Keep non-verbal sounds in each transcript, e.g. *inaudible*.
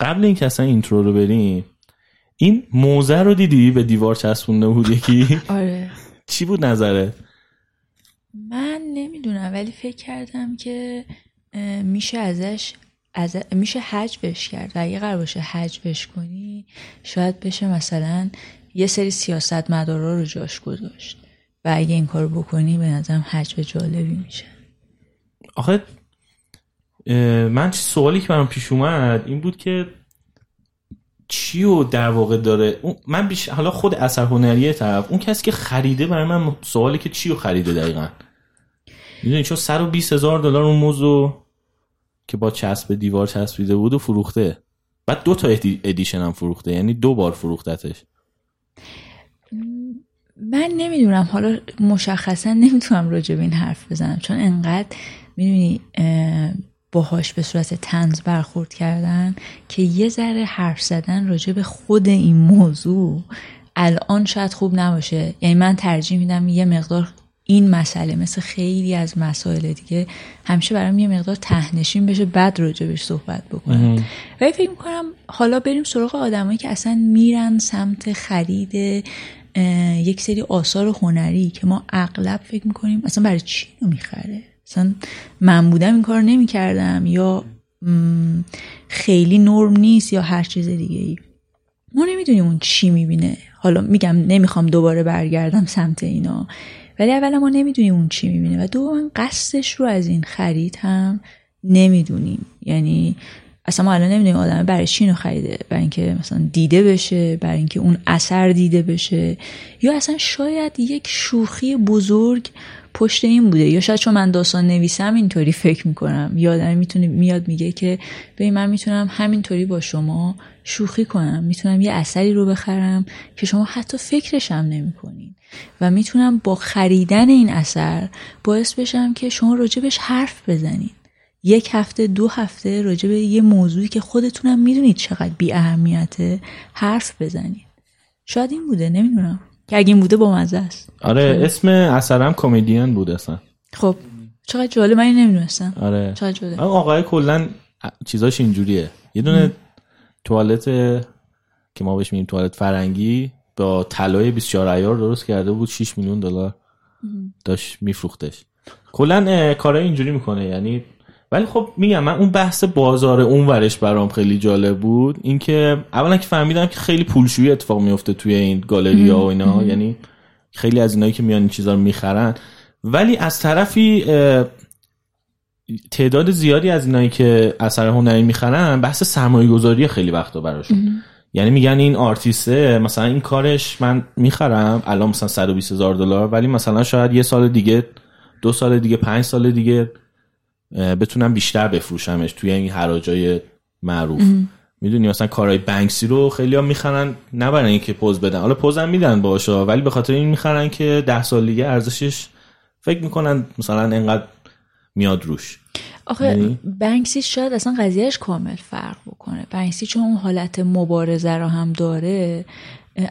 قبل اینکه اصلا اینترو رو بریم این موزه رو دیدی؟ به دیوار چسبونده بود یکی؟ *laughs* آره. چی بود نظره من نمی‌دونم ولی فکر کردم که میشه ازش از میشه حجبش کرد. و اگه قرار باشه حجبش کنی شاید بشه مثلا یه سری سیاست مدارا رو جاش گذاشت. و اگه این کار بکنی به نظرم حجب جالبی میشه. آخه من سوالی که برام پیش اومد این بود که چی و در واقع داره؟ من بیش حالا خود اثر هنری طرف. اون کسی که خریده برای من سوالی که چی رو خریده دقیقا؟ می‌دونی چون 120 هزار دلار اون موضوع که با چسب دیوار چسبیده بود و فروخته. بعد دو تا ادیشن هم فروخته یعنی دو بار فروختتش. من نمی‌دونم. حالا مشخصا نمی‌تونم راجع به این حرف بزنم چون انقدر می‌دونی باهاش به صورت تنز برخورد کردن که یه ذره حرف زدن راجع به خود این موضوع الان شاید خوب نباشه. یعنی من ترجیح میدم یه مقدار این مسئله مثل خیلی از مسائل دیگه همیشه برام یه مقدار تهنشین بشه بعد راجبش صحبت بکنم. ولی فکر می‌کنم حالا بریم سراغ آدمایی که اصلا میرن سمت خرید یک سری آثار هنری که ما اغلب فکر می‌کنیم اصلا برای چی رو می‌خره؟ اصلا من بودم این کار نمی‌کردم یا خیلی نرم نیست یا هر چیز دیگه ای ما نمی‌دونیم اون چی می‌بینه. حالا میگم نمی‌خوام دوباره برگردم سمت اینا. ولی اولا ما نمی‌دونیم اون چی می‌بینه و دوم قصدش رو از این خرید هم نمی‌دونیم. یعنی اصلا ما الان نمی‌دونیم آدم برای چی اینو خریده. برای اینکه مثلا دیده بشه برای اینکه اون اثر دیده بشه. یا اصلا شاید یک شوخی بزرگ پشت این بوده یا شاید چون من داستان نویسم اینطوری فکر می‌کنم. یادم می‌تونه میاد میگه که ببین من می‌تونم همینطوری با شما شوخی کنم می‌تونم یه اثری رو بخرم که شما حتی فکرشم نمی‌کنین و می‌تونم با خریدن این اثر باعث بشم که شما راجبش حرف بزنید یک هفته دو هفته راجب یه موضوعی که خودتونم می‌دونید چقدر بی اهمیته حرف بزنید شاید این بوده نمی‌دونم. که اگه این بوده با مزه است. آره اسم اثرم کمدین بود اصلا. خب. چقدر جالب من نمی‌دونستم. آره. چقدر جالب. آقای کلا چیزاش اینجوریه. یه دونه توالت که ما بهش میگیم توالت فرنگی با طلای 24 ایار درست کرده بود 6 میلیون دلار داشت میفروختش. کلا کارای اینجوری می‌کنه یعنی ولی خب میگم من اون بحث بازار اون ورش برام خیلی جالب بود. اینکه اولا که فهمیدم که خیلی پولشویی اتفاق میفته توی این گالری ها و اینا. یعنی خیلی از اینایی که میان این چیزا رو می‌خرن. ولی از طرفی تعداد زیادی از اینایی که اثر هنری می‌خرن بحث سرمایه گذاری خیلی وقتا براشون. یعنی میگن این آرتیسته مثلا این کارش من می‌خرم الان مثلا 120 هزار دلار ولی مثلا شاید یه سال دیگه دو سال دیگه پنج سال دیگه بتونم بیشتر بفروشمش توی این حراجای معروف. می‌دونی مثلا کارهای بنکسی رو خیلی ها می‌خرن نه برای اینکه پوز بدن. حالا پوزم میدن باشا ولی به خاطر این می‌خرن که ده سال دیگه ارزشش فکر می‌کنن مثلا انقدر میاد روش. آخه یعنی؟ بنکسی شاید اصلا قضیهش کامل فرق بکنه. بنکسی چون اون حالت مبارزه رو هم داره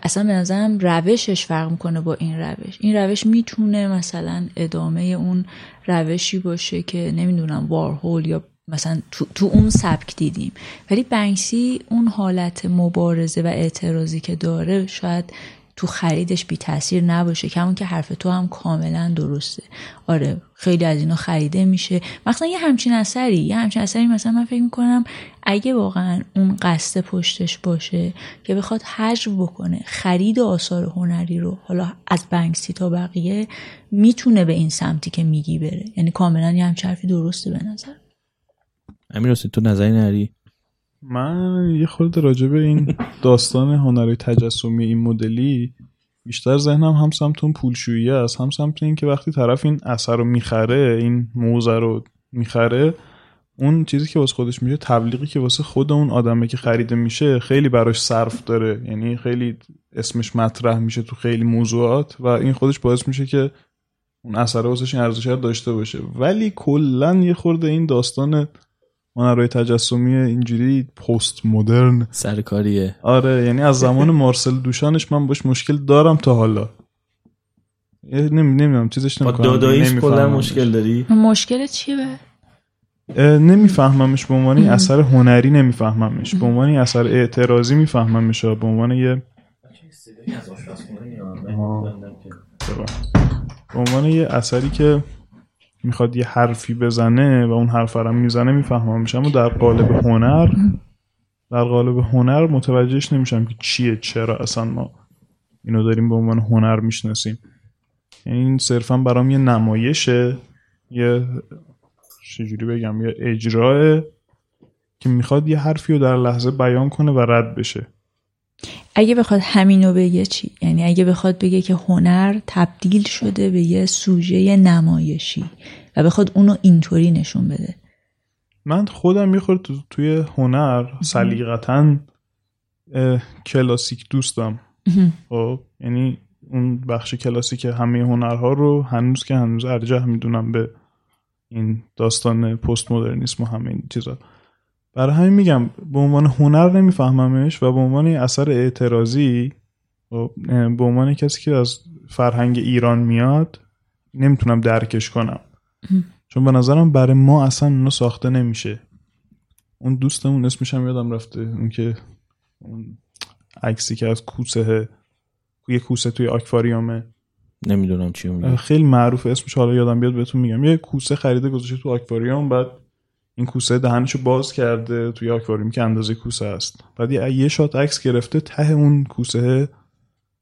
اصلا به نظرم روشش فرق می‌کنه با این روش. این روش می‌تونه مثلا ادامه اون روشی باشه که نمی‌دونم وارهول یا مثلا تو, تو اون سبک دیدیم. ولی بنکسی اون حالت مبارزه و اعتراضی که داره شاید تو خریدش بی تاثیر نباشه. که همون که حرف تو هم کاملا درسته. آره خیلی از اینا خریده میشه. مثلا یه همچین اثری یه همچین اثری مثلا من فکر می‌کنم اگه واقعا اون قصد پشتش باشه که بخواد حجب بکنه خرید آثار هنری رو حالا از بنکسی تا بقیه می‌تونه به این سمتی که میگی بره. یعنی کاملا یه همچین حرفی درسته به نظر. امیر تو نظری نری؟ من یه خورده راجع به این داستان هنری تجسمی این مدلی بیشتر ذهنم هم سمت اون پولشویی است هم سمت این که وقتی طرف این اثر رو می‌خره این موزه رو می‌خره اون چیزی که واسه خودش میشه تبلیغی که واسه خود اون آدمه که خریده میشه خیلی براش صرف داره. یعنی خیلی اسمش مطرح میشه تو خیلی موضوعات و این خودش باعث میشه که اون اثر واسش این ارزش داشته باشه. ولی کلا یه خورده این داستان هنرهای تجسمی اینجوری پست مدرن سرکاریه. آره یعنی از زمان *laughs* مارسل دوشانش من باش مشکل دارم تا حالا. نمی نمی‌دونم چیزش نمی‌کنم. با داداییش کلا مشکل داری؟ مشکل چیه نمیفهممش به عنوان اثر هنری نمیفهممش. به عنوان اثر اعتراضی میفهممش به عنوان یه به عنوان یه اثری که می‌خواد یه حرفی بزنه و اون حرف رو می‌زنه میفهممش اما در قالب هنر در قالب هنر متوجهش نمیشم که چیه چرا اصلا ما اینو داریم به عنوان هنر می‌شناسیم. یعنی این صرفا برام یه نمایشه یه چجوری بگم یه اجراه که می‌خواد یه حرفی رو در لحظه بیان کنه و رد بشه. اگه بخواد همینو بگه چی؟ یعنی اگه بخواد بگه که هنر تبدیل شده به یه سوژه نمایشی و بخواد اونو اینطوری نشون بده. من خودم می‌خورد تو توی هنر سلیقتا کلاسیک دوستم. خب یعنی اون بخش کلاسیک همه هنرها رو هنوز که هنوز ارجح می‌دونم به این داستان پست مدرنیسم و همه این چیزا. برای همین میگم به عنوان هنر نمیفهممش و به عنوان اثر اعتراضی خب، به عنوان کسی که از فرهنگ ایران میاد نمی‌تونم درکش کنم. چون به نظرم برای ما اصلا اونو ساخته نمیشه. اون دوستمون اسمش هم یادم رفته اون که اون عکسی که از کوسه یه کوسه توی آکواریومه. نمی‌دونم چی اون خیلی معروف اسمش حالا یادم بیاد بهتون میگم. یه کوسه خریده گذاشته تو آکواریوم بعد این کوسه دهنشو باز کرده توی آکواریوم که اندازه کوسه است. بعد یه شات عکس گرفته ته اون کوسه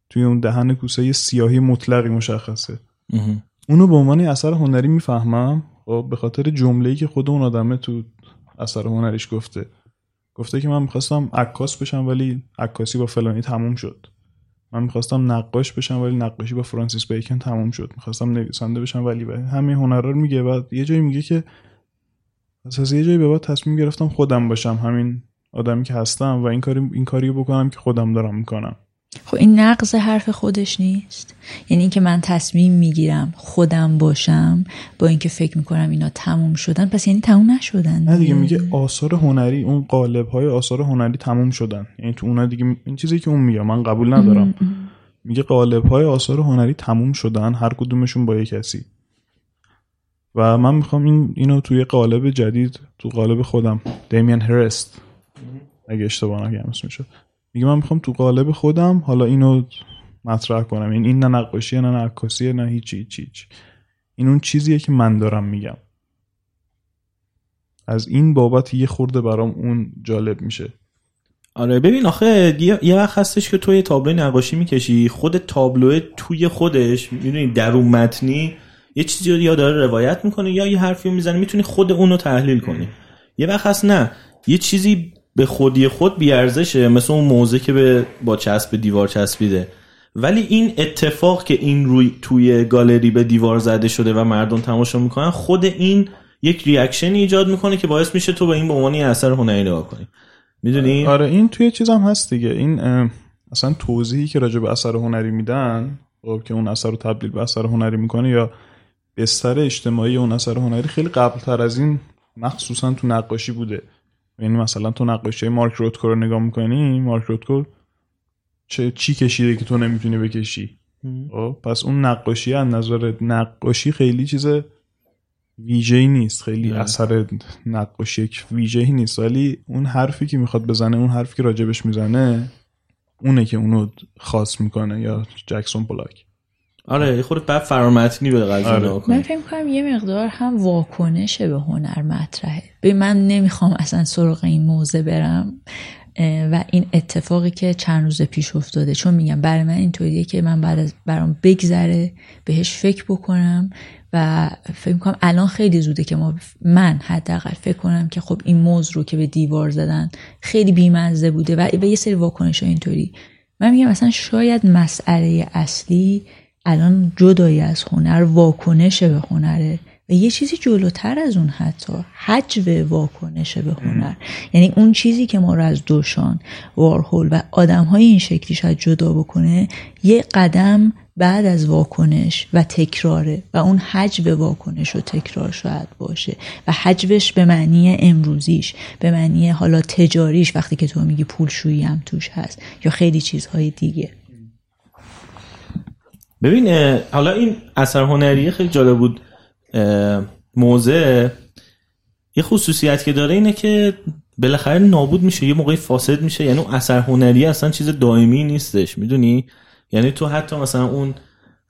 توی اون دهن کوسه یه سیاهی مطلقی مشخصه. اونو به عنوان اثر هنری می‌فهمم. خب به خاطر جمله‌ای که خود اون آدمه تو اثر هنریش گفته. گفته که من می‌خواستم عکاس بشم ولی عکاسی با فلانی تموم شد. من می‌خواستم نقاش بشم ولی نقاشی با فرانسیس بیکن تموم شد. می‌خواستم نویسنده بشم ولی همه هنرها رو میگه. و یه جایی میگه که از یه جایی به بعد تصمیم گرفتم خودم باشم همین آدمی که هستم و این کاری این کاریو بکنم که خودم دارم می‌کنم. خب این نقض حرف خودش نیست؟ یعنی اینکه من تصمیم می‌گیرم خودم باشم با اینکه فکر می‌کنم اینا تموم شدن پس یعنی تموم نشدن نه دیگه میگه آثار هنری اون قالب های آثار هنری تموم شدن. یعنی تو اونا دیگه این چیزی که اون میگه من قبول ندارم. میگه قالب های آثار هنری تموم شدن هر کدومشون با یک کسی. و من می‌خوام این اینو توی قالب جدید تو قالب خودم دیمین هرست اگه اشتباه نگم اسمش میگه من می‌خوام تو قالب خودم حالا اینو مطرح کنم. این این نه نقاشیه نه عکاسیه نه هیچی هیچ این اون چیزیه که من دارم میگم. از این بابت یه خورده برام اون جالب میشه. آره ببین آخه یه وقت هستش که تو یه تابلو نقاشی می‌کشی. خود تابلو توی خودش می‌دونی درون متنی یه چیزی رو یا داره روایت می‌کنه یا یه حرفی می‌زنه می‌تونی خود اونو تحلیل کنی. یه وقت هست نه یه چیزی به خودی خود بیارزشه مثل اون موزه که به با چسب دیوار چسبیده. ولی این اتفاق که این روی توی گالری به دیوار زده شده و مردم تماشا می‌کنن خود این یک ریاکشن ایجاد می‌کنه که باعث میشه تو به این به عنوان اثر هنری نگاه کنی. می‌دونی؟ آره این توی چیزم هست دیگه. این اصلا توضیحی که راجع به اثر هنری میدن خب که اون اثر رو تبدیل به اثر هنری می‌کنه یا بستر اجتماعی اون اثر هنری خیلی قبل تر از این مخصوصا تو نقاشی بوده. یعنی مثلا تو نقاشی مارک روتکو رو نگاه می‌کنی مارک روتکو چه چی کشیده که تو نمی‌تونی بکشی؟ خب، پس اون نقاشی از نظر نقاشی خیلی چیز ویژه‌ای نیست. خیلی اثر نقاشی ویژه‌ای نیست. ولی اون حرفی که می‌خواد بزنه اون حرفی که راجبش می‌زنه اونه که اونو خاص می‌کنه یا جکسون پولاک آره خود بعد فرامتنی به قضیه آره. من فکر کنم یه مقدار هم واکنش به هنر مطرحه. به من نمی‌خوام اصلا سراغ این موزه برم و این اتفاقی که چند روز پیش افتاده. چون میگم برای من اینطوریه که من بعد از برام بگذره بهش فکر بکنم و فکر کنم الان خیلی زوده که ما من حداقل فکر کنم که خب این موز رو که به دیوار زدن خیلی بیمزه بوده و به یه سری واکنش اینطوری. من میگم مثلا شاید مسئله اصلی الان جدایی از هنر واکنش به هنره و یه چیزی جلوتر از اون حتی حجو واکنش به هنر یعنی اون چیزی که ما رو از دوشان وارهول و آدم های این شکلی شاید جدا بکنه یه قدم بعد از واکنش و تکراره. و اون حجو واکنش و تکرار شاید باشه. و حجوش به معنی امروزیش به معنی حالا تجاریش وقتی که تو میگی پولشویی هم توش هست. یا خیلی چیزهای دیگه. ببین حالا این اثر هنری خیلی جالب بود. موزه یه خصوصیت که داره اینه که بالاخره نابود میشه یه موقعی فاسد میشه. یعنی اون اثر هنری اصلا چیز دائمی نیستش می‌دونی؟ یعنی تو حتی مثلا اون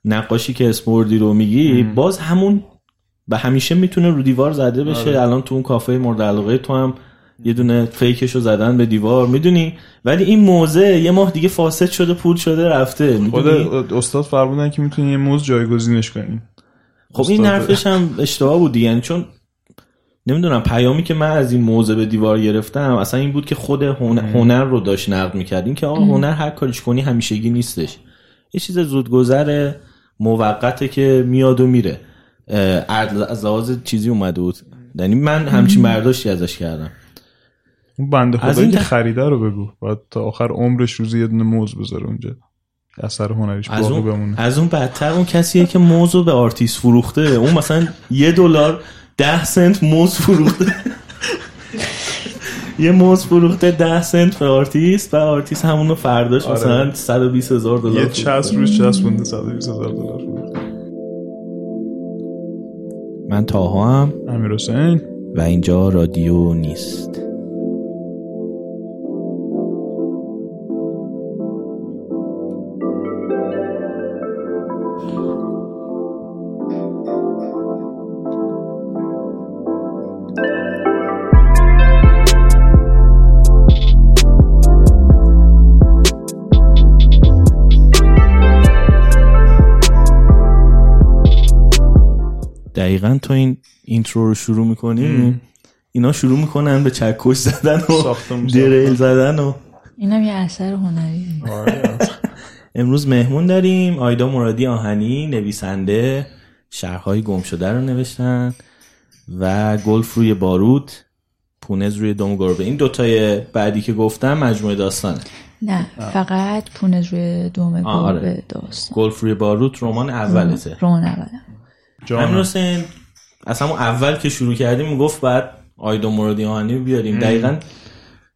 نقاشی که اسپوردی رو میگی باز همون به همیشه می‌تونه رو دیوار زده بشه. آره. الان تو اون کافه مورد علاقه تو هم یه دونه فیکش رو زدن به دیوار می‌دونی؟ ولی این موزه یه ماه دیگه فاسد شده پول شده رفته خود استاد فرمودن که می‌تونی یه موز جایگزینش کنی. خب این حرفش هم اشتباه بود دیگه. یعنی چون نمی‌دونم پیامی که من از این موزه به دیوار گرفتم اصلا این بود که خود هنر, هنر رو داشت نقد می‌کرد. این که آقا هنر هر کاریش کنی همیشگی نیستش. یه چیز زودگذر موقته که میاد و میره. از لحاظ چیزی اومده بود. یعنی من همچین برداشتی ازش کردم. اون بنده خدایی این که خریده رو بگو. باید تا آخر عمرش روزی یه دونه موز بذاره اونجا. اثر هنریش از باقی اون, بمونه. از اون بدتر اون کسیه که موز رو به آرتیست فروخته. اون مثلا یه دلار ده سنت موز فروخته. *laughs* یه موز فروخته ده سنت به آرتیست و آرتیست همونو فرداش آره. مثلا 120 هزار دلار یه. چسب روش چسبونده 120 هزار دلار من تاها هم امیر حسین. و اینجا رادیو نیست. اینترو رو شروع می‌کنی اینا شروع می‌کنن به چکش زدن و دریل زدن و اینم یه اثر هنری. آره. امروز مهمون داریم. آیدا مرادی آهنی نویسنده شهرهای گم شده رو نوشتن و گلف روی بارود پونز روی دم گربه. این دوتای بعدی که گفتم مجموعه داستانه. نه فقط پونز روی دم آه، آره. گربه داستان. گلف روی بارود رمان اولته رمان اولت امیر اصلا اون اول که شروع کردیم می‌گفت بعد آیدا مرادی آهنی بیاریم. دقیقا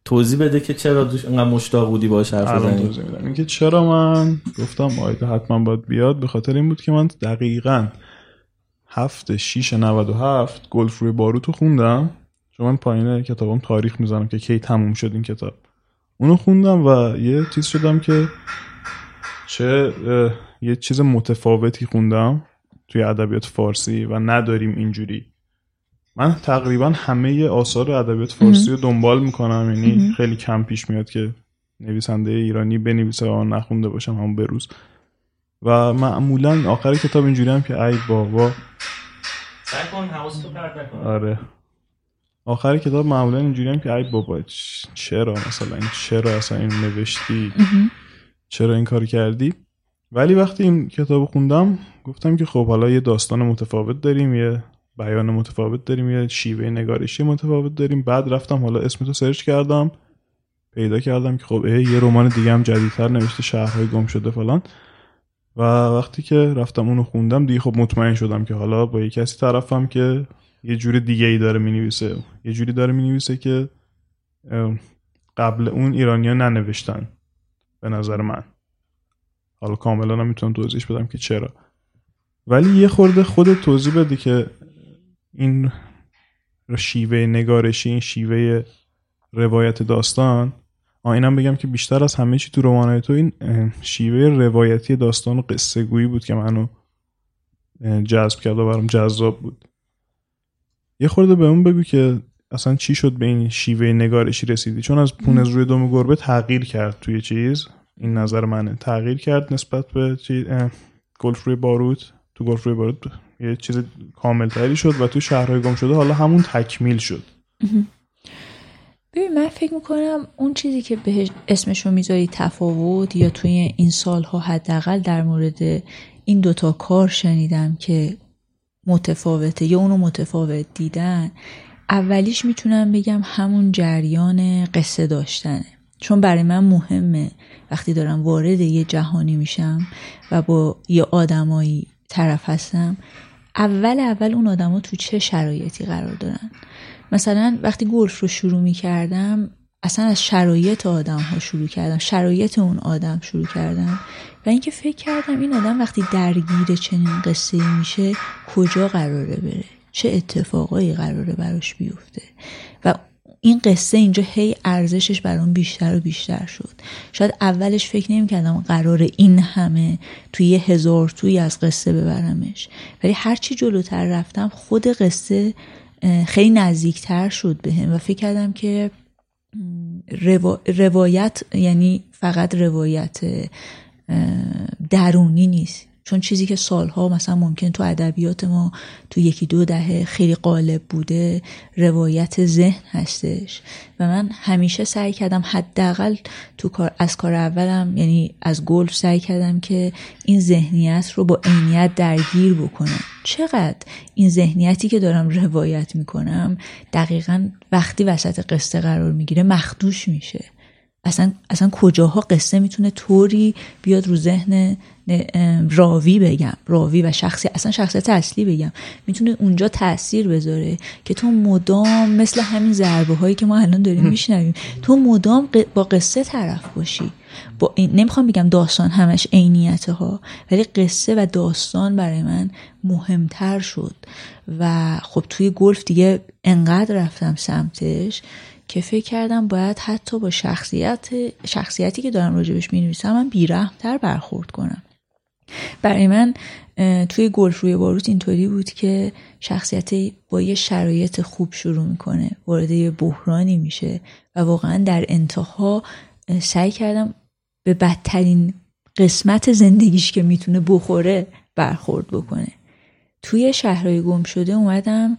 توضیح بده که چرا دوش انقدر مشتاق بودی باش حرف بزنی. اینکه چرا من گفتم آیدا حتما باید بیاد به خاطر این بود که من دقیقا هفت شیش 97 گلف روی باروتو خوندم. چون من پایین کتابم تاریخ می‌زنم که کی تموم شد این کتاب. اونو خوندم و یه چیز شدم که چه یه چیز متفاوتی خوندم. توی ادبیات فارسی و نداریم اینجوری. من تقریبا همه آثار ادبیات فارسی رو دنبال می‌کنم. یعنی خیلی کم پیش میاد که نویسنده ایرانی بنویسه و من نخونده باشم همون بروز و معمولا آخر کتاب اینجوری هم که ای بابا. آره. آخر کتاب معمولا اینجوری هم که ای بابا چرا مثلا؟ این چرا اصلا این نوشتی؟ چرا این کار کردی؟ ولی وقتی این کتاب خوندم گفتم که خب حالا یه داستان متفاوت داریم یه بیان متفاوت داریم یه شیوه نگارشی متفاوت داریم. بعد رفتم حالا اسمتو سرچ کردم پیدا کردم که خب یه رمان دیگه هم جدیدتر نوشته شهرهای گم شده فلان. و وقتی که رفتم اونو خوندم دیگه خب مطمئن شدم که حالا با یه کسی طرفم که یه جور دیگه ای داره می‌نویسه. یه جوری داره می‌نویسه که قبل اون ایرانیا ننوشتن به نظر من. حالا کاملا هم می‌تونم توضیحش بدم که چرا. ولی یه خورده خود توضیح بده که این شیوه نگارشی این شیوه روایت داستان آه اینم بگم که بیشتر از همه چی تو رمانای تو این شیوه روایتی داستان و قصه گویی بود که منو جذب کرد و برام جذاب بود. یه خورده به اون بگو که اصلا چی شد به این شیوه نگارشی رسیدی؟ چون از پونز روی دم گربه تغییر کرد توی چیز. این نظر منه. تغییر کرد نسبت به گلف روی باروت. تو گلف روی باروت یه چیز کاملتری شد و تو شهرهای گم شده حالا همون تکمیل شد. ببین من فکر می‌کنم اون چیزی که بهش اسمشو می‌ذاری تفاوت یا توی این سالها حداقل در مورد این دوتا کار شنیدم که متفاوته یا اونو متفاوت دیدن اولیش می‌تونم بگم همون جریان قصه داشتنه. چون برای من مهمه. وقتی دارم وارد یه جهانی میشم و با یه آدمایی طرف هستم اول اول اون آدما تو چه شرایطی قرار دارن؟ مثلا وقتی گلف رو شروع می کردم اصلا از شرایط آدم ها شروع کردم شرایط اون آدم شروع کردم. و اینکه فکر کردم این آدم وقتی درگیر چنین قصه میشه کجا قراره بره؟ چه اتفاقایی قراره براش بیفته؟ این قصه اینجا هی ارزشش برام بیشتر و بیشتر شد. شاید اولش فکر نمی‌کردم قرار این همه توی یه هزار توی از قصه ببرمش. ولی هرچی جلوتر رفتم خود قصه خیلی نزدیکتر شد بهم و فکر کردم که روایت یعنی فقط روایت درونی نیست. چون چیزی که سالها مثلا ممکن تو ادبیات ما تو یکی دو دهه خیلی غالب بوده روایت ذهن هستش. و من همیشه سعی کردم حداقل تو کار از کار اولم یعنی از گلف سعی کردم که این ذهنیت رو با عینیت درگیر بکنم. چقدر این ذهنیتی که دارم روایت می‌کنم دقیقا وقتی وسط قصه قرار می‌گیره مخدوش میشه. اصلا, اصلا کجاها قصه می‌تونه طوری بیاد رو ذهن راوی بگم. راوی و شخصی اصلا شخصیت اصلی بگم. می‌تونه اونجا تاثیر بذاره که تو مدام مثل همین ضربه هایی که ما الان داریم میشنویم تو مدام با قصه طرف باشی. با این نمی‌خوام بگم داستان همش عینیت ها ولی قصه و داستان برای من مهمتر شد. و خب توی گلف دیگه انقدر رفتم سمتش که فکر کردم باید حتی با شخصیت شخصیتی که دارم راجبش می نویسم من بیرحمتر برخورد کنم. برای من توی گلف روی باروت اینطوری بود که شخصیت با یه شرایط خوب شروع می‌کنه وارد یه بحرانی میشه و واقعا در انتها سعی کردم به بدترین قسمت زندگیش که می‌تونه بخوره برخورد بکنه. توی شهرهای گم شده اومدم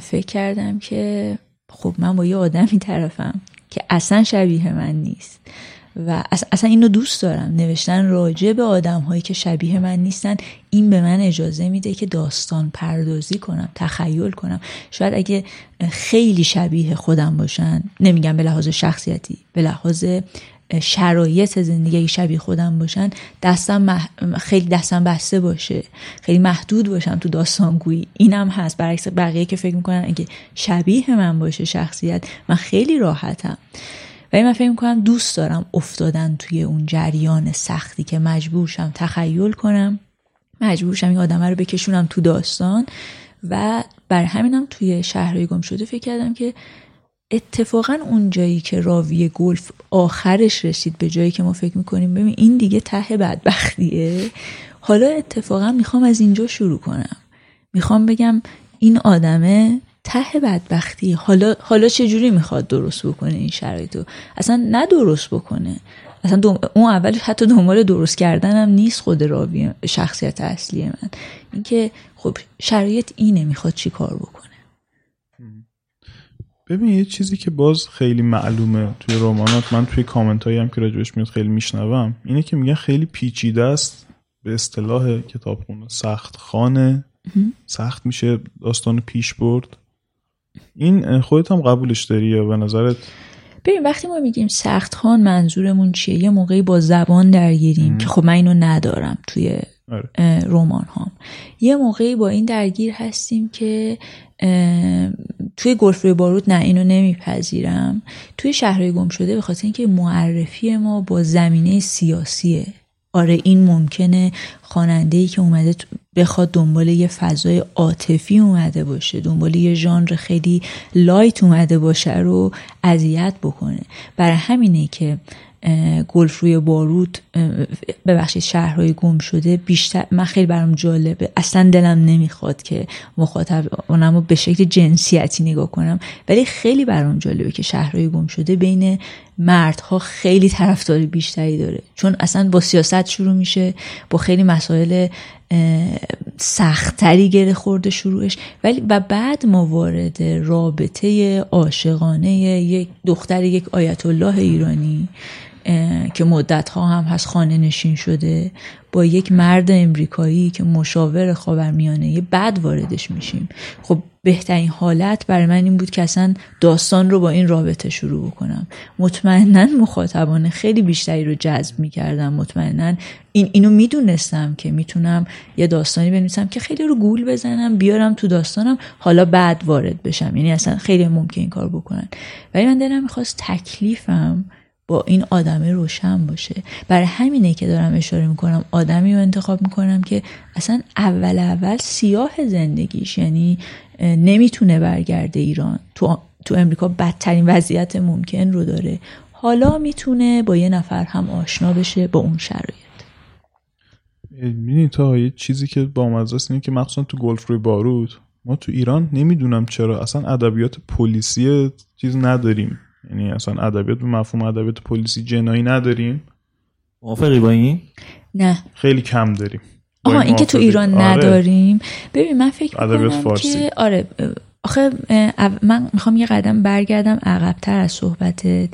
فکر کردم که خب من با یه آدمی طرفم که اصلا شبیه من نیست و اصلا اینو دوست دارم. نوشتن راجع به آدم هایی که شبیه من نیستن این به من اجازه میده که داستان پردازی کنم تخیل کنم. شاید اگه خیلی شبیه خودم باشن نمیگم به لحاظ شخصیتی به لحاظ شرایط زندگی شبیه خودم باشن دستم خیلی دستم بسته باشه خیلی محدود باشم تو داستانگویی اینم هست. برعکس بقیه که فکر می‌کنن اگه شبیه من باشه شخصیت من خیلی راحتم. ولی من فکر می‌کنم دوست دارم افتادن توی اون جریان سختی که مجبورشم تخیل کنم. مجبورشم این آدمه رو بکشونم تو داستان. و بر همینم توی شهرهای گم شده فکر کردم که اتفاقا اون جایی که راوی گلف آخرش رسید به جایی که ما فکر می‌کنیم ببین این دیگه ته بدبختیه. حالا اتفاقا می‌خوام از اینجا شروع کنم. می‌خوام بگم این آدمه ته بدبختی حالا حالا چه جوری می‌خواد درست بکنه این شرایطو اصلا نه درست بکنه. اصلا اون اول حتی دنبال درست کردنم نیست خود راوی شخصیت اصلی من. اینکه خب شرایط اینه می‌خواد چی کار بکنه. ببین یه چیزی که باز خیلی معلومه توی رمانات من توی کامنت هایی هم که راجبش میاد خیلی میشنوم اینه که میگن خیلی پیچیده است به اصطلاح کتابخونه. سخت خانه سخت میشه داستان پیش برد. این خودت هم قبولش داری یا به نظرت؟ ببین وقتی ما میگیم سخت خان منظورمون چیه؟ یه موقعی با زبان درگیریم که خب من اینو ندارم توی. رمان هام. یه موقعی با این درگیر هستیم که توی گلف روی بارود نه اینو نمیپذیرم. توی شهرهای گم شده به خاطر اینکه معرفی ما با زمینه سیاسیه. آره این ممکنه خواننده ای که اومده بخواد دنبال یه فضای عاطفی اومده باشه دنبال یه ژانر خیلی light اومده باشه رو اذیت بکنه. برای همینه که گلف روی بارود ببخشید شهرهای گم شده بیشتر من خیلی برام جالبه. اصلا دلم نمی‌خواد که مخاطب اونم به شکل جنسیتی نگاه کنم. ولی خیلی برام جالبه که شهرهای گم شده بین مردها خیلی طرفداری بیشتری داره. چون اصلا با سیاست شروع میشه با خیلی مسائل سختتری گره خورده شروعش. ولی و بعد ما وارد رابطه عاشقانه یک دختر یک آیت الله ایرانی که مدت ها هم هست خانه نشین شده با یک مرد امریکایی که مشاور خاورمیانه بعد واردش میشیم. خب بهترین حالت برای من این بود که اصلا داستان رو با این رابطه شروع بکنم. مطمئنا مخاطبان خیلی بیشتری رو جذب می‌کردم. مطمئنا این اینو می‌دونستم که می‌تونم یه داستانی بنویسم که خیلی رو گول بزنم بیارم تو داستانم حالا بعد وارد بشم. یعنی اصلا خیلی ممکن این کار بکنن. ولی من دلم می‌خواست تکلیفم با این آدمه روشن باشه. برای همینه که دارم اشاره می‌کنم آدمی رو انتخاب می‌کنم که اصلا اول اول سیاه زندگیش یعنی نمی‌تونه برگرده ایران. تو, تو امریکا بدترین وضعیت ممکن رو داره. حالا می‌تونه با یه نفر هم آشنا بشه با اون شرایط. می‌دونی تا یه چیزی که با مزاست اینه که مخصوصا تو گلف روی بارود ما تو ایران نمی‌دونم چرا اصلا ادبیات پلیسی چیز نداریم. یعنی اصلا ادبیات به مفهوم ادبیات پلیسی جنایی نداریم. موافقی با این؟ نه. خیلی کم داریم. آها این که تو ایران آره. نداریم. ببین من فکر می‌کنم که آره آخه من می‌خوام یه قدم برگردم عقبتر از صحبتت.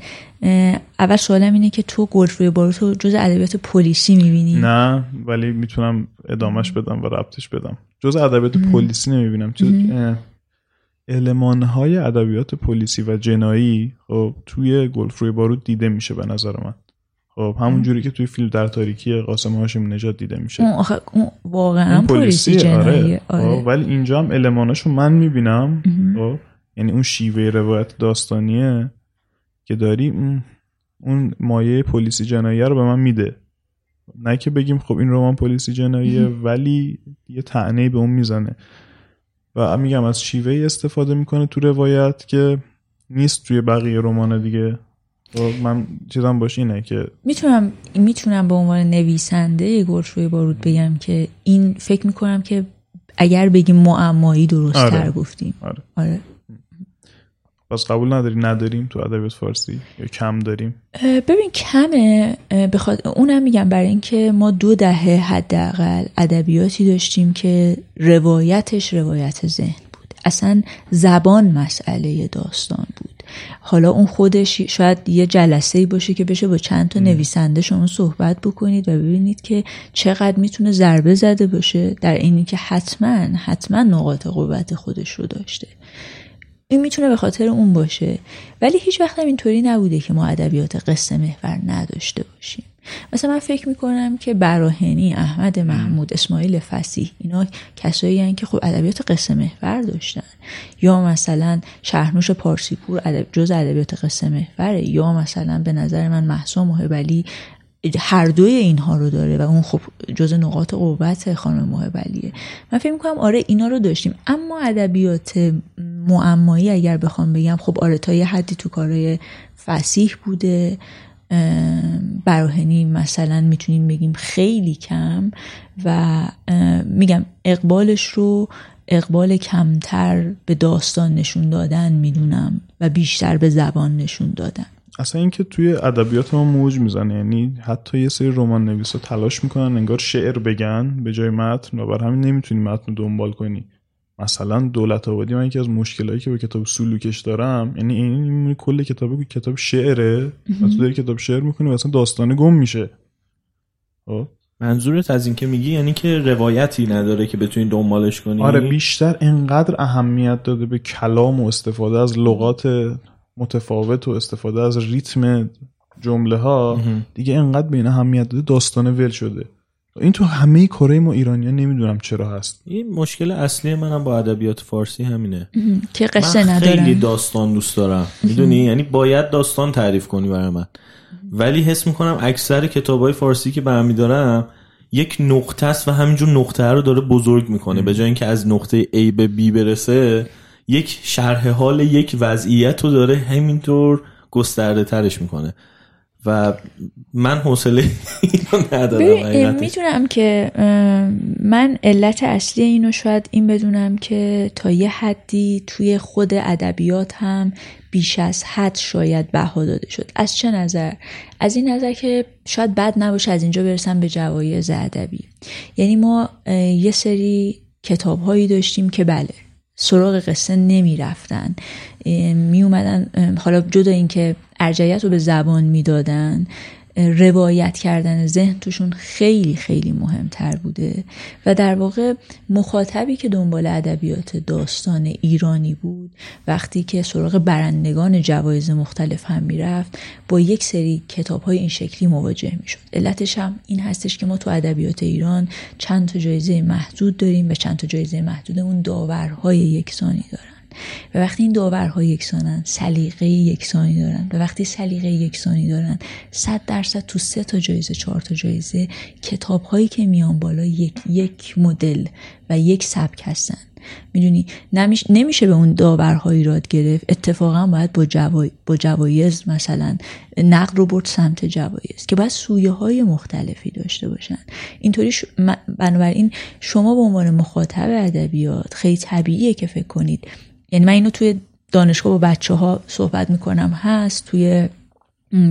اول سوالم اینه که تو گلف روی بارو تو جز ادبیات پلیسی می‌بینی؟ نه ولی می‌تونم ادامش بدم و ربطش بدم. جز ادبیات پلیسی نمی‌بینم. علمان های ادبیات پلیسی و جنایی خب توی گلف روی بارود دیده میشه به نظر من. خب همون جوری که توی فیلم در تاریکی قاسم هاشم نجات دیده میشه. اون, آخه اون واقعا پلیسی جنایی آره. آره. خب، ولی اینجا هم الماناشو من می‌بینم. خب یعنی اون شیوه روایت داستانیه که داری اون, اون مایه پلیسی جنایی رو به من میده. نه که بگیم خب این رمان پلیسی جناییه ولی یه تعنی به اون می‌زنه. و میگم از شیوه استفاده می‌کنه تو روایت که نیست توی بقیه رمان دیگه خب من چیزم باشه اینه که می‌تونم می‌تونم به عنوان نویسنده روی بارود بگم که این فکر می‌کنم که اگر بگیم معمایی درست تر آره. گفتیم آره. آره. پس قبول نداری نداریم تو ادبیات فارسی یا کم داریم؟ ببین کمه بخواد اونم میگم برای اینکه ما دو دهه حداقل ادبیاتی داشتیم که روایتش روایت ذهن بود. اصلا زبان مسئله داستان بود. حالا اون خودش شاید یه جلسه باشه که بشه با چند تا نویسنده شما صحبت بکنید و ببینید که چقدر می‌تونه ضربه زده باشه در اینی که حتما حتما نقاط قوت خودش رو داشته. این می‌تونه به خاطر اون باشه. ولی هیچ وقت هم اینطوری نبوده که ما ادبیات قصه محور نداشته باشیم. مثلا من فکر می‌کنم که براهنی احمد محمود اسماعیل فسیح اینا کسایی هن که خب ادبیات قصه محور داشتن. یا مثلا شهرنوش پارسیپور جز ادبیات قصه محوره. یا مثلا به نظر من محسا محبلی هر دوی اینها رو داره و اون خب جز نقاط قوت خانم محبلیه. من فکر می‌کنم آره اینا رو داشتیم. اما ادبیات معمایی اگر بخوام بگم خب آره تا یه حدی تو کارهای فسیح بوده. براهنی مثلا می‌تونیم بگیم خیلی کم و میگم اقبالش رو اقبال کمتر به داستان نشون دادن می‌دونم و بیشتر به زبان نشون دادن. اصلا اینکه توی ادبیات ما موج می‌زنه یعنی حتی یه سری رمان نویسا تلاش می‌کنن انگار شعر بگن به جای متن و بر همین نمی‌تونی متن دنبال کنی. مثلا دولت آبادی من یکی از مشکلایی که با کتاب سلوکش دارم یعنی این کل کتاب کتاب شعره. و تو داری کتاب شعر می‌کنی و اصلا داستانه گم میشه. خب؟ منظورت از این که میگی یعنی که روایتی نداره که بتونی دنبالش کنی؟ آره بیشتر انقدر اهمیت داده به کلام و استفاده از لغات متفاوت و استفاده از ریتم جمله ها دیگه انقدر به این اهمیت داده داستانه ول شده. این تو همه کره ما ایرانی نمی‌دونم چرا هست. این مشکل اصلی منم با ادبیات فارسی همینه. که قصه من خیلی داستان دوست دارم. می‌دونی؟ یعنی باید داستان تعریف کنی برای من. ولی حس می‌کنم اکثر کتاب های فارسی که برمیدارم یک نقطه است و همینجور نقطه رو داره بزرگ می‌کنه. به جای اینکه از نقطه A به B برسه یک شرح حال یک وضعیت رو داره همینطور گسترده ترش می‌کنه. و من حوصله اینو ندارم می‌تونم که من علت اصلی اینو شاید این بدونم که تا یه حدی توی خود ادبیات هم بیش از حد شاید بها داده شد. از چه نظر؟ از این نظر که شاید بد نباشه از اینجا برسم به جوایز ادبی. یعنی ما یه سری کتاب هایی داشتیم که بله سراغ قصه نمی رفتن می اومدن حالا جدا اینکه ارجعیت رو به زبان می‌دادن. روایت کردن ذهن توشون خیلی خیلی مهمتر بوده و در واقع مخاطبی که دنبال ادبیات داستان ایرانی بود وقتی که سراغ برندگان جوایز مختلف هم می‌رفت با یک سری کتاب های این شکلی مواجه می‌شد. علتش هم این هستش که ما تو ادبیات ایران چند تا جایزه محدود داریم و چند تا جایزه محدودمون داورهای یکسانی دارن. و وقتی این داورها یکسانن سلیقه یکسانی دارن. و وقتی سلیقه یکسانی دارن صد درصد تو سه تا جایزه چهار تا جایزه کتاب هایی که میان بالا یک یک مدل و یک سبک هستن. می‌دونی؟ نمیشه به اون داورها ایراد گرفت. اتفاقا باید با, جوای... با جوایز مثلا نقد رو برد سمت جوایز که باید سویه های مختلفی داشته باشن. اینطوری ش... بنابراین شما به عنوان مخاطب ادبیات خیلی طبیعیه که فکر کنید یعنی من اینو توی دانشگاه با بچه ها صحبت می‌کنم. هست توی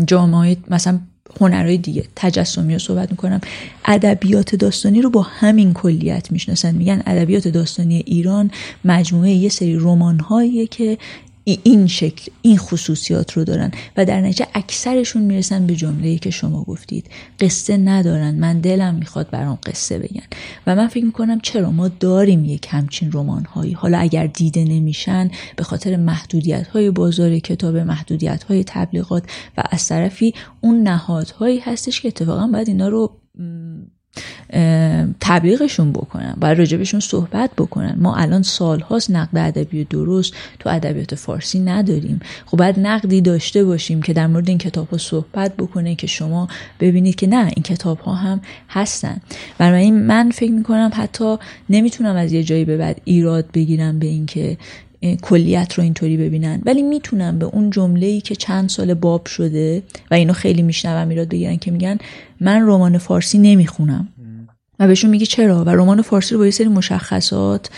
جامعه مثلا هنرهای دیگه تجسمی رو صحبت می‌کنم. ادبیات داستانی رو با همین کلیت می‌شناسن. میگن ادبیات داستانی ایران مجموعه یه سری رمان که این شکل این خصوصیات رو دارن و در نتیجه اکثرشون می‌رسن به جمله که شما گفتید. قصه ندارن. من دلم می‌خواد برام قصه بگن. و من فکر می‌کنم چرا ما داریم یک همچین رمان هایی حالا اگر دیده نمیشن به خاطر محدودیت های بازار کتاب محدودیت های تبلیغات و از طرفی اون نهادهایی هستش که اتفاقا باید اینا رو تبلیغشون بکنن باید راجبشون صحبت بکنن. ما الان سالهاست نقد ادبی درست تو ادبیات فارسی نداریم. خب باید نقدی داشته باشیم که در مورد این کتاب ها صحبت بکنه که شما ببینید که نه این کتاب ها هم هستن. بنابراین من فکر می‌کنم حتی نمی‌تونم از یه جایی به بعد ایراد بگیرم به اینکه کلیت رو اینطوری ببینن. ولی می‌تونم به اون جمله ای که چند سال باب شده و اینو خیلی میشنوم ایراد بگیرن که میگن من رمان فارسی نمی‌خونم. و بهشون میگه چرا؟ و رمان فارسی رو با یه سری مشخصات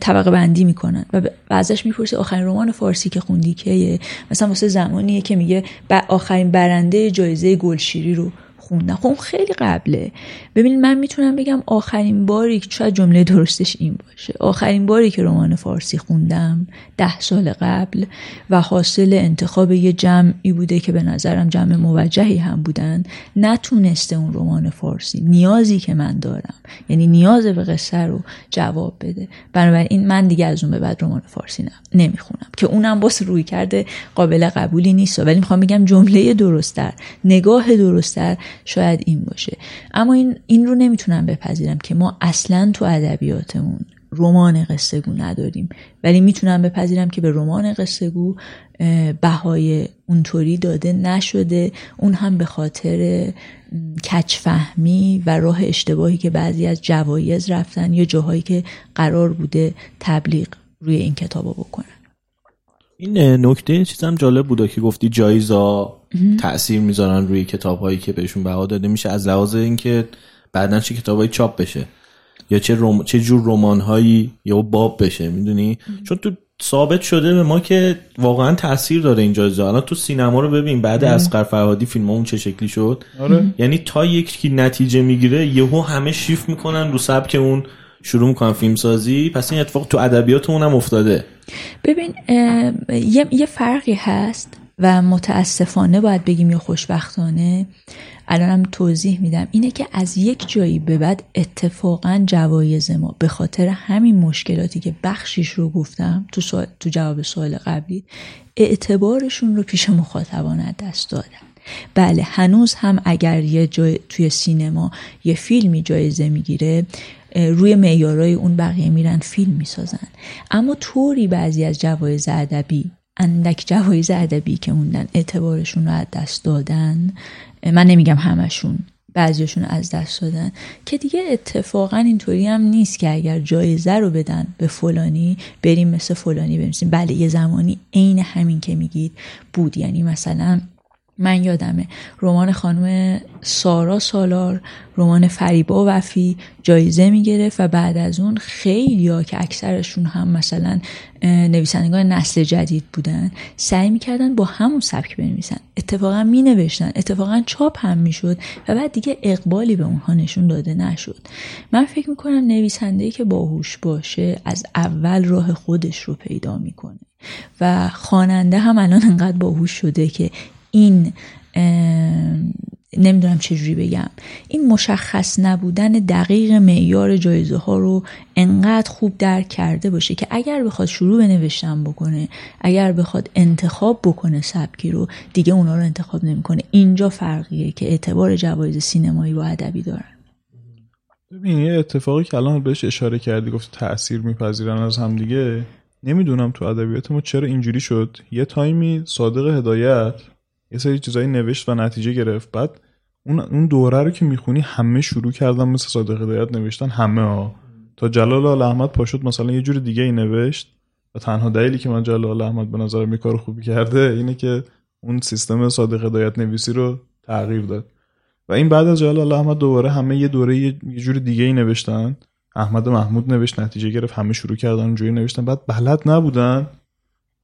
طبقه بندی می‌کنن. و ازش می‌پرسی آخرین رمان فارسی که خوندی کیه؟ مثلا واسه زمانیه که میگه آخرین برنده جایزه گلشیری رو خوندم. خب خیلی قبله. ببینید من می‌تونم بگم آخرین باری که شاید جمله درستش این باشه. آخرین باری که رمان فارسی خوندم ده سال قبل و حاصل انتخاب یه جمعی بوده که به نظرم جمع موجهی هم بودن. نتونسته اون رمان فارسی. نیازی که من دارم. یعنی نیاز به قصه رو جواب بده. بنابراین من دیگه از اون به بعد رمان فارسی نمی‌خونم. که اونم باز روی کرده قابل قبولی نیست. ولی می‌خوام بگم جمله درستتر نگاه درستتر شاید این باشه. اما این, این رو نمی‌تونم بپذیرم که ما اصلا تو ادبیاتمون رمان قصه گو نداریم. ولی می‌تونم بپذیرم که به رمان قصه گو بهای اونطوری داده نشده. اون هم به خاطر کچفهمی و راه اشتباهی که بعضی از جوایز رفتن یا جاهایی که قرار بوده تبلیغ روی این کتاب بکنن. این نکته چیزم جالب بوده که گفتی جایزا تاثیر می‌ذارن روی کتاب هایی که بهشون بها داده میشه از لحاظ اینکه بعدا چه کتابایی چاپ بشه یا چه روم... چه جور رمان هایی یا باب بشه می‌دونی؟ چون تو ثابت شده به ما که واقعا تاثیر داره این جایزه الان تو سینما رو ببین بعد از فرهادی فیلم اون چه شکلی شد؟ آره. یعنی تا یکی نتیجه می‌گیره یهو همه شیفت می‌کنن رو سبک اون شروع می‌کنن فیلم سازی پس این اتفاق تو ادبیاتمون هم افتاده. ببین یه،, یه فرقی هست و متاسفانه باید بگیم یا خوشبختانه الانم توضیح میدم. اینه که از یک جایی به بعد اتفاقا جوایز ما به خاطر همین مشکلاتی که بخشیش رو گفتم تو, تو جواب سوال قبلی اعتبارشون رو پیش مخاطبان دست دادن. بله هنوز هم اگر یه جای توی سینما یه فیلمی جایزه می‌گیره روی معیارای اون بقیه میرن فیلم می‌سازن. اما طوری بعضی از جوایز ادبی اندک جوایز ادبی که موندن اعتبارشون رو از دست دادن من نمیگم همشون بعضیشون از دست دادن که دیگه اتفاقا اینطوری هم نیست که اگر جایزه رو بدن به فلانی بریم مثل فلانی بنویسیم. بله یه زمانی عین همین که میگید بود. یعنی مثلا من یادمه. رمان خانم سارا سالار رمان فریبا وفی جایزه می‌گرفت و بعد از اون خیلی ها که اکثرشون هم مثلا نویسندگان نسل جدید بودن سعی می‌کردن با همون سبک بنویسن. اتفاقا می نوشتن اتفاقا چاپ هم می‌شد و بعد دیگه اقبالی به اونها نشون داده نشد. من فکر می‌کنم نویسنده که باهوش باشه از اول راه خودش رو پیدا می‌کنه. و خواننده هم الان انقدر باهوش شده که این نمی‌دونم چجوری بگم. این مشخص نبودن دقیق معیار جایزه ها رو انقدر خوب درک کرده باشه که اگر بخواد شروع به نوشتن بکنه اگر بخواد انتخاب بکنه سبکی رو دیگه اونا رو انتخاب نمی‌کنه. اینجا فرقیه که اعتبار جوایز سینمایی با ادبی دارن. ببین یه اتفاقی که الان بهش اشاره کردی گفت تاثیر میپذیرن از هم دیگه. نمی‌دونم تو ادبیات ما چرا اینجوری شد. یه تایمی صادق هدایت یه سری چیزایی نوشت و نتیجه گرفت. بعد اون اون دوره رو که می‌خونی همه شروع کردن مثل صادق هدایت نوشتن همه ها. تا جلال آل احمد پاشد مثلا یه جور دیگه ای نوشت. و تنها دلیلی که من جلال احمد به نظر می کار خوبی کرده اینه که اون سیستم صادق هدایت نویسی رو تغییر داد. و این بعد از جلال احمد دوباره همه یه دوره یه جور دیگه ای نوشتن. احمد محمود نوشت نتیجه گرفت همه شروع کردن اونجوری نوشتن. بعد بلد نبودن.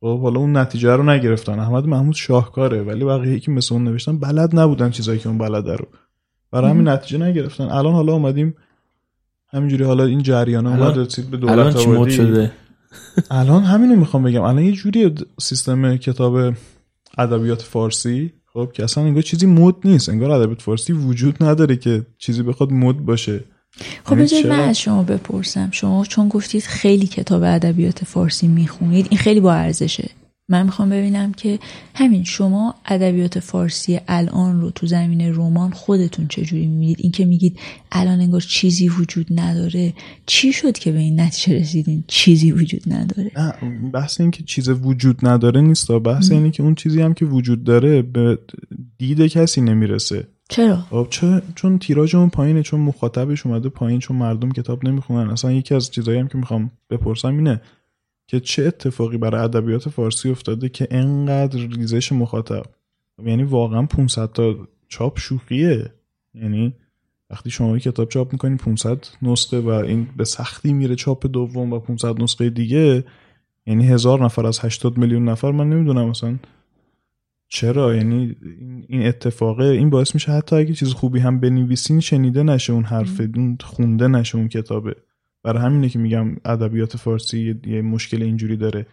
خب حالا اون نتیجه رو نگرفتن. احمد محمود شاهکاره ولی بقیه که مثل اون نوشتن بلد نبودن چیزایی که اون بلده رو. برای همین نتیجه نگرفتن. الان حالا اومدیم همینجوری حالا این جریان اومد رسید به دولت الان شده؟ *laughs* الان همینو می‌خوام بگم. الان یه جوری سیستم کتاب ادبیات فارسی خب که اصلا انگار چیزی مد نیست. انگار ادبیات فارسی وجود نداره که چیزی بخواد مد باشه. خب بذارید من از شما بپرسم. شما چون گفتید خیلی کتاب ادبیات فارسی می‌خونید این خیلی با ارزشه. من می‌خوام ببینم که همین شما ادبیات فارسی الان رو تو زمین رمان خودتون چجوری می‌بینید؟ این که میگید الان انگار چیزی وجود نداره. چی شد که به این نتیجه رسیدین؟ چیزی وجود نداره. نه بحث این که چیز وجود نداره نیست. بحث اینه که اون چیزی هم که وجود داره به دید کسی نمی‌رسه. چرا؟ خب چه چون تیراژ اون پایینه چون مخاطبش اومده پایین چون مردم کتاب نمی‌خونن. اصلا یکی از چیزایی هم که می‌خوام بپرسم اینه که چه اتفاقی برای ادبیات فارسی افتاده که انقدر ریزش مخاطب؟ یعنی واقعا 500 تا چاپ شوخیه. یعنی وقتی شما کتاب چاپ می‌کنی 500 نسخه و این به سختی میره چاپ دوم و 500 نسخه دیگه یعنی هزار نفر از 80 میلیون نفر من نمی‌دونم مثلا چرا؟ یعنی این اتفاقه این باعث میشه حتی اگه چیز خوبی هم بنویسین شنیده نشه اون حرفه اون خونده نشه اون کتابه. برای همینه که میگم ادبیات فارسی یه مشکل اینجوری داره.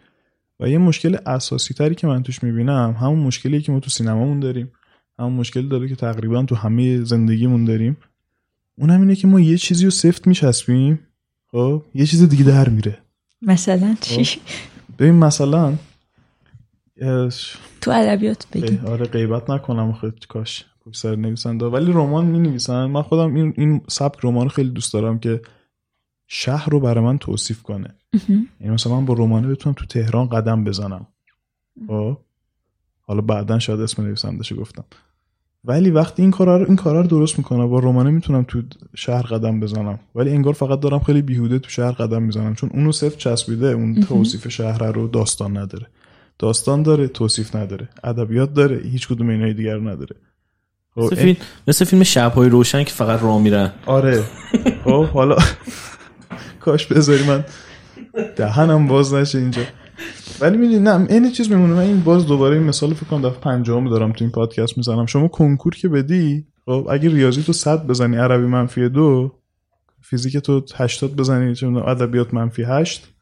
و یه مشکل اساسی تری که من توش می‌بینم همون مشکلی که ما تو سینمامون داریم همون مشکل داره که تقریبا تو همه زندگیمون داریم. اون همینه که ما یه چیزی رو سفت میچسبیم خب؟ یه چیز دیگه در میره. مثلا چی؟ خب؟ ببین مثلا تو ادبیات بگی. آره غیبت نکنم خیلی کاش سر نویسنده ولی رمان می نویسن من خودم این این سبک رمان خیلی دوست دارم که شهر رو برای من توصیف کنه. یعنی مثلا من با رمانه بتونم تو تهران قدم بزنم. خب؟ حالا بعدا شاید اسم نویسندهشو گفتم. ولی وقتی این کارا رو این کارا رو درست می‌کنم با رمانه می‌تونم تو شهر قدم بزنم. ولی انگار فقط دارم خیلی بیهوده تو شهر قدم می‌زنم. چون اونو صفر چسبیده اون توصیف شهر رو داستان نداره. داستان داره توصیف نداره ادبیات داره هیچ کدوم اینای دیگر نداره. خب، مثل فیلم مثل فیلم شبهای روشن که فقط راه میرن. آره. *laughs* خب حالا کاش بذاری من دهنم باز نشه اینجا. ولی می‌دونی نه این چیز میمونه. من این باز دوباره این مثال فکر کنم دفعه پنجم دارم تو این پادکست می‌زنم. شما کنکور که بدی خب اگه ریاضی تو 100 بزنی عربی منفی دو فیزیک تو 80 بزنی چون ادبیات منفی 8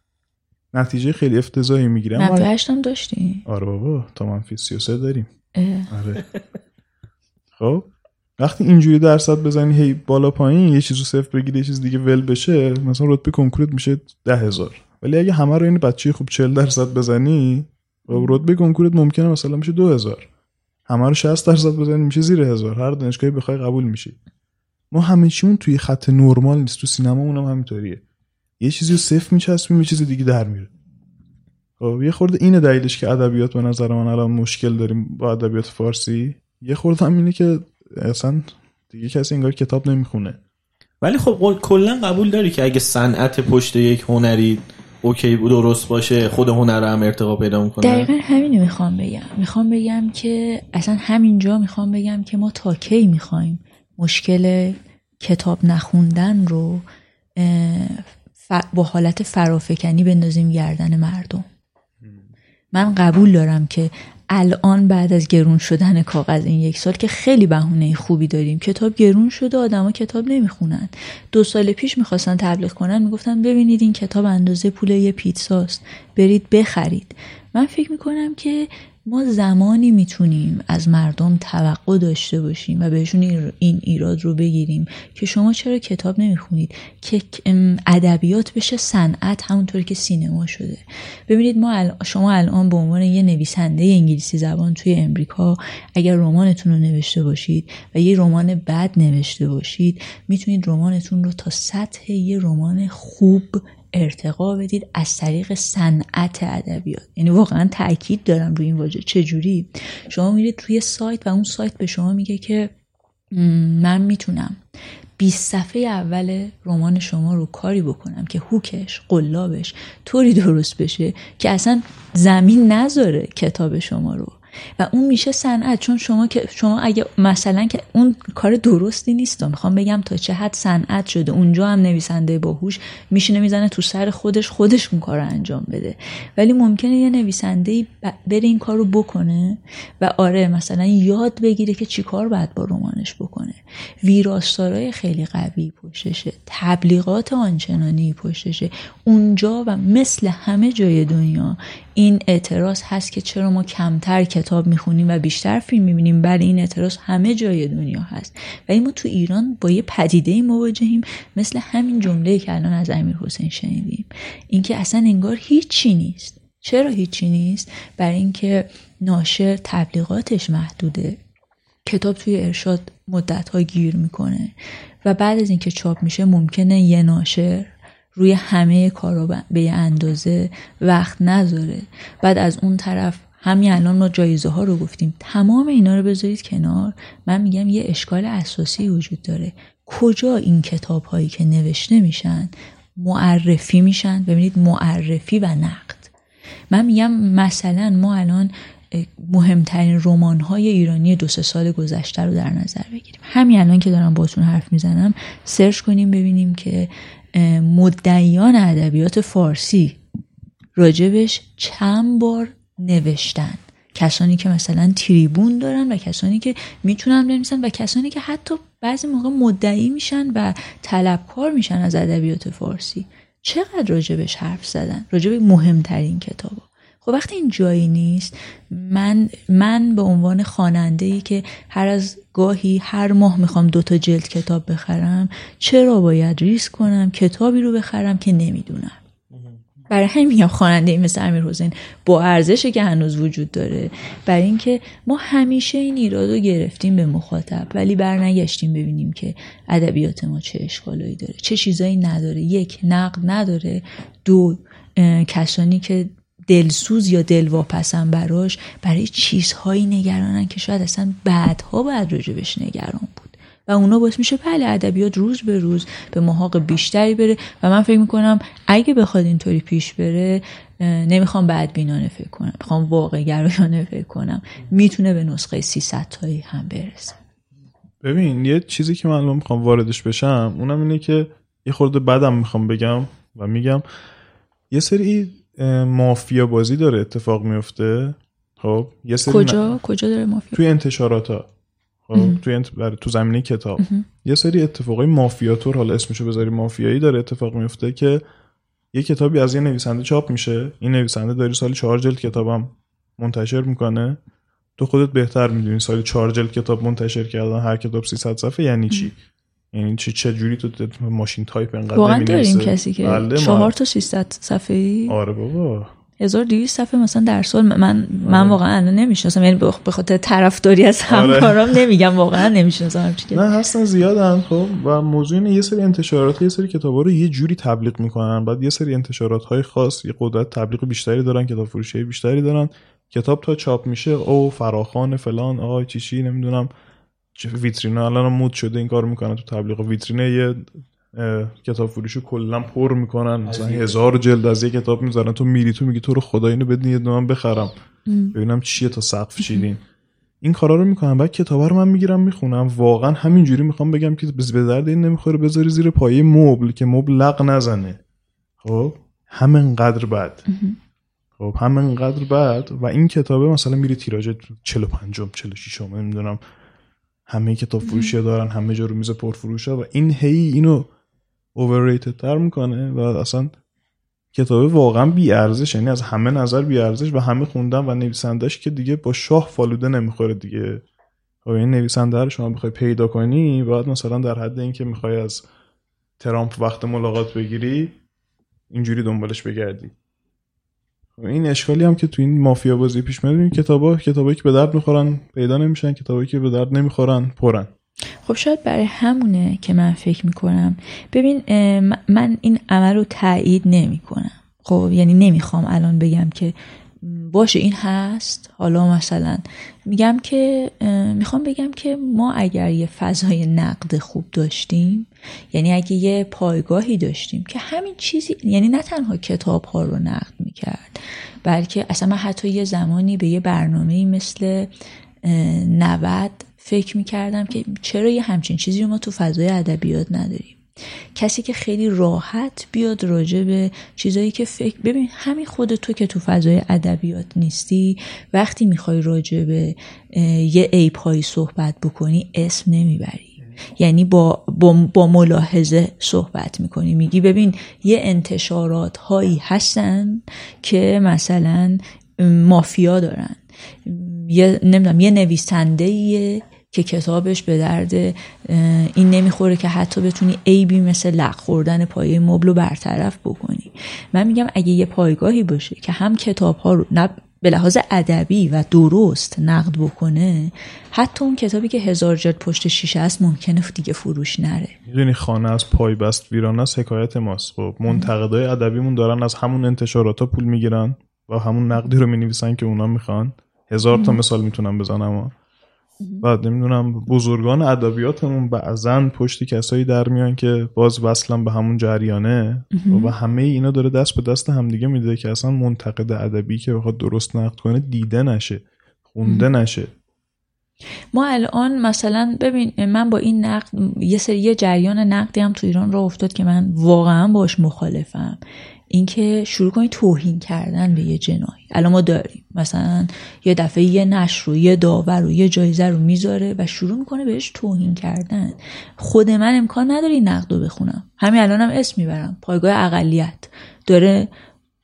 نتیجه خیلی افتضاحی می‌گیره منفی 8 هم داشتی؟ آره بابا تا منفی 33 داریم. آره. خب وقتی اینجوری درصد بزنی هی بالا پایین یه چیزو صفر بگیری یه چیز دیگه ول بشه مثلا رتبه کنکورت میشه ده هزار. ولی اگه همه رو این بچه خوب 40 درصد بزنی و رتبه کنکورت ممکنه مثلا میشه دو هزار. همه رو 60 درصد بزنی میشه زیر هزار. هر دانشگاهی بخوای قبول میشی. ما همه چیمون توی خط نرمال نیست تو سینما هم همینطوریه. یه چیزی رو صفر میچسبیم یه چیز دیگه در میره. خب یه خورده اینه دلیلش که ادبیات به نظر من الان مشکل داریم با ادبیات فارسی. یه خورده هم اینه که اصلا دیگه کسی انگار کتاب نمی‌خونه. ولی خب کلا قبول داری که اگه صنعت پشت یک هنری اوکی بود درست باشه خود هنر هم ارتقا پیدا می‌کنه؟ دقیقا همینو می‌خوام بگم. می‌خوام بگم که اصلا همینجا می‌خوام بگم که ما تا کی می‌خوایم مشکل کتاب نخوندن رو با حالت فرافکنی بندازیم گردن مردم. من قبول دارم که الان بعد از گرون شدن کاغذ این یک سال که خیلی بهونه خوبی داریم. کتاب گرون شده آدما کتاب نمی‌خونن. دو سال پیش می‌خواستن تبلیغ کنن می‌گفتن ببینید این کتاب اندازه پول یه پیتزاست. برید بخرید. من فکر می‌کنم که ما زمانی می‌تونیم از مردم توقع داشته باشیم و بهشون این ایراد رو بگیریم که شما چرا کتاب نمی‌خونید؟ که ادبیات بشه صنعت همونطور که سینما شده. ببینید ما شما الان به عنوان یه نویسنده انگلیسی زبان توی امریکا اگر رمانتون رو نوشته باشید و یه رمان بد نوشته باشید می‌تونید رمانتون رو تا سطح یه رمان خوب ارتقا بدید از طریق صنعت ادبیات. یعنی واقعا تاکید دارم روی این واژه. چجوری شما میرید توی سایت و اون سایت به شما میگه که من می‌تونم 20 صفحه اول رمان شما رو کاری بکنم که هوکش قلابش طوری درست بشه که اصلا زمین نذاره کتاب شما رو. و اون میشه صنعت. چون شما که شما اگه مثلا که اون کار درستی نیست می‌خوام بگم تا چه حد صنعت شده. اونجا هم نویسنده باهوش میشینه می‌زنه تو سر خودش خودش اون کار رو انجام بده. ولی ممکنه یه نویسنده بره این کار رو بکنه و آره مثلا یاد بگیره که چیکار باید با رمانش بکنه. ویراستارای خیلی قوی پشتشه. تبلیغات آنچنانی پشتشه. اونجا و مثل همه جای دنیا این اعتراض هست که چرا ما کمتر کتاب می‌خونیم و بیشتر فیلم می‌بینیم؟ بله این اعتراض همه جای دنیا هست. و ما تو ایران با یه پدیده مواجهیم مثل همین جمله که الان از امیر حسین شنیدیم. اینکه اصلا انگار هیچی نیست. چرا هیچی نیست؟ برای اینکه ناشر تبلیغاتش محدوده. کتاب توی ارشاد مدت ها گیر می‌کنه. و بعد از اینکه چاپ میشه ممکنه یه ناشر روی همه کارا به یه اندازه وقت نذاره. بعد از اون طرف همین الان ما جایزه ها رو گفتیم. تمام اینا رو بذارید کنار. من میگم یه اشکال اساسی وجود داره. کجا این کتاب هایی که نوشته میشن معرفی میشن؟ ببینید معرفی و نقد. من میگم مثلا ما الان مهمترین رمان های ایرانی دو سه سال گذشته رو در نظر بگیریم. همین الان که دارم باتون حرف می‌زنم سرچ کنیم ببینیم که مدعیان ادبیات فارسی راجبش چند بار نوشتن. کسانی که مثلا تریبون دارن و کسانی که می‌تونن بنویسن و کسانی که حتی بعضی موقع مدعی میشن و طلبکار میشن از ادبیات فارسی. چقدر راجبش حرف زدن؟ راجب مهمترین کتاب خب وقتی این جایی نیست من من به عنوان خواننده ای که هر از گاهی هر ماه می‌خوام دوتا جلد کتاب بخرم چرا باید ریسک کنم کتابی رو بخرم که نمی‌دونم؟ برای همین میگم خواننده مثل امیر حسین با ارزشی که هنوز وجود داره. برای اینکه ما همیشه این ایراد رو گرفتیم به مخاطب ولی برنگشتیم ببینیم که ادبیات ما چه اشکالایی داره چه چیزایی نداره. یک نقد نداره. دو کسانی که دلسوز یا دلواپسن براش برای چیزهایی نگرانن که شاید اصلا بعدها باید راجبش نگران بود. و اونا باعث میشه بله ادبیات روز به روز به محاق بیشتری بره. و من فکر می‌کنم اگه بخواد اینطوری پیش بره نمی‌خوام بدبینانه فکر کنم. می‌خوام واقع گرایانه فکر کنم. می‌تونه به نسخه 300 تایی هم برسه. ببین یه چیزی که من می‌خوام واردش بشم اونم اینه که یه خورده بدم می‌خوام بگم و میگم. یه سری مافیا بازی داره اتفاق میفته؟ خب یه سری کجا؟ کجا داره مافیا؟ توی انتشارات ها خب توی انت... تو زمینه کتاب. یه سری اتفاقای مافیاتور حالا اسمشو بذاری مافیایی داره اتفاق میفته که یه کتابی از یه نویسنده چاپ میشه. این نویسنده داری سال چهار جلد کتابم منتشر می‌کنه. تو خودت بهتر می‌دونی سال چهار جلد کتاب منتشر کردن هر کتاب 300 صفحه یعنی چی؟ یعنی چه چه جوری تو ماشین تایپ انقدر واقعا داریم کسی که بله چهار تا 600 صفحه ای آره بابا. 1200 صفحه مثلا در سال. من من آره. واقعا الان نمی‌شناسم. یعنی به خاطر طرفداری از آره. همکارام آره. نمیگم. واقعا نمی‌شناسم نه هستن زیادن خب. و موضوع اینه یه سری انتشارات یه سری کتابا رو یه جوری تبلیغ می‌کنن. بعد یه سری انتشارات های خاص یه قدرت تبلیغ بیشتری دارن کتاب فروشی بیشتری دارن. کتاب تا چاپ میشه. او فراخان فلان آقای چی چی نمی‌دونم. ویترینه؟ الان مود شده این کار می‌کنن تو تبلیغ ویترینه. یه کتاب فروشو کلا پر می‌کنن. مثلا هزار جلد از یه کتاب می‌ذارن. تو میری تو میگی تو رو خدا اینو بدین یه من بخرم. ببینم چیه تا سقف چیدین. این کارا رو می‌کنم بعد کتابا رو من می‌گیرم می‌خونم. واقعا همینجوری می‌خوام بگم که به درد این نمی‌خوره بذاری زیر پایه مبل که مبل لق نزنه. خب؟ همینقدر بد خب همینقدر بد و این کتابه مثلا میری تیراژ 45 46 نمی‌دونم. همه کتاب فروشی دارن همه جا رو میز پرفروش ها و این هی اینو overrated تر می‌کنه و اصلا کتاب واقعا بی ارزش یعنی از همه نظر بی ارزش و همه خوندن و نویسندش که دیگه با شاه فالوده نمی‌خوره دیگه. خب این نویسنده رو شما بخوای پیدا کنی باید مثلا در حد اینکه می‌خوای از ترامپ وقت ملاقات بگیری اینجوری دنبالش بگردی. این اشکالی هم که تو این مافیا بازی پیش میاد کتابا کتابایی که به درد می‌خورن پیدا نمیشن کتابایی که به درد نمی‌خورن پرن. خب شاید برای همونه که من فکر می‌کنم. ببین من این عمل رو تایید نمی‌کنم. خب یعنی نمی‌خوام الان بگم که باشه این هست؟ حالا مثلا میگم که می‌خوام بگم که ما اگر یه فضای نقد خوب داشتیم یعنی اگه یه پایگاهی داشتیم که همین چیزی یعنی نه تنها کتاب ها رو نقد می‌کرد بلکه اصلا من حتی یه زمانی به یه برنامه مثل نود فکر می‌کردم که چرا یه همچین چیزی رو ما تو فضای ادبیات نداریم؟ کسی که خیلی راحت بیاد راجع به چیزایی که فکر ببین همین خود تو که تو فضای ادبیات نیستی وقتی می‌خوای راجع به یه ایپ صحبت بکنی اسم نمی‌بری. یعنی با, با, با ملاحظه صحبت می‌کنی. میگی ببین یه انتشارات هایی هستن که مثلا مافیا دارن. یه نمی‌دونم یه نویسنده که کتابش به درد این نمی‌خوره که حتی بتونی عیبی مثل لق خوردن پایه مبل رو برطرف بکنی. من میگم اگه یه پایگاهی باشه که هم کتاب ها رو نه به لحاظ ادبی و درست نقد بکنه حتی اون کتابی که هزار جلد پشت شیشه است ممکنه دیگه فروش نره. می‌دونی خانه از پای بست ویران است حکایت ماست. خب منتقدای ادبیمون دارن از همون انتشارات ها پول می‌گیرن و همون نقدی رو می‌نویسن که اونا می‌خوان. هزار تا مثال می‌تونم بزنم بعد نمی‌دونم بزرگان ادبیاتمون بعضا پشت کسایی در میان که باز وصلن به همون جریانه و همه اینا داره دست به دست همدیگه میده که اصلا منتقد ادبی که بخواد درست نقد کنه دیده نشه خونده نشه. ما الان مثلا ببین من با این نقد یه سری جریان نقدی هم تو ایران را افتاد که من واقعا باش مخالفم. اینکه شروع کنید توهین کردن به یه جنایی. الان ما داریم. مثلا یه دفعه یه نشر رو یه داور رو یه جایزه رو می‌ذاره و شروع می‌کنه بهش توهین کردن. خود من امکان نداری نقد رو بخونم. همین الانم اسم می‌برم. پایگاه اقلیت. داره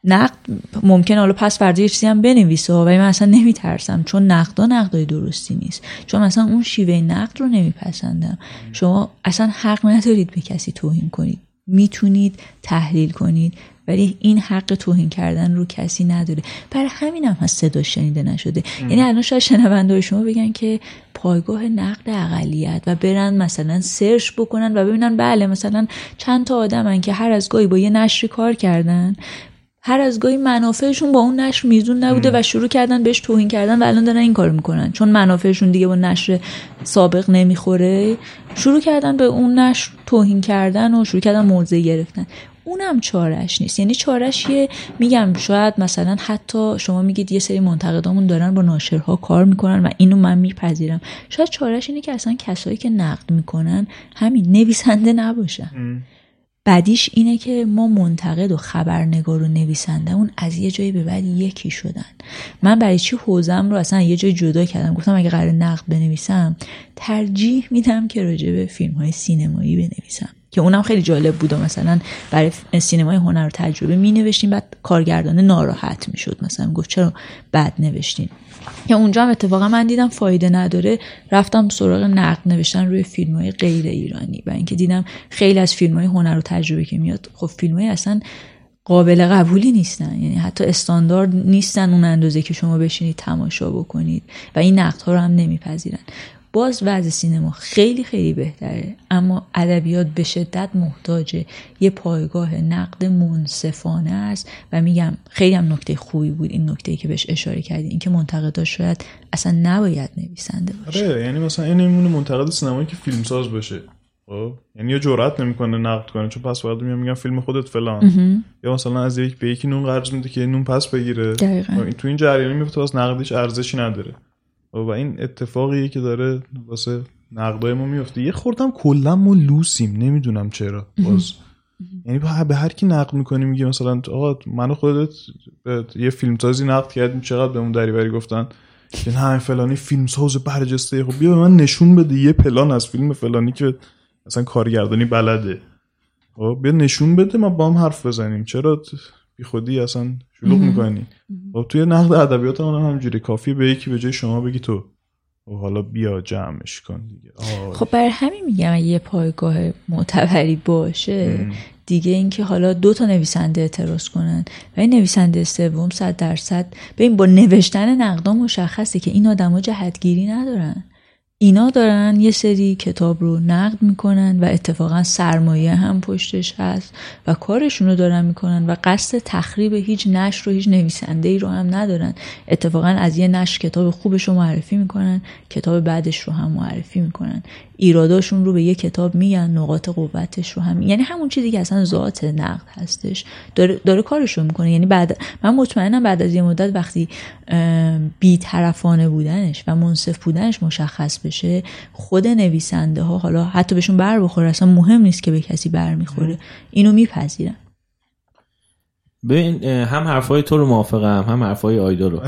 نقد ممکن حالا پس فردا یه چیزی هم بنویسه ولی من اصلا نمیترسم چون نقدا نقدای درستی نیست. چون مثلا اون شیوه نقد رو نمیپسندم. شما اصلا حق ندارید به کسی توهین کنید. می‌تونید تحلیل کنید. ولی این حق توهین کردن رو کسی نداره. برای همین هم هست صدا شنیده نشده. یعنی الان شاید شنونده شما بگن که پایگاه نقد اقلیت و برن مثلا سرچ بکنن و ببینن بله مثلا چند تا آدمن که هر از گاهی با یه نشری کار کردن هر از گاهی منافعشون با اون نشر میزون نبوده و شروع کردن بهش توهین کردن و الان دارن این کار می‌کنن. چون منافعشون دیگه با نشر سابق نمی‌خوره. شروع کردن به اون نشر توهین کردن و شروع کردن موضع گرفتن. اونم چارش نیست. یعنی چارش یه میگم شاید مثلا حتی شما میگید یه سری منتقدامون دارن با ناشرها کار می‌کنن و اینو من میپذیرم. شاید چارش اینه که اصلا کسایی که نقد می‌کنن همین نویسنده نباشن. بعدیش اینه که ما منتقد و خبرنگار و نویسنده اون از یه جایی به بعد یکی شدن. من برای چی حوزم رو اصلا یه جای جدا کردم؟ گفتم اگه قرار نقد بنویسم ترجیح میدم که راجع به فیلم های سینمایی بنویسم. که اونم خیلی جالب بود و مثلا برای سینمای هنر رو تجربه می نوشتیم بعد کارگردانه ناراحت می شد مثلا گفت چرا بد نوشتین؟ یا اونجا هم اتفاقا من دیدم فایده نداره. رفتم سراغ نقد نوشتن روی فیلم های غیر ایرانی و اینکه دیدم خیلی از فیلم های هنر رو تجربه که میاد خب فیلم های اصلا قابل قبولی نیستن. یعنی حتی استاندارد نیستن اون اندازه که شما بشینید تماشا بکنید و این نقدها رو هم نمیپذیرن. باز وضع سینما خیلی خیلی بهتره. اما ادبیات به شدت محتاج یه پایگاه نقد منصفانه است و میگم خیلی هم نکته خوبی بود این نکته که بهش اشاره کردی اینکه منتقدا شاید اصلا نباید نویسنده باشه. آره یعنی مثلا این نمونه منتقد سینمایی که فیلمساز باشه. خب؟ یعنی یا جرئت نمی‌کنه نقد کنه چون پس فردا میگم فیلم خودت فلان. یا مثلا از یک به یکی نون قرض میده که نون پس بگیره. دقیقا. تو این جریانی میفته واسه نقدش ارزشی نداره. و این اتفاقیه که داره واسه نقدای ما میفته. یه خوردم کلا ما لوسیم نمی‌دونم چرا. باز. *laughs* یعنی به هر کی نقد می‌کنی میگه مثلا آقا منو خودت یه فیلمسازی نقد کردیم چقدر به اون دریوری گفتن؟ که نه فلانی فیلمساز برجسته. خب بیا به من نشون بده یه پلان از فیلم فلانی که مثلا کارگردانی بلده. خب بیا نشون بده ما با هم حرف بزنیم. چرا؟ بی خودی اصلا شلوغ می‌کنی. و توی نقد ادبیات هم همجوری کافی به یکی به جای شما بگی تو. و حالا بیا جمعش کن دیگه. خب برای همین میگم یه پایگاه معتبری باشه دیگه اینکه حالا دو تا نویسنده اعتراض کنن. و این نویسنده سوم صد درصد. ببین با نوشتن نقدا مشخصه که این آدما جهتگیری ندارن. اینا دارن یه سری کتاب رو نقد می‌کنن و اتفاقا سرمایه هم پشتش هست و کارشون رو دارن می‌کنن و قصد تخریب هیچ نشر رو هیچ نویسنده ای رو هم ندارن. اتفاقا از یه نشر کتاب خوبش رو معرفی می‌کنن کتاب بعدش رو هم معرفی می‌کنن. ایراداشون رو به یه کتاب میگن نقاط قوتش رو هم. یعنی همون چیزی که اصلا ذات نقد هستش. داره, داره کارش رو می‌کنه. یعنی بعد من مطمئنم بعد از یه مدت وقتی بیطرفانه بودنش و منصف بودنش مشخص بشه خود نویسنده ها حالا حتی بهشون بر بخوره اصلا مهم نیست که به کسی بر می‌خوره. اینو میپذیرن. ببین هم حرفای تو رو موافقم هم حرفای آیدا رو.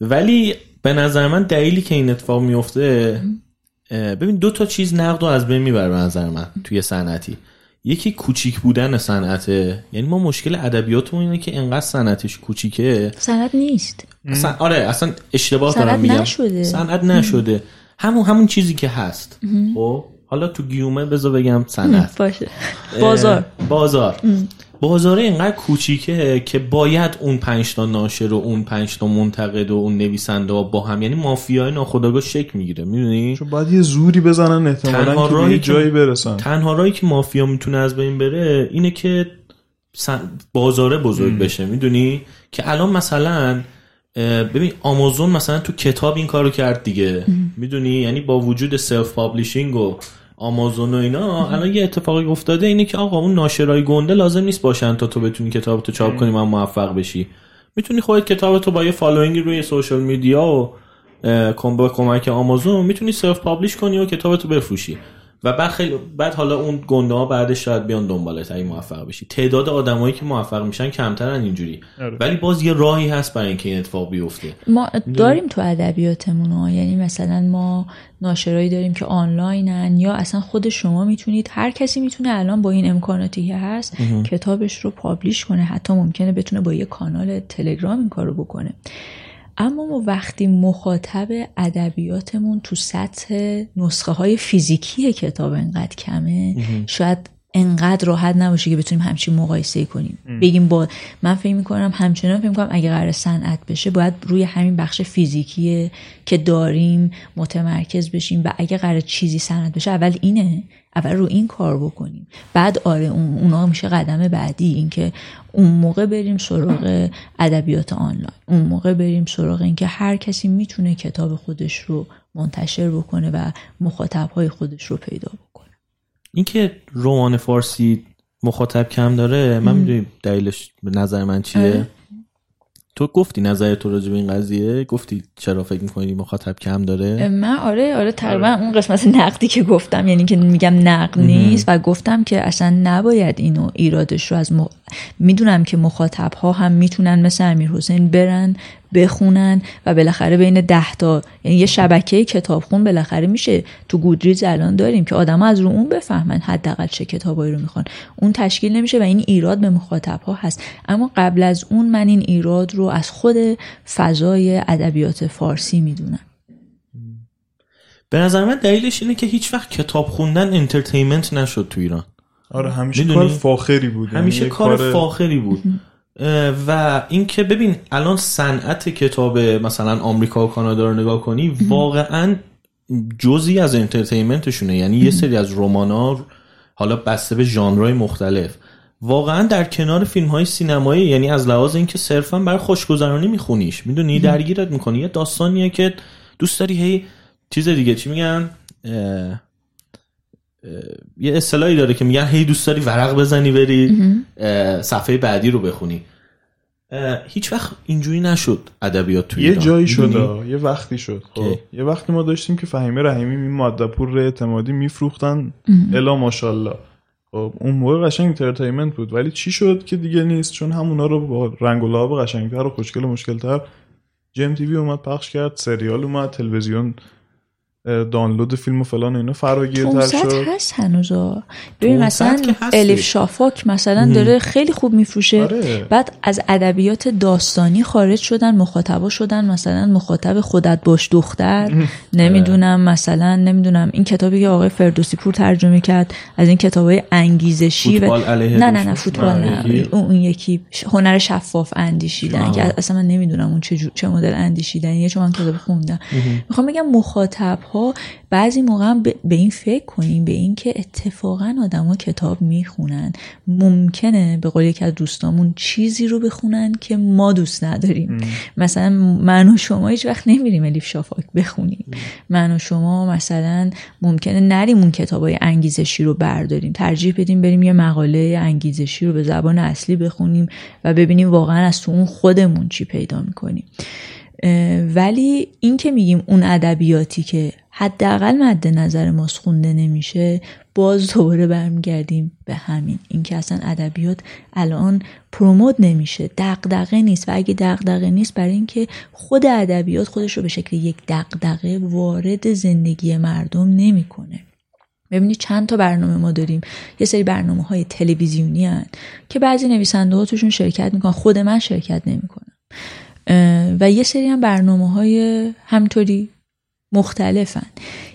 ولی به نظر من دلیلی که این اتفاق میفته ببین دو تا چیز نقد رو از بین می‌بره به نظر من توی صنعتی. یکی کوچیک بودن صنعته یعنی ما مشکل ادبیاتمون اینه که انقدر صنعتش کوچیکه. صنعت نیست. اصلا آره اصلا اشتباه دارم میگم. نشده. صنعت نشده. همون همون چیزی که هست. خب حالا تو گیومه بذار بگم صنعت. باشه. بازار. بازار. بازار اینقدر کوچیکه که باید اون پنج تا ناشر و اون پنج تا منتقد و اون نویسنده با هم یعنی مافیای ناخودآگاه شک می‌گیره می‌دونی؟ چون باید یه زوری بزنن احتمالاً که به جایی برسن. تنها راهی که مافیا می‌تونه از بین بره اینه که بازاره بزرگ بشه می‌دونی؟ که الان مثلا ببین آمازون مثلا تو کتاب این کارو کرد دیگه می‌دونی؟ یعنی با وجود self publishing و آمازون و اینا الان یه اتفاقی افتاده اینه که آقا اون ناشرای گنده لازم نیست باشن تا تو بتونی کتاب تو چاپ کنی من موفق بشی. می‌تونی خودت کتاب تو با یه following روی social media و کمک آمازون می‌تونی self publish کنی و کتاب تو بفروشی. و بعد خیلی بعد حالا اون گنده ها بعدش شاید بیان دنبالت اگه موفق بشی. تعداد آدمایی که موفق میشن کمترن اینجوری. آره. ولی باز یه راهی هست برای اینکه این اتفاق بیفته. ما داریم تو ادبیاتمون یعنی مثلا ما ناشرایی داریم که آنلاینن یا اصلا خود شما می‌تونید هر کسی می‌تونه الان با این امکاناتی که هست کتابش رو publish کنه. حتی ممکنه بتونه با یه کانال تلگرام این کارو بکنه. اما ما وقتی مخاطب ادبیاتمون تو سطح نسخه های فیزیکی کتاب انقدر کمه شاید انقدر راحت نباشه که بتونیم همچین مقایسه کنیم. بگیم با من فکر می‌کنم همچنان فکر می‌کنم اگه قرار صنعت بشه باید روی همین بخش فیزیکی که داریم متمرکز بشیم و اگه قرار چیزی صنعت بشه اول اینه اول رو این کار بکنیم. بعد آره اون اونا میشه قدم بعدی. اینکه اون موقع بریم سراغ ادبیات آنلاین. اون موقع بریم سراغ اینکه هر کسی می‌تونه کتاب خودش رو منتشر بکنه و مخاطبهای خودش رو پیدا بکنه. اینکه رمان فارسی مخاطب کم داره من می‌دونی دلیلش به نظر من چیه؟ آره. تو گفتی نظر تو راجع به این قضیه؟ گفتی چرا فکر می‌کنی مخاطب کم داره؟ من آره آره تقریبا اون قسمت نقدی که گفتم یعنی که میگم نقد نیست و گفتم که اصلا نباید اینو ایرادش رو از م... می‌دونم که مخاطب ها هم می‌تونن مثل امیر حسین برن بخونن و بالاخره بین ده تا یعنی یه شبکه کتابخون بالاخره میشه تو گودریز الان داریم که آدم از رو اون بفهمن حداقل چه کتابایی رو می‌خوان. اون تشکیل نمیشه و این ایراد به مخاطب ها هست. اما قبل از اون من این ایراد رو از خود فضای ادبیات فارسی می‌دونم. به نظر من دلیلش اینه که هیچ وقت کتاب خوندن انترتینمنت نشد تو ایران. آره همیشه؟ کار فاخری بود. یعنی همیشه کار فاخری بود. و اینکه ببین الان صنعت کتاب مثلا آمریکا و کانادا رو نگاه کنی واقعا جزی از انترتینمنتشونه. یعنی یه سری از رمانا حالا بسته به ژانرهای مختلف. واقعا در کنار فیلم های سینمایی یعنی از لحاظ اینکه صرفا برای خوشگذرانی میخونیش. می‌دونی؟ درگیرت می‌کنی. یه داستانیه که دوست داری هی چیز دیگه چی میگن؟ یه اصطلاحی داره که میگن هی دوست داری ورق بزنی بری صفحه بعدی رو بخونی هیچ وقت اینجوری نشد ادبیات تو یه ایران. جایی؟ شد یه وقتی شد خب؟ یه وقتی ما داشتیم که فهیمه رحیمی این ماده‌پور اعتمادی میفروختن الا ماشاءالله خب اون موقع قشنگ entertainment بود ولی چی شد که دیگه نیست چون همونا رو با رنگ و لعاب قشنگتر و خوشگل و مشگل‌تر جم تی‌وی اومد پخش کرد سریال اومد تلویزیون دانلود فیلم و فلان و اینا. فراگیرتر شد. هست هنوزا ببین مثلا الیف شافاک مثلا داره خیلی خوب میفروشه. آره. بعد از ادبیات داستانی خارج شدن مخاطبا شدن مثلا مخاطب خودت باش دختر. نمی‌دونم مثلا نمی‌دونم این کتابی که آقای فردوسی پور ترجمه کرد از این کتابای انگیزشی و... نه نه نه فوتبال نه. اون یکی. هنر شفاف اندیشیدن که اصلا من نمی‌دونم اون چه چه مدل اندیشیدنیه چون من کتاب خوندم. می‌خوام بگم مخاطب ها بعضی موقع به این فکر کنیم به این که اتفاقا آدما کتاب می‌خونن. ممکنه به قول یکی از دوستامون چیزی رو بخونن که ما دوست نداریم. مثلا من و شما هیچ وقت نمیریم الیف شافاک بخونیم. من و شما مثلا ممکنه نریم اون کتابای انگیزشی رو برداریم. ترجیح بدیم بریم یه مقاله انگیزشی رو به زبان اصلی بخونیم و ببینیم واقعا از تو اون خودمون چی پیدا می‌کنیم. ولی این که میگیم اون ادبیاتی که حداقل مد نظر ماست خونده نمیشه باز دوباره برمیگردیم به همین. اینکه اصلا ادبیات الان پروموت نمیشه دغدغه نیست. و اگه دغدغه نیست برای اینکه خود ادبیات خودش رو به شکل یک دغدغه وارد زندگی مردم نمی‌کنه. ببینید چند تا برنامه ما داریم. یه سری برنامه های تلویزیونی هن که بعضی نویسنده ها توشون شرکت می‌کنن. خود من شرکت نمی‌کنم. و یه سری هم برنامه های همطوری مختلفن.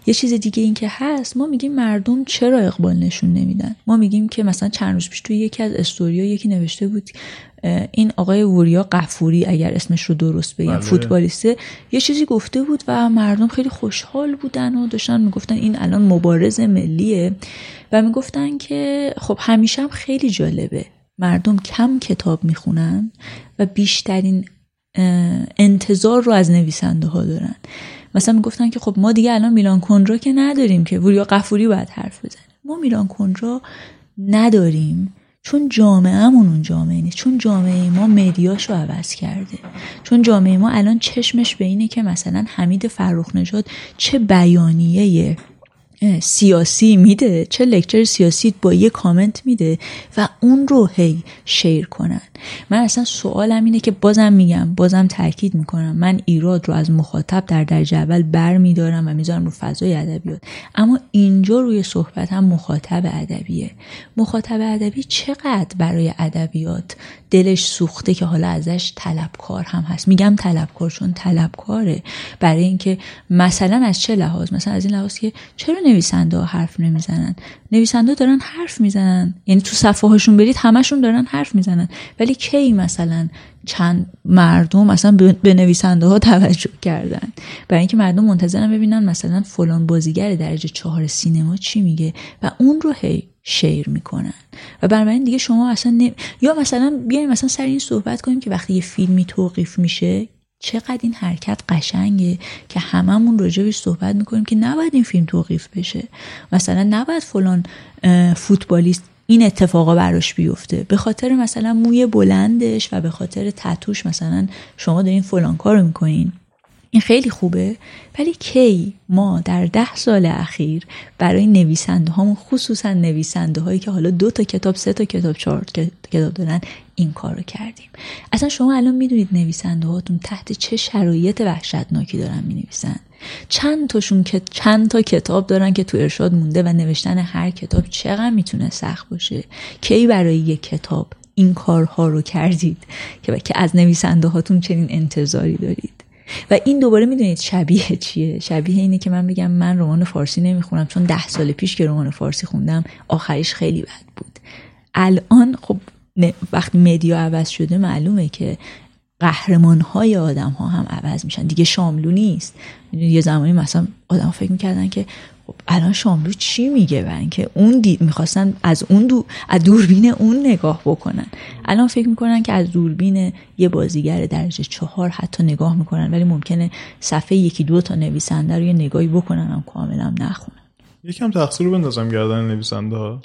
یه چیز دیگه این که هست ما میگیم مردم چرا اقبال نشون نمیدن؟ ما میگیم که مثلا چند روز پیش توی یکی از استوریا یکی نوشته بود این آقای وریا قفوری اگر اسمش رو درست بگم بله. فوتبالیسته. یه چیزی گفته بود و مردم خیلی خوشحال بودن و داشتن می‌گفتن این الان مبارز ملیه و می‌گفتن که خب همیشه هم خیلی جالبه. مردم کم کتاب می‌خونن و بیشترین انتظار رو از نویسنده ها دارن. مثلا می‌گفتن که خب ما دیگه الان میلان کنرا که نداریم که. وریا قفوری باید حرف بزنه ما میلان کنرا نداریم. چون جامعهمون اون جامعه نیست. چون جامعه ما مدیاشو عوض کرده. چون جامعه ما الان چشمش به اینه که مثلا حمید فرخ نژاد چه بیانیه سیاسی میده چه لکچر سیاسی با یه کامنت میده و اون رو هی شیر کنن. من اصلا سوالم اینه که بازم میگم بازم تاکید می‌کنم. من ایراد رو از مخاطب در درجه اول بر میدارم و می‌ذارم رو فضای ادبیات. اما اینجا روی صحبت هم مخاطب ادبیه. مخاطب ادبی چقدر برای ادبیات دلش سوخته که حالا ازش طلبکار هم هست؟ میگم طلبکار چون طلبکاره. برای اینکه مثلا از چه لحاظ؟ مثلا از این لحاظ که چرا نویسنده حرف نمی‌زنن. نویسنده دارن حرف می‌زنن. یعنی تو صفحه هاشون برید همشون دارن حرف می‌زنن. ولی کی مثلا چند مردم مثلا به نویسنده ها توجه کردن؟ برای اینکه مردم منتظرن ببینن مثلا فلان بازیگر درجه چهار سینما چی میگه و اون رو هی شیر می‌کنن. و بنابراین دیگه شما اصلا یا مثلا بیایم مثلا سر این صحبت کنیم که وقتی یه فیلمی توقیف میشه چقدر این حرکت قشنگه که هممون راجبش صحبت می‌کنیم که نباید این فیلم توقیف بشه. مثلا نباید فلان فوتبالیست این اتفاقا براش بیفته. به خاطر مثلا موی بلندش و به خاطر تتوش مثلا شما دارین فلان کارو می‌کنین. این خیلی خوبه. ولی کی ما در ده سال اخیر برای نویسنده هامون خصوصا نویسنده هایی که حالا دو تا کتاب سه تا کتاب چهار کتاب دارن این کار رو کردیم. اصلا شما الان می‌دونید نویسنده هاتون تحت چه شرایط وحشتناکی دارن می نویسن چند تاشون که چند تا کتاب دارن که تو ارشاد مونده و نوشتن هر کتاب چقدر می‌تونه سخت باشه؟ کی برای یک کتاب این کارها رو کردید؟ که از نویسنده هاتون چنین انتظاری دارید؟ و این دوباره می‌دونید شبیه چیه؟ شبیه اینه که من بگم من رمان فارسی نمی‌خونم چون ده سال پیش که رمان فارسی خوندم آخریش خیلی بد بود. الان خب وقتی مدیا عوض شده معلومه که قهرمان های آدم ها هم عوض میشن. دیگه شاملو نیست. یه زمانی مثلا آدم فکر می‌کردن که خب الان شاملو چی میگه و اینکه اون دید می‌خواستن از اون دو از دوربین اون نگاه بکنن الان فکر می‌کنن که از دوربین یه بازیگر درجه چهار حتی نگاه می‌کنن ولی ممکنه صفحه یکی دو تا نویسنده رو یه نگاهی بکنن هم کاملا نخونن یکم تقصیر رو بندازم گردن نویسنده ها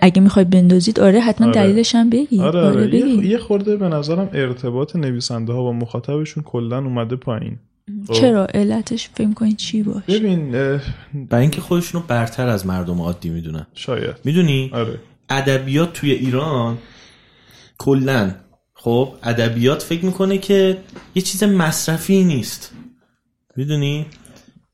اگه می‌خوای بندازید آره حتما آره. دلیلش هم بگی آره, آره. آره یه خورده به نظرم ارتباط نویسنده ها با مخاطبشون کلا اومده پایین. چرا؟ علتش فکر کنید چی باشه؟ ببین برای اینکه خودشونو برتر از مردم عادی می‌دونن. شاید. می‌دونی؟ آره. ادبیات توی ایران کلا خب ادبیات فکر می‌کنه که یه چیز مصرفی نیست. می‌دونی؟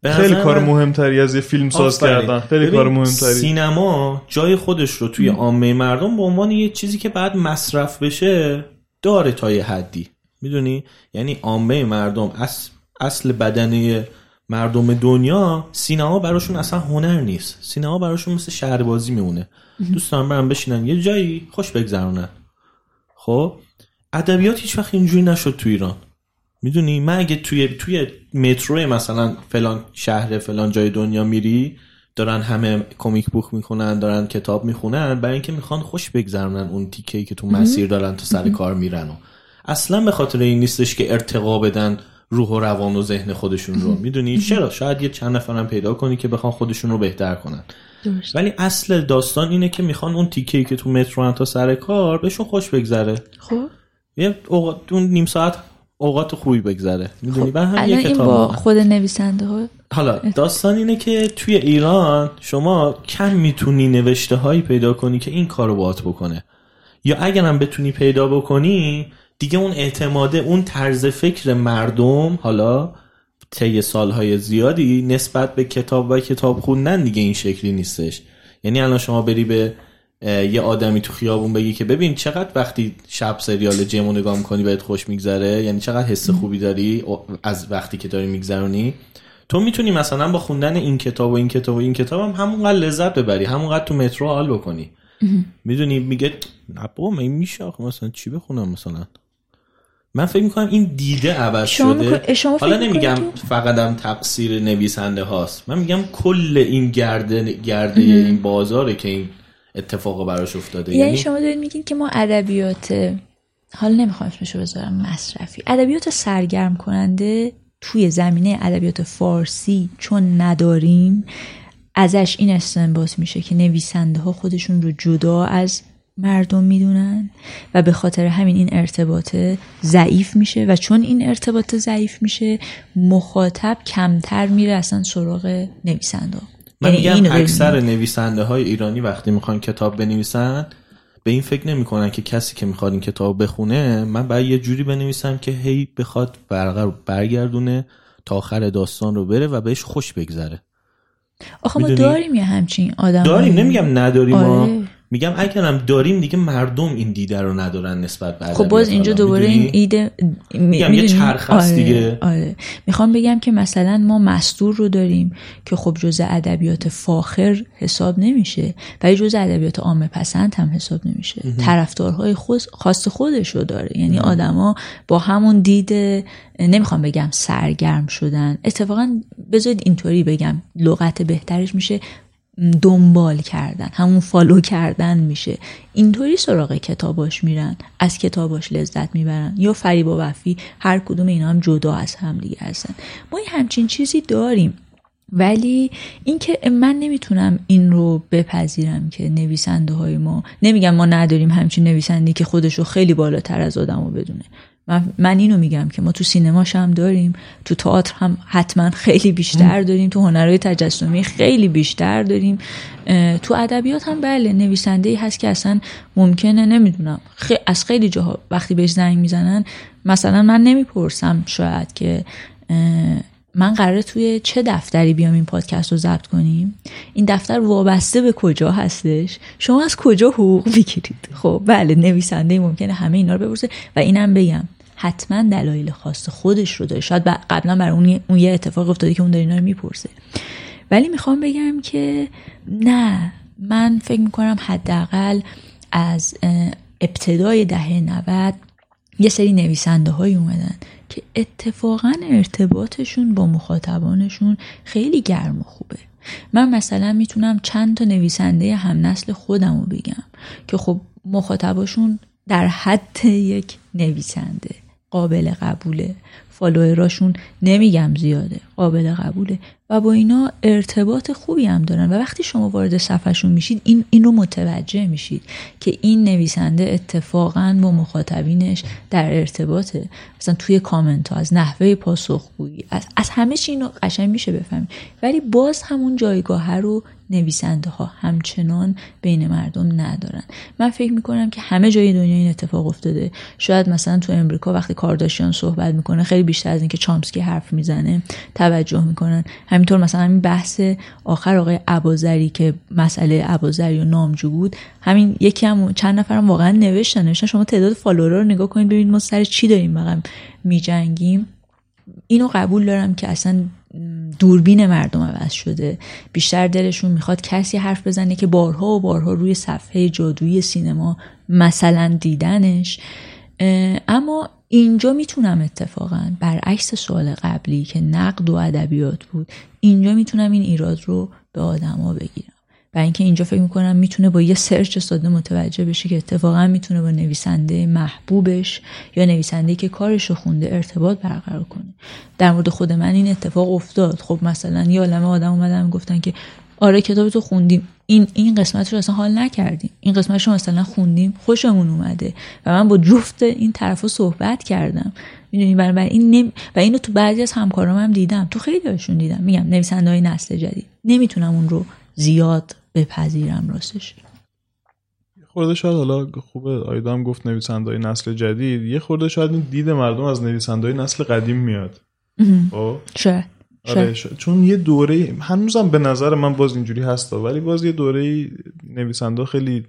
خیلی کار مهمتری از یه فیلم ساز کردن. خیلی کار مهمتری. سینما جای خودش رو توی عامه مردم به عنوان یه چیزی که بعد مصرف بشه داره تا یه حدی. می‌دونی؟ یعنی عامه مردم اصل, اصل بدنه مردم دنیا سینما براشون اصلا هنر نیست. سینما براشون مثل شهربازی میمونه. دوستان برم بشینن یه جایی خوش بگذرونن خب؟ ادبیات هیچ وقت اینجوری نشد تو ایران. می‌دونی؟ من اگه توی توی مترو مثلا فلان شهر فلان جای دنیا میری دارن همه کمیک بوک می‌خونن دارن کتاب می‌خونن برای اینکه می‌خوان خوش بگذرونن اون تیکه که تو مسیر دارن تو سر کار میرن و. اصلا به خاطر این نیستش که ارتقا بدن روح و روان و ذهن خودشون رو. می‌دونی؟ چرا؟ شاید یه چند نفرم پیدا کنی که بخوان خودشون رو بهتر کنن. ولی اصل داستان اینه که می‌خوان اون تیکه که تو مترو تا سر کار بهشون خوش بگذره. خب. یه اوقات اون نیم ساعت اوقات خوبی بگذره. می‌دونی؟ خب. هم یه کتاب با خود نویسنده ها. حالا داستان اینه که توی ایران شما کم می‌تونی نوشته هایی پیدا کنی که این کارو باهات بکنه. یا اگرم بتونی پیدا بکنی دیگه اون اعتماده اون طرز فکر مردم حالا طی سالهای زیادی نسبت به کتاب و کتاب خوندن دیگه این شکلی نیستش. یعنی الان شما بری به یه آدمی تو خیابون بگی که ببین چقدر وقتی شب سریال جمو نگاه می‌کنی بهت خوش میگذره؟ یعنی چقدر حس خوبی داری از وقتی که داری میگذرونی؟ تو می‌تونی مثلا با خوندن این کتاب و این کتاب و این کتاب هم همونقدر لذت ببری همونقدر تو مترو حال بکنی. می‌دونی؟ میگه نه بابا این میشه مثلا چی بخونم مثلا؟ من فکر می‌کنم این دیده عوض شده. حالا نمیگم فقط هم تقصیر نویسنده هاست. من میگم کل این گرده گرده این بازاره که این اتفاق براش افتاده. یعنی, یعنی شما دارید میگین که ما ادبیات حالا نمی‌خوام اسمشو بذارم مصرفی. ادبیات سرگرم کننده توی زمینه ادبیات فارسی چون نداریم ازش این استنباط میشه که نویسنده ها خودشون رو جدا از مردم می‌دونن و به خاطر همین این ارتباط ضعیف میشه و چون این ارتباط ضعیف میشه مخاطب کمتر میره اصلا سراغ نویسنده من یعنی میگم اکثر نویسنده های ایرانی وقتی می‌خوان کتاب بنویسن به این فکر نمی‌کنن که کسی که می‌خواد این کتاب بخونه من باید یه جوری بنویسم که هی بخواد برگردونه تا آخر داستان رو بره و بهش خوش بگذره. آخه ما داریم یه همچین آدم داریم. نمیگم نداریم آره. میگم اگرم داریم دیگه مردم این دیده رو ندارن نسبت به خب باز اینجا دوباره این ایده میگم یه چرخ آره، دیگه. آره. می‌خوام بگم که مثلا ما مستور رو داریم که خب جزء ادبیات فاخر حساب نمیشه ولی جزء ادبیات عامه پسند هم حساب نمیشه. طرفدارهای خود خاص خودش رو داره. یعنی آدما با همون دید نمی‌خوام بگم سرگرم شدن. اتفاقا بذارید اینطوری بگم. لغت بهترش میشه. دنبال کردن همون فالو کردن میشه. اینطوری سراغ کتاباش میرن از کتاباش لذت می‌برن. یا فریب و وفی هر کدوم اینا هم جدا از هم دیگه هستن. ما همچین چیزی داریم. ولی اینکه من نمی‌تونم این رو بپذیرم که نویسنده های ما نمیگم ما نداریم همچین نویسندی که خودش رو خیلی بالاتر از آدم رو بدونه. من, اینو میگم که ما تو سینماش هم داریم تو تئاتر هم حتما خیلی بیشتر داریم تو هنرهای تجسمی خیلی بیشتر داریم. تو ادبیات هم بله نویسنده ای هست که اصلا ممکنه نمی‌دونم. از خیلی جاها وقتی بهش زنگ می‌زنن مثلا من نمی‌پرسم شاید که من قراره توی چه دفتری بیام این پادکست رو ضبط کنیم؟ این دفتر وابسته به کجا هستش؟ شما از کجا حقوق می‌گیرید؟ خب بله نویسنده ممکنه همه اینا رو بپرسه و اینم بگم. حتما دلایل خاص خودش رو داره. شاید قبلا بر اون, اون یه اتفاق افتاده که اون داره اینا رو می‌پرسه. ولی می‌خوام بگم که نه من فکر می‌کنم حداقل از ابتدای دهه 90 یه سری نویسنده های اومدن که اتفاقا ارتباطشون با مخاطبانشون خیلی گرم و خوبه. من مثلا می‌تونم چند تا نویسنده هم نسل خودم رو بگم که خب مخاطباشون در حد یک نویسنده. قابل قبوله. فالووراشون نمیگم زیاده قابل قبوله. و با اینا ارتباط خوبی هم دارن. و وقتی شما وارد صفحشون میشید این این رو متوجه میشید که این نویسنده اتفاقا با مخاطبینش در ارتباطه. مثلا توی کامنت ها از نحوه پاسخگویی از, از همه چی اینو قشنگ میشه بفهمید. ولی باز همون جایگاه رو نویسنده ها همچنان بین مردم ندارن. من فکر می‌کنم که همه جای دنیا این اتفاق افتاده. شاید مثلا تو امریکا وقتی کارداشیان صحبت می‌کنه خیلی بیشتر از اینکه چامسکی حرف می‌زنه توجه می‌کنن. همینطور مثلا همین بحث آخر آقای ابازری که مسئله ابازری و نامجو بود همین یکی هم چند نفرم واقعا نوشتن نوشتن شما تعداد فالوورا رو نگاه کنید ببینید ما سر چی داریم واقعا میجنگیم. اینو قبول دارم که اصلا دوربین مردم عوض شده. بیشتر دلشون می‌خواد کسی حرف بزنه که بارها و بارها روی صفحه جادویی سینما مثلا دیدنش. اما اینجا می‌تونم اتفاقا برعکس سوال قبلی که نقد و ادبیات بود اینجا می‌تونم این ایراد رو به آدما بگیرم. و اینکه اینجا فکر می‌کنم می‌تونه با یه سرچ ساده متوجه بشه که اتفاقا می‌تونه با نویسنده محبوبش یا نویسنده که کارش رو خونده ارتباط برقرار کنه. در مورد خود من این اتفاق افتاد. خب مثلا یه عالمه آدم اومدن گفتن که آره کتاب تو خوندیم. این این قسمت رو اصلا حال نکردیم. این قسمت رو مثلا خوندیم خوشمون اومده. و من با جفت این طرف صحبت کردم. می‌دونی برای این نم... و اینو تو بعضی از همکارام هم دیدم. تو خیلی هاشون دیدم. میگم نویسنده های نسل جدید. نمی‌تونم اون رو زیاد بپذیرم راستش. خورده شاید حالا خوبه. آیدا گفت نویسنده های نسل جدید. یه خورده شاید این دید مردم از نویسنده های نسل قدیم میاد. خب؟ شاید. آره چون یه دوره هنوزم به نظر من باز اینجوری هستا ولی باز یه دوره نویسنده خیلی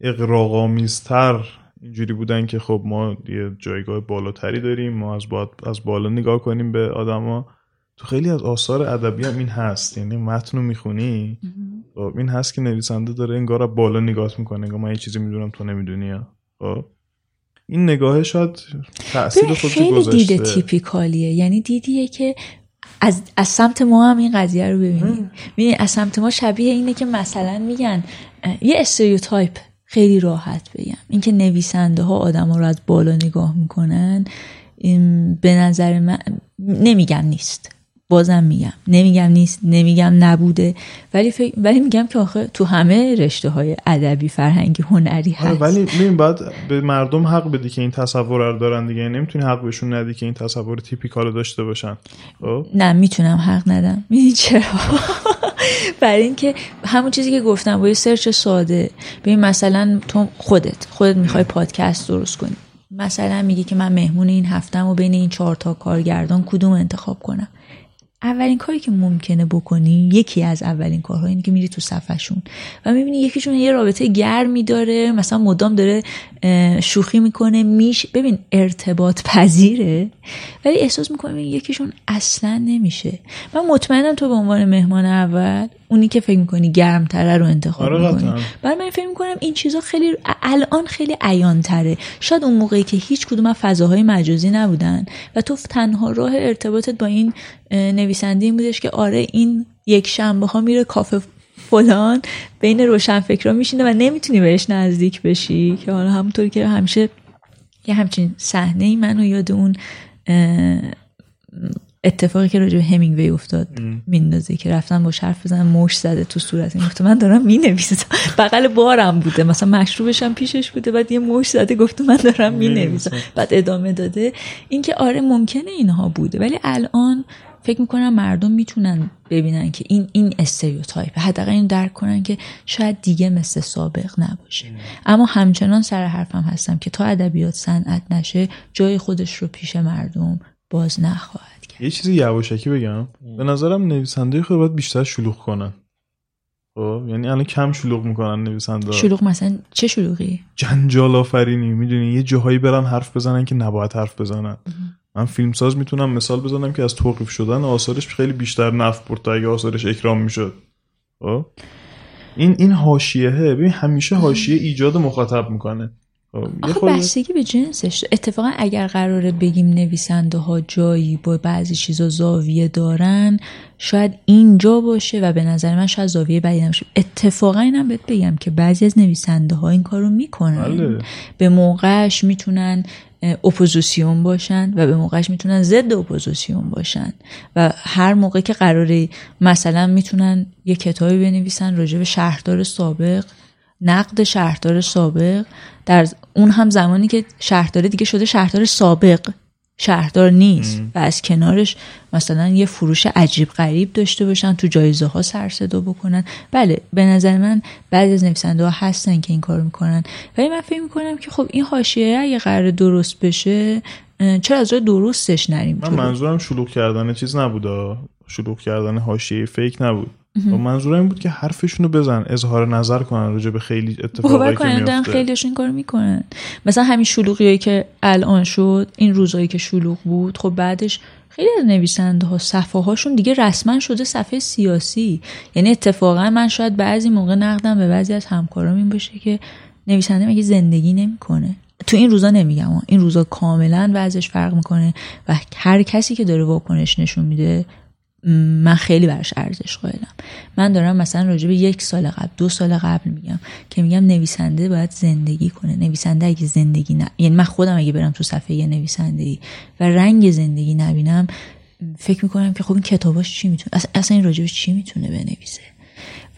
اقراقامیزتر اینجوری بودن که خب ما یه جایگاه بالاتری داریم ما از, از بالا نگاه کنیم به آدما. تو خیلی از آثار ادبی هم این هست یعنی متن رو می‌خونی خب این هست که نویسنده داره انگار بالا نگاه می‌کنه انگار من یه چیزی می‌دونم تو نمی‌دونی خب؟ این نگاه شاید تاثیر خودش گذاشته خیلی دیده تیپیکالیه. یعنی دیدیه که از, از سمت ما هم این قضیه رو ببینیم. ببینید از سمت ما شبیه اینه که مثلا میگن یه stereotype خیلی راحت بگم. اینکه نویسنده ها آدم ها رو از بالا نگاه می‌کنن به نظر من نمیگم نیست. بازم میگم. نمیگم نیست نمیگم نبوده. ولی فکر ولی میگم که آخه تو همه رشته های ادبی فرهنگی هنری آره، هست. ولی ببین بعد به مردم حق بدی که این تصور رو دارن دیگه. نمی‌تونی حق بهشون ندی که این تصور typical داشته باشن. خب؟ نه می‌تونم حق ندم. *laughs* می‌دونی چرا؟ برای اینکه همون چیزی که گفتم با یه سرچ ساده. ببین مثلا تو خودت خودت می‌خوای پادکست درست کنی. مثلا میگی که من مهمون این هفتم و بین این چهار تا کارگردان کدوم انتخاب کنم؟ اولین کاری که ممکنه بکنی یکی از اولین کارها اینه که میری تو صفحشون و می‌بینی یکیشون یه رابطه گرمی داره مثلا مدام داره شوخی می‌کنه میش ببین ارتباط پذیره ولی احساس می‌کنه یکیشون اصلا نمیشه. من مطمئنم تو به عنوان مهمان اول اونی که فکر می‌کنی گرمتره رو انتخاب آره می‌کنی. برای من فکر می‌کنم این چیزا خیلی الان خیلی عیان تره شاید اون موقعی که هیچ کدوم از فضاهای مجازی نبودن و تو تنها راه ارتباطت با این نویسنده این بودش که آره این یک شنبه ها میره کافه فلان بین روشنفکرا میشینه و نمی‌تونی بهش نزدیک بشی. که حالا همونطوری که همیشه یه همچین صحنه ای منو یاد اون اتفاقی که راجع به همینگوی افتاد میندازه که رفتن با حرف بزنن مش زده تو صورت. این گفته من دارم می‌نویسم. *laughs* بغل بارم بوده. مثلا مشروبش هم پیشش بوده بعد یه مش زده گفته من دارم می‌نویسم. بعد ادامه داده. اینکه آره ممکنه اینها بوده ولی الان فکر می‌کنم مردم می‌تونن ببینن که این این استریوتایپ حداقل این درک کنن که شاید دیگه مثل سابق نباشه. اما همچنان سر حرفم هستم که تا ادبیات صنعت نشه جای خودش رو پیش مردم باز نخواهد یه چیزی یواشکی بگم. به نظرم نویسنده خود باید بیشتر شلوغ کنن. خب یعنی الان کم شلوغ می‌کنن نویسنده. شلوغ مثلا چه شلوغی؟ جنجال آفرینی. می‌دونی یه جاهایی برن حرف بزنن که نباید حرف بزنن. من فیلمساز می‌تونم مثال بزنم که از توقیف شدن آثارش خیلی بیشتر نفت برد تا اگه آثارش اکرام می‌شد. خب؟ این این حاشیه ببین همیشه حاشیه ایجاد مخاطب می‌کنه. خب بستگی به جنسش. اتفاقا اگر قراره بگیم نویسنده ها جایی با بعضی چیزا زاویه دارن شاید اینجا باشه و به نظر من شاید زاویه بدی نمیشه اتفاقا اینم بهت بگم که بعضی از نویسنده ها این کارو می‌کنن. بله. به موقعش می‌تونن اپوزیسیون باشن و به موقعش می‌تونن ضد اپوزیسیون باشن. و هر موقع که قراره مثلا می‌تونن یه کتابی بنویسن راجع به شهردار سابق نقد شهردار سابق در اون هم زمانی که شهردار دیگه شده شهردار سابق شهردار نیست و از کنارش مثلا یه فروش عجیب غریب داشته باشن تو جایزه ها سر صدا بکنن. بله به نظر من بعضی از نویسنده ها هستن که این کارو می‌کنن. ولی من فکر می‌کنم که خب این حاشیه اگه قرار درست بشه چرا از درستش نریم من منظورم شلوغ کردن چیز نبود شلوغ کردن حاشیه فیک نبود. و منظورم این بود که حرفشونو بزن اظهار نظر کنن راجع به خیلی اتفاقایی که میفته خیلیشون این کارو می‌کنن. مثلا همین شلوغی که الان شد این روزایی که شلوغ بود خب بعدش خیلی از نویسنده ها صفحه هاشون دیگه رسما شده صفحه سیاسی. یعنی اتفاقا من شاید بعضی موقع نقدم به بعضی از همکارام این باشه که نویسنده مگه زندگی نمی‌کنه. تو این روزا نمیگم این روزا کاملا وضعش فرق می‌کنه و هر کسی که داره واکنش نشون میده من خیلی براش ارزش قائلم. من دارم مثلا راجع به یک سال قبل دو سال قبل میگم که میگم نویسنده باید زندگی کنه. نویسنده اگه زندگی نه یعنی من خودم اگه برم تو صفحه یه نویسنده ای و رنگ زندگی نبینم فکر می‌کنم که خب این کتاباش چی می‌تونه؟ اصلا این راجبش چی می‌تونه بنویسه؟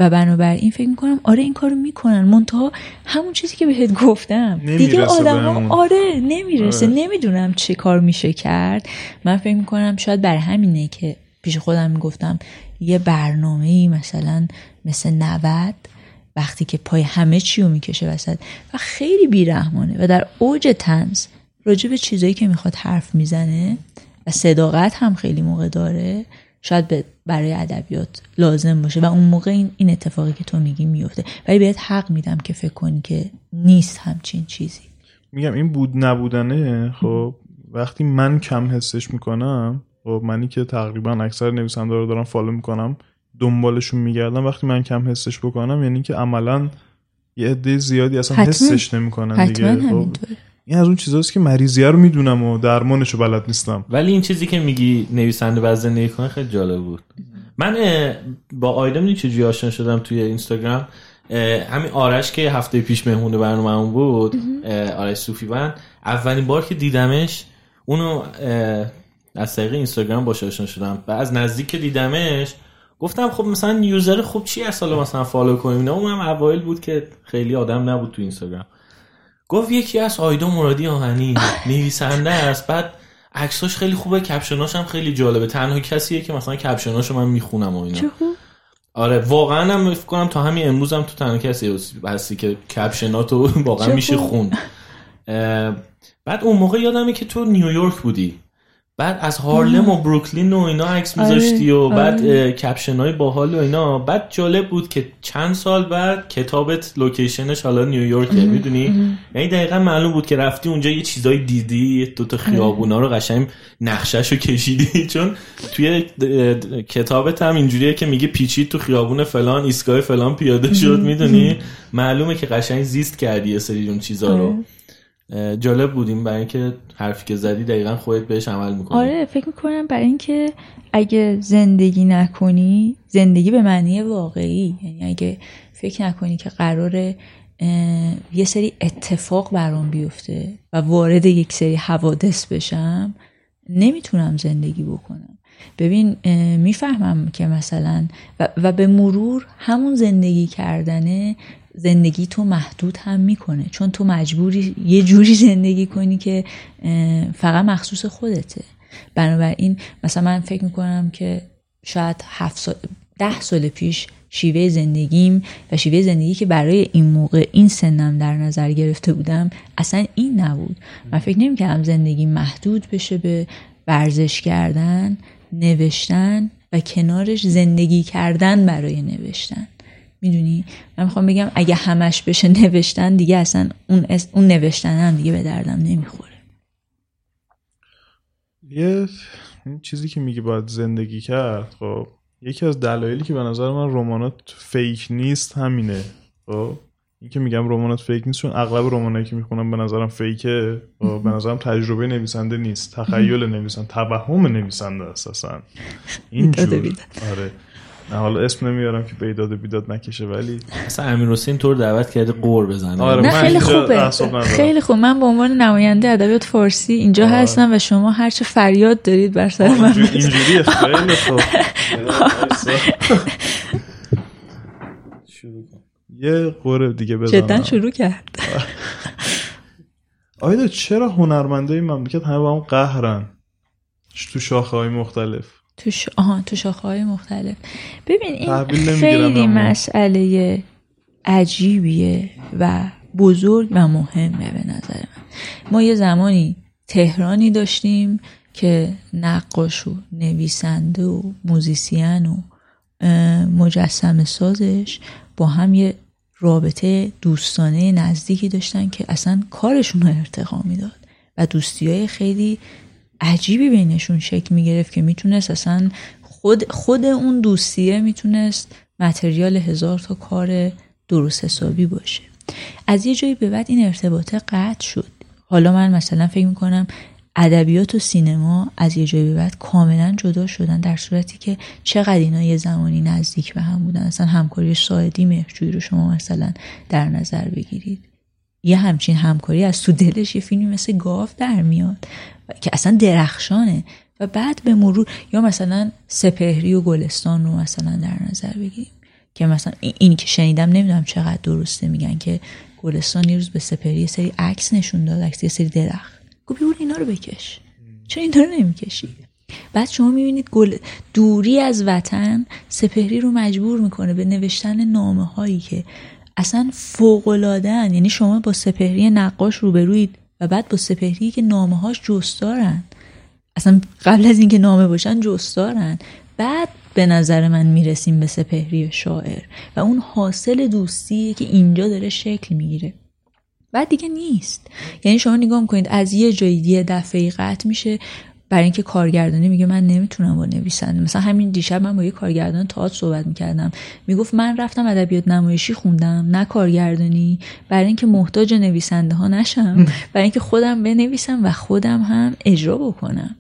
و بنابراین فکر می‌کنم آره این کارو می‌کنن. منتها همون چیزی که بهت گفتم. دیگه آدم آره نمی‌رسه. آره. نمی‌دونم چه کار میشه کرد. من فکر می‌کنم شاید بر همینه که پیش خودم می‌گفتم یه برنامه مثلا مثل 90 وقتی که پای همه چی رو می‌کشه وسط و خیلی بیرحمانه و در اوج تنز راجع به چیزایی که می‌خواد حرف می‌زنه و صداقت هم خیلی موقع داره شاید برای ادبیات لازم باشه و اون موقع این, این اتفاقی که تو میگی میفته ولی بهت حق میدم که فکر کنی که نیست همچین چیزی. میگم این بود نبودنه خب وقتی من کم حسش می‌کنم خب منی که تقریبا اکثر نویسنده رو دارم فالو می‌کنم دنبالشون میگردم. وقتی من کم حسش بکنم یعنی که عملا یه عده زیادی اصلا حسش نمی‌کنن دیگه. خب این از اون چیزاست که مریضیه رو می‌دونم و درمانش رو بلد نیستم. ولی این چیزی که میگی نویسنده بعد زندگی کنه خیلی جالب بود. من با آیدا چه چجوری آشنا شدم توی اینستاگرام؟ همین آرش که هفته پیش مهمون برنامه بود آرش صوفی‌بند اولین بار که دیدمش اونو از طریق اینستاگرام باش آشنا شدم و از نزدیک دیدمش گفتم خب مثلا user خوب چی از سال مثلا follow کنیم؟ نه اونم اوایل بود که خیلی آدم نبود تو اینستاگرام. گفت یکی از آیدا مرادی آهنی نویسنده است. بعد عکساش خیلی خوبه caption اش هم خیلی جالبه. تنها کسیه که مثلا caption اشو من می‌خونم و اینا. آره واقعا هم فکر کنم تا همین امروز هم تو تنها کسی هستی که caption اتو واقعا میشه خوند. بعد اون موقع یادمه که تو نیویورک بودی. بعد از هارلم و بروکلین و اینا عکس آره، میذاشتی و بعد آره. caption های باحال و اینا بعد جالب بود که چند سال بعد کتابت location ش حالا نیویورکه می‌دونی؟ یعنی دقیقا معلوم بود که رفتی اونجا یه چیزای دیدی دو تا خیابونا رو قشنگ نقشش رو کشیدی. *laughs* چون توی کتابت هم اینجوریه که میگه پیچید تو خیابون فلان ایستگاه فلان پیاده شد می‌دونی؟ معلومه که قشنگ زیست کردی یه سری اون چیزا رو. آره. جالب بودیم برای اینکه حرفی که زدی دقیقا خودت بهش عمل می‌کنی. آره فکر می‌کنم برای اینکه اگه زندگی نکنی زندگی به معنی واقعی یعنی اگه فکر نکنی که قراره یه سری اتفاق برام بیفته و وارد یک سری حوادث بشم نمی‌تونم زندگی بکنم. ببین می‌فهمم که مثلا و, و به مرور همون زندگی کردنه زندگی تو محدود هم می‌کنه. چون تو مجبوری یه جوری *laughs* زندگی کنی که فقط مخصوص خودته. بنابراین مثلا من فکر می‌کنم که شاید هفت سال ده سال پیش شیوه زندگیم و شیوه زندگی که برای این موقع این سنم در نظر گرفته بودم اصلا این نبود. من فکر نمی‌کردم زندگی محدود بشه به ورزش کردن نوشتن و کنارش زندگی کردن برای نوشتن. می‌دونی؟ من می‌خوام بگم اگه همش بشه نوشتن دیگه اصلا اون, اون نوشتن هم دیگه به دردم نمی‌خوره. یه چیزی که میگه باید زندگی کرد خب یکی از دلایلی که به نظر من رمانات فیک نیست همینه خب؟ این که میگم رمانات فیک نیست چون اغلب رمانایی که می‌خونم به نظرم فیکه و به نظرم تجربه نویسنده نیست تخیل نویسنده توهم نویسنده است اصلا اینجور. آره. نه حالا اسم نمیارم که بیداد بیداد نکشه ولی اصلا امیر حسین طور دعوت کرده قور بزنه. آره نه خیلی خوبه. خیلی خوب. من به عنوان نماینده ادبیات فارسی اینجا آره. هستم و شما هرچه فریاد دارید بر سر من اینجوری *laughs* خیلی خوب. یه قور دیگه بزنم جدا شروع کرد. آیدا چرا هنرمنده این مملکت همه با هم قهرن؟ تو شاخه های مختلف. تو ش... آها تو شاخه های مختلف. ببین این خیلی مسئله عجیبیه و بزرگ و مهمه به نظر من. ما یه زمانی تهرانی داشتیم که نقاش و نویسنده و موزیسین و مجسم سازش با هم یه رابطه دوستانه نزدیکی داشتن که اصلا کارشون رو ارتقا می‌داد و دوستی های خیلی عجیبی بینشون شکل می‌گرفت که می‌تونست اصلا خود, خود اون دوستیه می‌تونست متریال هزار تا کار درست حسابی باشه. از یه جایی به بعد این ارتباطه قطع شد. حالا من مثلا فکر می‌کنم ادبیات و سینما از یه جایی به بعد کاملا جدا شدن در صورتی که چقدر اینا یه زمانی نزدیک به هم بودن. اصلا همکاری ساعدی مهرجویی رو شما مثلا در نظر بگیرید. یه همچین همکاری از تو دلش یه فیلمی مثل گاف در میاد که اصلا درخشانه. و بعد به مرور یا مثلا سپهری و گلستان رو مثلا در نظر بگیریم. که مثلا این که شنیدم نمی‌دونم چقدر درسته میگن که گلستان یه روز به سپهری یه سری عکس نشون داد عکس یه سری درخت. گفت بیور اینا رو بکش. چرا اینا رو نمی‌کشی؟ بعد شما می‌بینید گل دوری از وطن سپهری رو مجبور می‌کنه به نوشتن نامه هایی که اصلا فوقلادن یعنی شما با سپهری نقاش روبروید و بعد با سپهری که نامه هاش جستارن. اصلا قبل از اینکه نامه باشن جستارن. بعد به نظر من می‌رسیم به سپهری شاعر و اون حاصل دوستیه که اینجا داره شکل می‌گیره. بعد دیگه نیست. یعنی شما نگاه می‌کنید از یه جایی یه دفعه قطع میشه. برای اینکه کارگردانی میگه من نمی‌تونم با نویسنده مثلا همین دیشب من با یه کارگردان تئاتر صحبت می‌کردم. می‌گفت من رفتم ادبیات نمایشی خوندم نه کارگردانی. برای اینکه محتاج نویسنده ها نشم برای اینکه خودم بنویسم و خودم هم اجرا بکنم.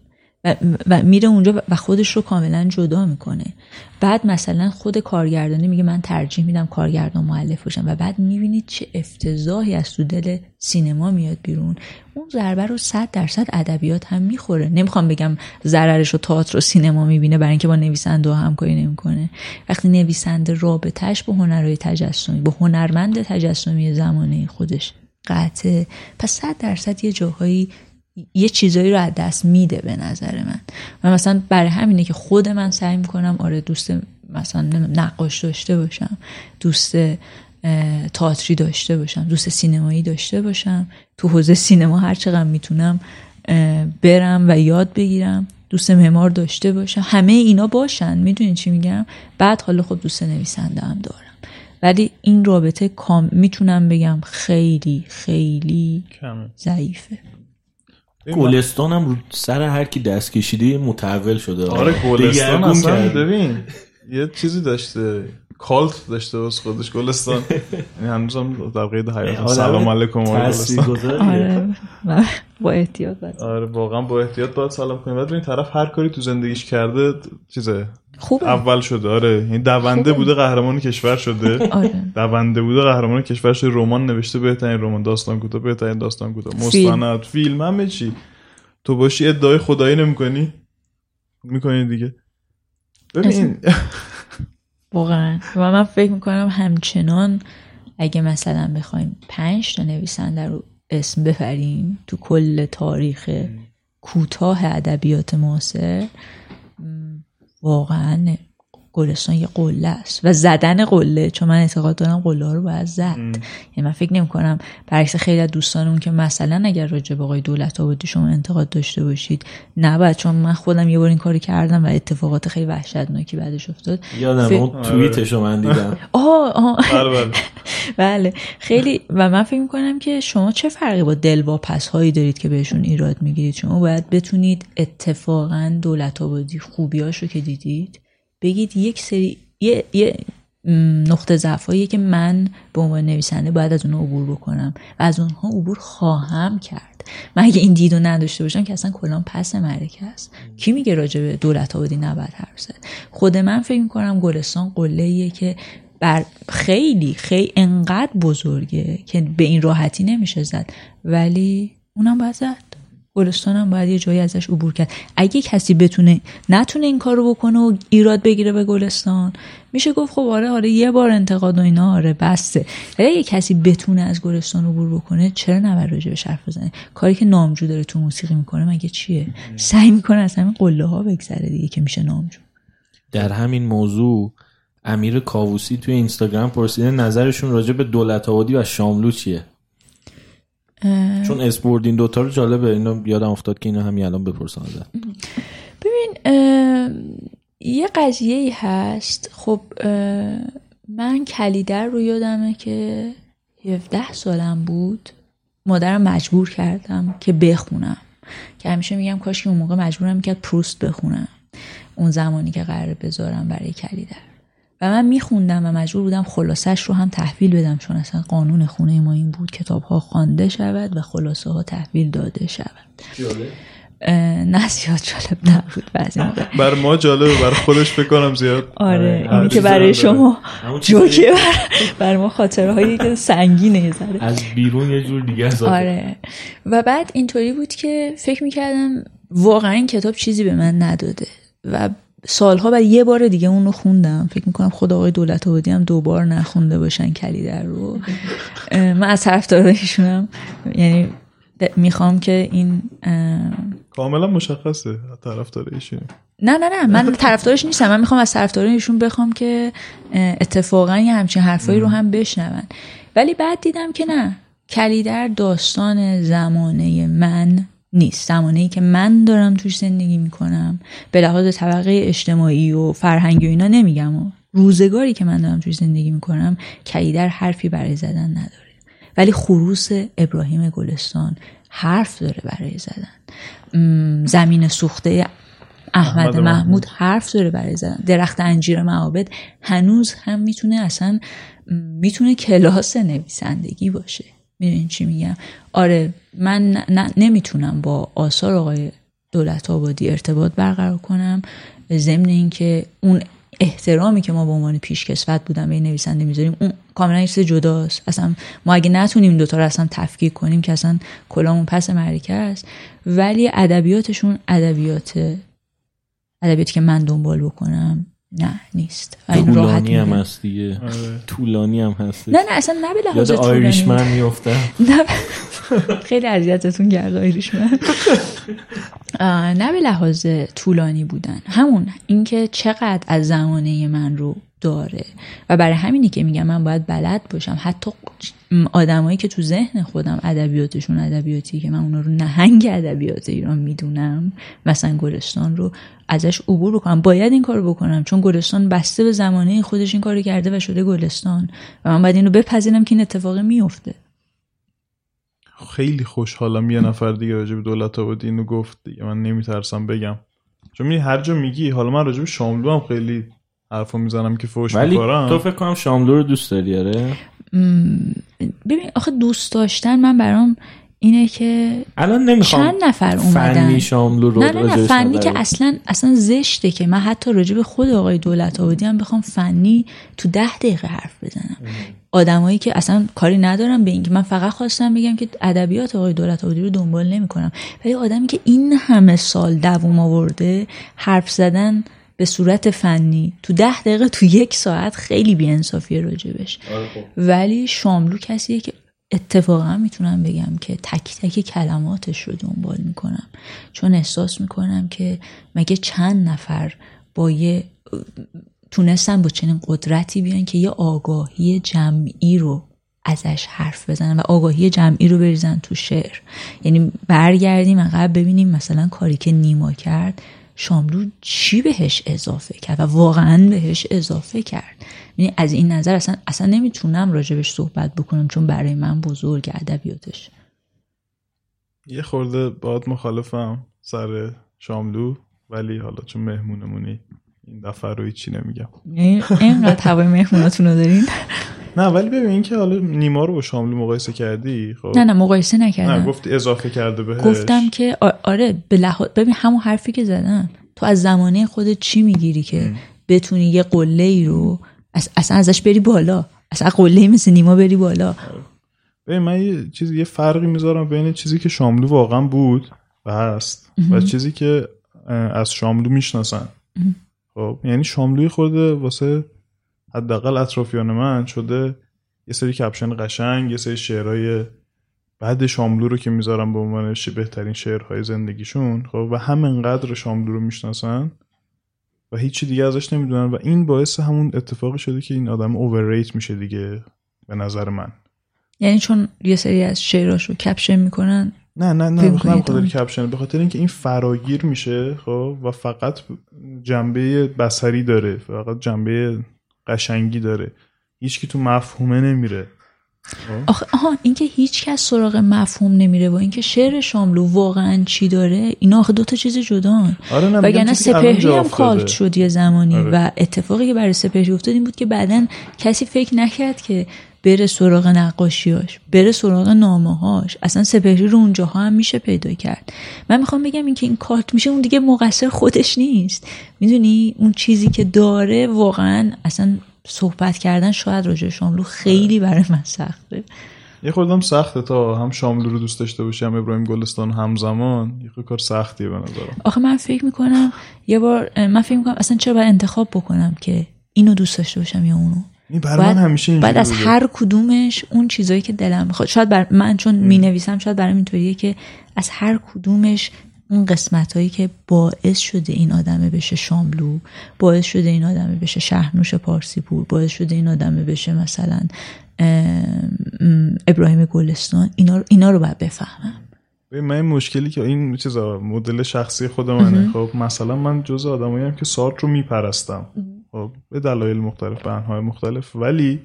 و, میره اونجا و خودش رو کاملا جدا می‌کنه. بعد مثلا خود کارگردانی میگه من ترجیح میدم کارگردان معلف باشم و بعد می‌بینید چه افتضاحی از تو دل سینما میاد بیرون. اون ضربه رو صد درصد ادبیات هم می‌خوره. نمی‌خوام بگم ضررش رو تئاتر و سینما می‌بینه برای اینکه با نویسنده همکاری نمی‌کنه. وقتی نویسنده رابطهش با هنرهای تجسمی با هنرمند تجسمی زمانه خودش قطعه. پس صد درصد یه جاهایی یه چیزایی رو از دست میده به نظر من. و مثلا برای همینه که خود من سعی می‌کنم آره دوست مثلا نقاش داشته باشم دوست تئاتری داشته باشم دوست سینمایی داشته باشم تو حوزه سینما هر چقدر می‌تونم برم و یاد بگیرم دوست معمار داشته باشم. همه اینا باشن می‌دونین چی میگم؟ بعد حالا خب دوست نویسنده هم دارم. ولی این رابطه کام می‌تونم بگم خیلی خیلی ضعیفه. گلستان هم رو سر هر کی دست کشیده متحول شده. آره گلستان اصلا ببین یه چیزی داشته کالت داشته از خودش گلستان. یعنی هنوز هم در قید حیات سلام علیکم آره با احتیاط باید. آره واقعا با احتیاط باید سلام کنیم. بعد این طرف هر کاری تو زندگیش کرده چیزه؟ خوبه. اول شده آره. این دونده بوده قهرمان کشور شده. *laughs* آره. دونده بوده قهرمان کشور شده. رمان نوشته بهترین رمان داستان کوتاه بهترین داستان کوتاه. مستند. فیلم. همه چی. تو باشی ادعای خدایی نمی‌کنی؟ می‌کنی دیگه. ببین. واقعا. و من فکر می‌کنم همچنان اگه مثلا بخوایم پنج تا نویسنده رو اسم بفریم تو کل تاریخ کوتاه ادبیات معاصر واقعا گلستان یه قله است و زدن قله چون من اعتقاد دارم قله رو باید زد. یعنی من فکر نمی کنم برعکس خیلی از دوستانمون که مثلا اگر راجع به آقای دولت آبادی شما انتقاد داشته باشید نباید چون من خودم یه بار این کاری کردم و اتفاقات خیلی وحشتناکی بعدش افتاد. یادم اون توییتش رو من دیدم. *laughs* آه آه. بله, بله. *laughs* بله. خیلی و من فکر می‌کنم که شما چه فرقی با دلواپس هایی دارید که بهشون ایراد می‌گیرید؟ شما باید بتونید اتفاقا دولت آبادی خوبیاشو که دیدید بگید یک سری یه, یه نقطه ضعفایی که من به عنوان نویسنده باید از اونها عبور بکنم و از اونها عبور خواهم کرد. من اگه این دیدو نداشته باشم که اصلا کلان پس مرکه است. کی میگه راجع به دولت آبادی نباید حرف زد؟ خود من فکر می‌کنم گلستان قله که بر خیلی خیلی انقدر بزرگه که به این راحتی نمیشه زد. ولی اونم باید زد. گلستان هم باید یه جایی ازش عبور کرد. اگه کسی بتونه نتونه این کارو بکنه و ایراد بگیره به گلستان. میشه گفت خب آره آره یه بار انتقاد و اینا آره بسته اگه کسی بتونه از گلستان عبور بکنه چرا نباید به حرف بزنه؟ کاری که نامجو داره تو موسیقی می‌کنه مگه چیه؟ سعی می‌کنه از همین قله ها بگذره دیگه که میشه نامجو. در همین موضوع امیر کاووسی توی اینستاگرام پرسیده نظرشون راجع به دولت آبادی و شاملو چیه؟ چون اسپوردین دوتا رو جالبه. اینو یادم افتاد که اینو همین الان بپرسم ازت. ببین یه قضیه ای هست. خب من کلیدر رو یادمه که 17 سالم بود. مادرم مجبور کردم که بخونم. که همیشه میگم کاش که اون موقع مجبورم می‌کرد پروست بخونم. اون زمانی که قرار بذارم برای کلیدر. و من میخوندم و مجبور بودم خلاصش رو هم تحویل بدم چون اصلا قانون خونه ما این بود کتاب ها خوانده شود و خلاصه ها تحویل داده شود. نه زیاد جالب نبود بعضی بر ما جالبه بر خودش بکنم زیاد. آره این که برای شما جوکه بر ما خاطرهایی که سنگینه زده از بیرون یه جور دیگه آره. و بعد اینطوری بود که فکر می‌کردم واقعا این کتاب چیزی به من نداده و سالها بعد یه بار دیگه اون رو خوندم. فکر می‌کنم خود آقای دولت آبادی هم دوبار نخونده باشن کلیدر رو. من از طرفدارایشونم. یعنی می‌خوام که این کاملا مشخصه. طرفدار ایشون نه نه نه. من طرفدارش نیستم. من می‌خوام از طرفدار ایشون بخوام که اتفاقا یه همچین حرفایی رو هم بشنون. ولی بعد دیدم که نه. کلیدر داستان زمانه من نیست. زمانه ای که من دارم توش زندگی می‌کنم. به لحاظ طبقه اجتماعی و فرهنگی و اینا نمیگم. و روزگاری که من دارم توش زندگی می‌کنم کلیدر حرفی برای زدن نداره. ولی خروس ابراهیم گلستان حرف داره برای زدن. زمین سوخته احمد محمود حرف داره برای زدن. درخت انجیر معابد هنوز هم می‌تونه اصلا می‌تونه کلاس نویسندگی باشه. می‌دونین چی میگم؟ آره من نمی‌تونم با آثار آقای دولت آبادی ارتباط برقرار کنم ضمن اینکه اون احترامی که ما به عنوان پیشکسوت بودن به نویسنده می‌ذاریم اون کاملا چیز جداست. اصلا ما اگه نتونیم دوتا رو اصلا تفکیک کنیم که اصلا کلامون پس معرکه است ولی ادبیاتشون ادبیات ادبیاتی که من دنبال بکنم نه نیست. طولانی هم هست دیگه. آره. طولانی هم هست. نه نه اصلا نه به لحاظ طولانی. آیریشمن میفته *laughs* نه خیلی اذیتتون کرد آیریشمن. نه به لحاظ طولانی بودن. همون اینکه چقدر از زمانه من رو داره. و برای همینی که میگم من باید بلد باشم. حتی آدمایی که تو ذهن خودم ادبیاتشون ادبیاتی که من اونا رو نهنگ ادبیات ایران می‌دونم مثلا گلستان رو ازش عبور بکنم. باید این کارو بکنم چون گلستان بسته به زمانه خودش این کارو کرده و شده گلستان. و من باید اینو بپذیرم که این اتفاقی میفته. خیلی خوشحالم یه نفر دیگه راجع به دولت آبادی اینو گفت. دیگه من نمیترسم بگم. چون هر جا میگی حالا من راجع به شاملو هم خیلی حرفا می‌زنم که فوش ولی می‌خورم. تو فکر کنم شاملو رو دوست داری آره؟ ببین آخه دوست داشتن من برام اینه که الان نمی‌خوام چند نفر اومدن. فنی شاملو رو نه نه نه فنی که اصلا اصلا زشته که من حتی راجع به خود آقای دولت آبادی هم بخوام فنی تو ده دقیقه حرف بزنم. آدمایی که اصلا کاری ندارم به اینکه من فقط خواستم بگم که ادبیات آقای دولت آبادی رو دنبال نمی‌کنم. ولی آدمی که این همه سال دووم آورده حرف زدن به صورت فنی تو ده دقیقه تو یک ساعت خیلی بیانصافیه راجبش آره خب. ولی شاملو کسیه که اتفاقا می‌تونم بگم که تک تک کلماتش رو دنبال می‌کنم. چون احساس می‌کنم که مگه چند نفر با یه تونستن با چنین قدرتی بیان که یه آگاهی جمعی رو ازش حرف بزنن و آگاهی جمعی رو بریزن تو شعر. یعنی برگردیم عقب ببینیم مثلا کاری که نیما کرد شاملو چی بهش اضافه کرد و واقعا بهش اضافه کرد؟ یعنی از این نظر اصلا اصلا نمی‌تونم راجبش صحبت بکنم چون برای من بزرگ ادبیاتش. یه خورده باید مخالفم سر شاملو ولی حالا چون مهمونمونی این دفعه رو چی نمیگم. اینقدر هوای مهموناتون رو دارین؟ نه ولی ببین که حالا نیما رو با شاملو مقایسه کردی؟ خب. نه نه مقایسه نکردم. نه گفتی اضافه کرده بهش. گفتم که آره به لحاظ ببین همون حرفی که زدن. تو از زمانه خودت چی می‌گیری که بتونی یه قله ای رو اصلا ازش بری بالا؟ اصلا قله مثل نیما بری بالا؟ ببین من یه چیزی یه فرقی می‌ذارم بین چیزی که شاملو واقعا بود و هست و چیزی که از شاملو می‌شناسن. خب یعنی شاملوی خورده واسه حداقل اطرافیان من شده یه سری کپشن قشنگ یه سری شعرهای بعد شاملو رو که می‌ذارم به عنوان بهترین شعرهای زندگیشون خب و همینقدر شاملو رو می‌شناسن و هیچی دیگه ازش نمی‌دونن و این باعث همون اتفاقی شده که این آدم اوورریت میشه دیگه به نظر من یعنی چون یه سری از شعراشو کپشن می‌کنن نه نه نه بخاطر خاطر. کپشن به خاطر اینکه این فراگیر میشه خب و فقط جنبه بصری داره فقط جنبه قشنگی داره هیچ تو مفهومه نمیره آخه آها اینکه هیچ کس سراغ مفهوم نمیره و اینکه شعر شاملو واقعا چی داره اینا آخه دو تا چیز جدان آره وگرنه سپهری هم. کالت شد یه زمانی آره. و اتفاقی که برای سپهری افتاد این بود که بعدا کسی فکر نکرد که بره سراغ نقاشیاش بره سراغ نامه هاش اصلا سپهری رو اونجاها هم میشه پیدا کرد. من می‌خوام بگم اینکه این کارت میشه اون دیگه مقصر خودش نیست. می‌دونی؟ اون چیزی که داره واقعا اصلا صحبت کردن شاید راجع شاملو خیلی برای من سخته. یه خودم سخته تا هم شاملو رو دوست داشته باشی هم ابراهیم گلستان همزمان. یه کار سختیه به نظرم. آخه من فکر می‌کنم یه بار من فکر می‌کنم اصلا چرا باید انتخاب بکنم که اینو دوست داشته باشم یا اونو؟ برای من همیشه بعد از. هر کدومش اون چیزایی که دلم می‌خواد. شاید بر من چون می نویسم شاید برام اینطوریه که از هر کدومش اون قسمت هایی که باعث شده این آدمه بشه شاملو باعث شده این آدمه بشه شهرنوش پارسی پور باعث شده این آدمه بشه مثلا ابراهیم گلستان اینا رو, اینا رو باید بفهمم. من این مشکلی که این چیزا مدل شخصی خود منه. خب مثلا من جز آدمایی که سارت رو میپرستم. به دلایل مختلف به انواع مختلف. ولی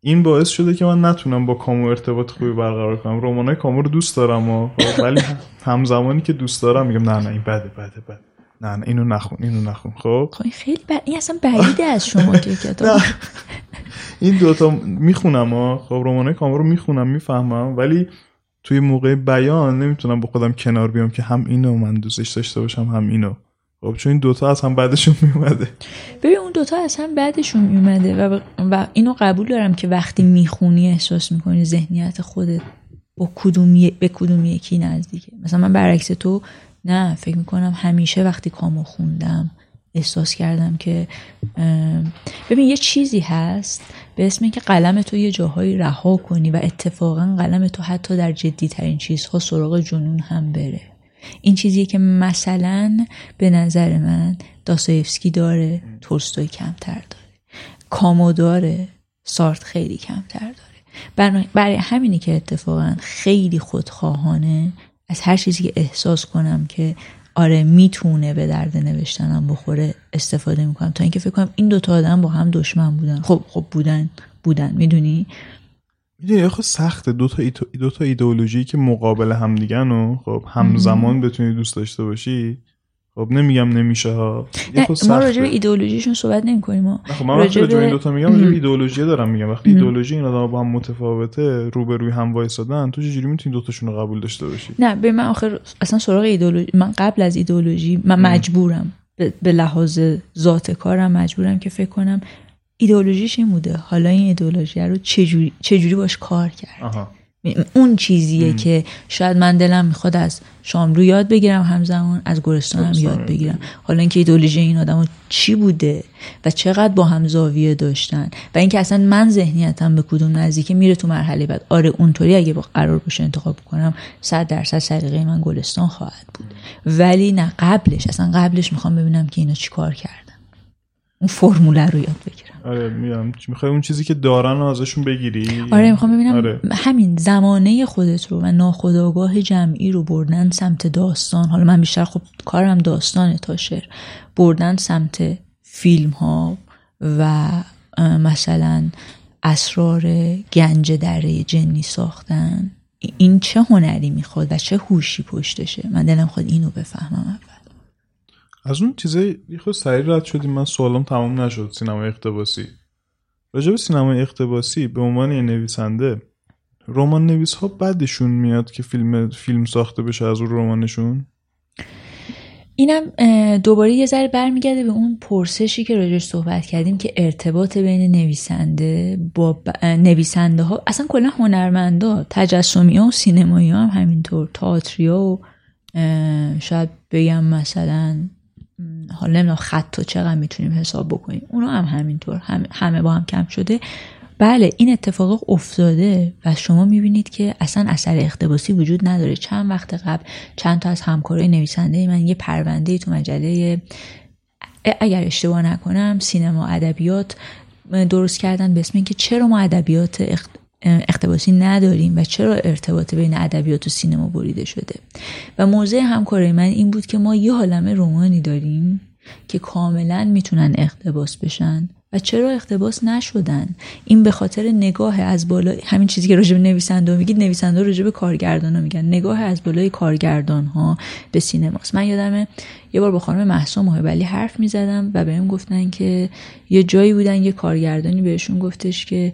این باعث شده که من نتونم با کامو ارتباط خوبی برقرار کنم. رمانای کامو رو دوست دارم و خب ولی همزمانی که دوست دارم میگم نه نه این بده بده بده. نه نه اینو نخون اینو نخون. خب؟ خب خیلی بر... این اصلا بعیده از شما که *laughs* کتاب. این دوتا می‌خونم ها. خب رمانای کامو رو می‌خونم می‌فهمم. ولی توی موقع بیان نمی‌تونم با خودم کنار بیام که هم اینو من دوستش داشته باشم هم اینو. خب چون این دوتا از هم بعدشون میومده ببین اون دوتا از هم بعدشون میومده و, و اینو قبول دارم که وقتی می‌خونی احساس می‌کنی ذهنیت خودت با کدوم به کدوم یکی نزدیکه مثلا من برعکس تو نه فکر می‌کنم همیشه وقتی کامو خوندم احساس کردم که ببین یه چیزی هست به اسم اینکه قلم تو یه جاهایی رها کنی و اتفاقا قلم تو حتی در جدی ترین چیزها سراغ جنون هم بره. این چیزیه که مثلا به نظر من داستایفسکی داره تولستوی کمتر داره. کامو داره سارت خیلی کمتر داره. برای, همینی که اتفاقا خیلی خودخواهانه از هر چیزی که احساس کنم که آره می‌تونه به درد نوشتنم بخوره استفاده می‌کنم. تا اینکه فکر کنم این دوتا آدم با هم دشمن بودن. خب خب بودن. بودن. می‌دونی؟ می‌دونی خب سخته. دو تا, ایتو- دو تا ایدئولوژی که مقابل هم دیگن و خب همزمان بتونی دوست داشته باشی خب نمیگم نمیشه ها. ما راجع به ایدئولوژیشون صحبت نمی کنیم ما خب من راجع به این به- دوتا میگم راجع به ایدئولوژی دارم میگم. وقتی ایدئولوژی این آدم با هم متفاوته روبروی هم وایسادن تو چجوری می‌تونی دوتاشون رو قبول داشته باشی؟ نه به من آخر اصلا سراغ ایدئولوژی من قبل از ایدئولوژی من مجبورم. به- به لحاظ ذات کارم مجبورم که فکر کنم ایدئولوژیش این بوده. حالا این ایدئولوژی رو چجوری چجوری باش کار کرد؟ آها. اون چیزیه که شاید من دلم می‌خواد از شاملو یاد بگیرم همزمان از گلستان هم یاد یاد بگیرم. حالا اینکه ایدئولوژی این آدم چی بوده و چقدر با هم زاویه داشتن و اینکه اصلا من ذهنیتم به کدوم نزدیکه میره تو مرحله بعد. آره اونطوری اگه با قرار باشه انتخاب کنم صد درصد سلیقه من گلستان خواهد بود. ولی نه قبلش اصلا قبلش می‌خوام ببینم که اینا چی کار کردن. اون فرموله رو یاد بگیرم. آره میگم می‌خوای اون چیزی که دارن ازشون بگیری؟ آره می‌خوام ببینم آره. همین زمانه خودت رو و ناخودآگاه جمعی رو بردن سمت داستان. حالا من بیشتر خب کارم داستانه تا شعر بردن سمت فیلم ها و مثلا اسرار گنج دره جنی ساختن. ای- این چه هنری می‌خواد و چه هوشی پشتشه؟ من دلم خود اینو بفهمم اول. از اون چیزای یه خود سریع رد شدیم. من سوالم تمام نشد. سینما اقتباسی. راجع به سینما اقتباسی به عنوان یه نویسنده رمان نویس ها بعدشون میاد که فیلم فیلم ساخته بشه از اون رمانشون؟ اینم دوباره یه ذره برمیگرده به اون پرسشی که راجعش صحبت کردیم که ارتباط بین نویسنده با ب- نویسنده ها اصلا کلا هنرمندا تجسمی ها و سینمایی ها هم همینطور تئاتریا و اه، شاید بگم مثلا حالا نمی‌دونم خط و چقدر می‌تونیم حساب بکنیم. اونا هم همینطور. هم- همه با هم کم شده. بله این اتفاق افتاده و شما می‌بینید که اصلا اثر اقتباسی وجود نداره. چند وقت قبل چند تا از همکارای نویسنده من یه پرونده تو مجله اگر اشتباه نکنم سینما ادبیات درست کردن به اسم اینکه چرا ما ادبیات اخت... اقتباسی نداریم و چرا ارتباط بین ادبیات و سینما بریده شده؟ و موضع همکاری من این بود که ما یه عالمه رومانی داریم که کاملا می‌تونن اقتباس بشن. و چرا اقتباس نشدن؟ این به خاطر نگاه از بالا همین چیزی که راجع به نویسنده میگید نویسنده راجع به کارگردان ها میگن. نگاه از بالای کارگردان ها به سینماست. من یادمه یه بار با خانم محسا محبلی حرف می‌زدم و بهم گفتن که یه جایی بودن یه کارگردانی بهشون گفتش که